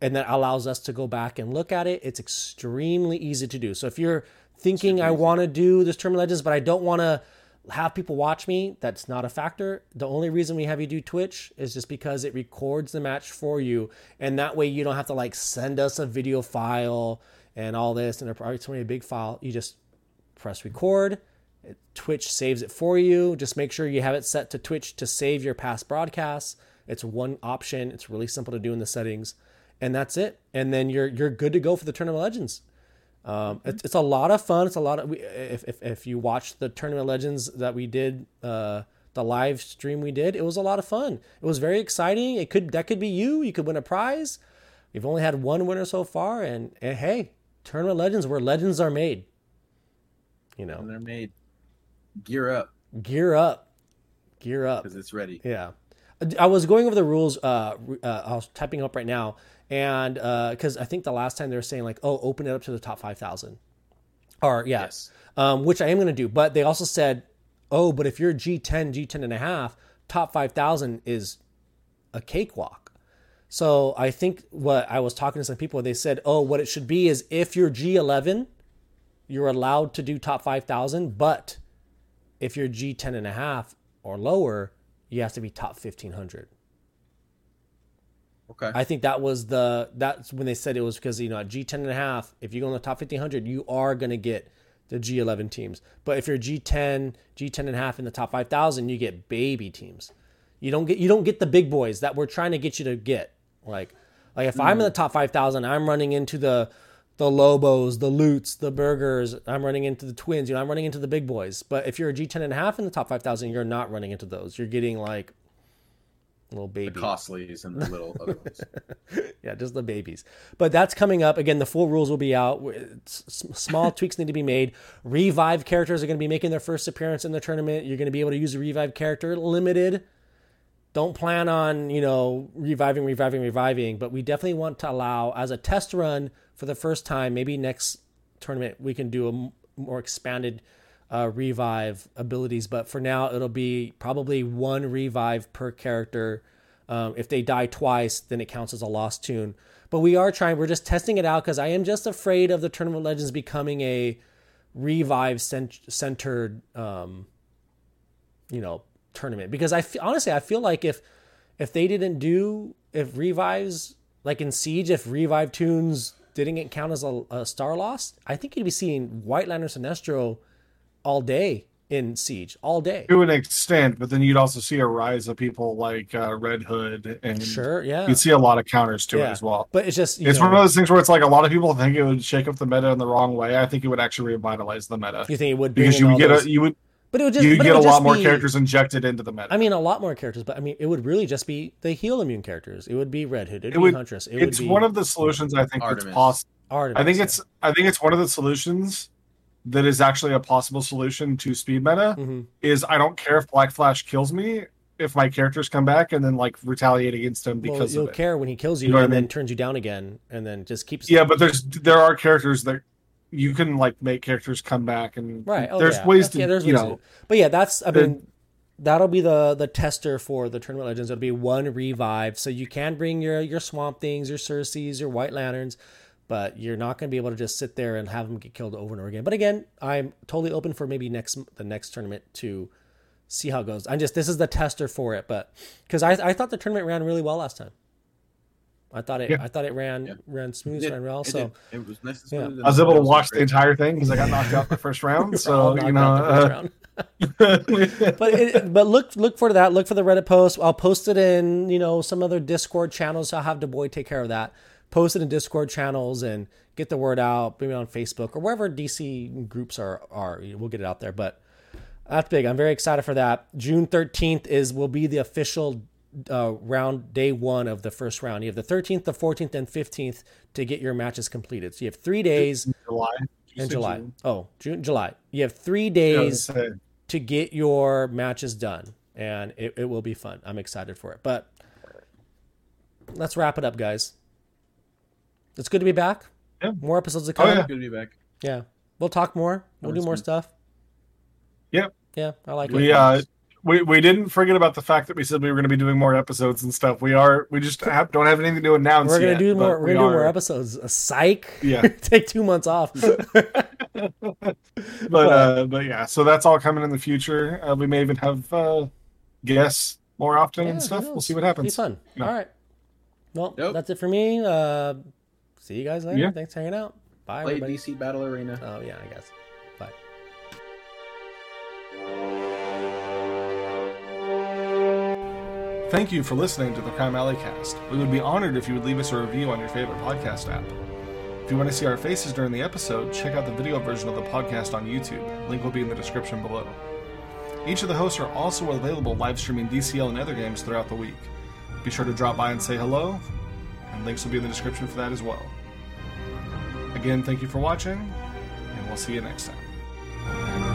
and that allows us to go back and look at it. It's extremely easy to do. So if you're thinking I want to do this Tournament of Legends, but I don't want to have people watch me, that's not a factor. The only reason we have you do Twitch is just because it records the match for you, and that way you don't have to like send us a video file and all this, and it's only a big file. You just press record. It- Twitch saves it for you. Just make sure you have it set to Twitch to save your past broadcasts. It's one option. It's really simple to do in the settings, and that's it. And then you're you're good to go for the Tournament Legends. Um, it's, it's a lot of fun. It's a lot of if, if if you watch the Tournament Legends that we did, uh, the live stream we did, it was a lot of fun. It was very exciting. It could that could be you. You could win a prize. We've only had one winner so far, and, and hey, Tournament Legends, where legends are made. You know,
And they're made. Gear up
gear up, gear up.
because it's ready.
Yeah. I was going over the rules. Uh, uh, I was typing up right now, and because I think the last time they were saying like, "Oh, open it up to the top five thousand. Or yeah,
Yes.
um, which I am going to do. But they also said, oh, but if you're G10, G10 and a half, top 5,000 is a cakewalk. So I think what I was talking to some people, they said, oh, what it should be is if you're G11, you're allowed to do top 5,000, but if you're G10 and a half or lower, you have to be top 1500.
Okay.
I think that was the that's when they said it was because you know at G10 and a half, if you go in the top 1500, you are going to get the G11 teams. But if you're G10, G10 and a half in the top 5000, you get baby teams. You don't get you don't get the big boys that we're trying to get you to get. Like like if I'm in mm. the top 5000, I'm running into the the Lobos, the Loots, the Burgers, I'm running into the Twins, you know, I'm running into the big boys. But if you're a G10 and a half in the top 5000, you're not running into those. You're getting like little baby
Costlies and the little other ones. <laughs>
yeah, just the babies. But that's coming up. Again, the full rules will be out. It's- small <laughs> tweaks need to be made. Revive characters are going to be making their first appearance in the tournament. You're going to be able to use a revive character limited. Don't plan on, you know, reviving, reviving, reviving, but we definitely want to allow as a test run for the first time, maybe next tournament we can do a more expanded uh, revive abilities. But for now, it'll be probably one revive per character. Um, if they die twice, then it counts as a lost toon. But we are trying. We're just testing it out because I am just afraid of the Tournament Legends becoming a revive cent- centered, um, you know, tournament. Because I f- honestly, I feel like if if they didn't do if revives like in Siege, if revive toons didn't get count as a, a star lost, I think you'd be seeing White Lantern Sinestro all day in Siege, all day.
to an extent, but then you'd also see a rise of people like uh, Red Hood, and
Sure, yeah,
you'd see a lot of counters to it as well.
but it's just you
It's
know,
one of those things where it's like a lot of people think it would shake up the meta in the wrong way. I think it would actually revitalize the meta
you think it would
because you would get
those-
a you would
but it would just
you
but
get a lot more
be-
characters injected into the meta.
I mean, a lot more characters, but I mean, it would really just be the heal immune characters. It would be Red Hood, it'd
It
be
would-
Huntress, it would
it's
be
one of the solutions I think
Artemis.
that's possible.
Artemis.
I think
yeah.
it's I think it's one of the solutions that is actually a possible solution to speed meta.
Mhm.
Is I don't care if Black Flash kills me if my characters come back and then like retaliate against him
Well,
because
you'll
of it.
care when he kills you,
You know
and
I
then turns you down again, and then just keeps.
Yeah, but there's there are characters that you can like make characters come back and
right. Oh,
there's
yeah.
ways to
there's
you
ways
know
to- But yeah, that's. I mean, that'll be the the tester for the tournament legends. It'll be one revive, so you can bring your your swamp things, your Circes, your White Lanterns, but you're not going to be able to just sit there and have them get killed over and over again. But again, I'm totally open for maybe next the next tournament to see how it goes. I'm just this is the tester for it, but because I I thought the tournament ran really well last time. I thought it
Yeah.
I thought it ran
Yeah.
ran smooth,
It,
ran well.
it
So
did. it was nice. and
Yeah.
I was able to watch the entire thing because I got knocked out the first <laughs> round. So you
out the first
know, uh, <laughs>
but it, but look look for that. Look for the Reddit post. I'll post it in you know some other Discord channels. I'll have the boy take care of that. Post it in Discord channels and get the word out. Maybe on Facebook or wherever DC groups are are. We'll get it out there. But that's big. I'm very excited for that. June 13th is will be the official uh, round day one of the first round. You have the 13th, the 14th, and 15th to get your matches completed. So you have three days
July.
in July.
June.
Oh, June, July. You have three
Yeah, I was
days
gonna
get your matches done and it, it will be fun i'm excited for it but let's wrap it up guys it's good to be back
Yeah.
more episodes to
Oh,
come
yeah.
Good to be back.
yeah we'll talk more we'll do more stuff
Yep.
yeah i like
We
it
uh we, we didn't forget about the fact that we said we were going to be doing more episodes and stuff. We are we just have, don't have anything to announce.
we're gonna do more we're
we
gonna do more episodes a psych
Yeah. <laughs>
take two months off <laughs>
But uh, but yeah, so that's all coming in the future. Uh, we may even have uh, guests more often
Yeah,
and stuff. We'll see what
be
happens.
fun
Yeah.
all right well
Yep.
that's it for me uh see you guys later
Yeah.
thanks for hanging out bye
Play
everybody
DC Battle Arena.
oh yeah i guess bye
Thank you for listening to the Crime Alley cast. We would be honored if you would leave us a review on your favorite podcast app. If you want to see our faces during the episode, check out the video version of the podcast on YouTube. Link will be in the description below. Each of the hosts are also available live streaming DCL and other games throughout the week. Be sure to drop by and say hello, and links will be in the description for that as well. Again, thank you for watching, and we'll see you next time.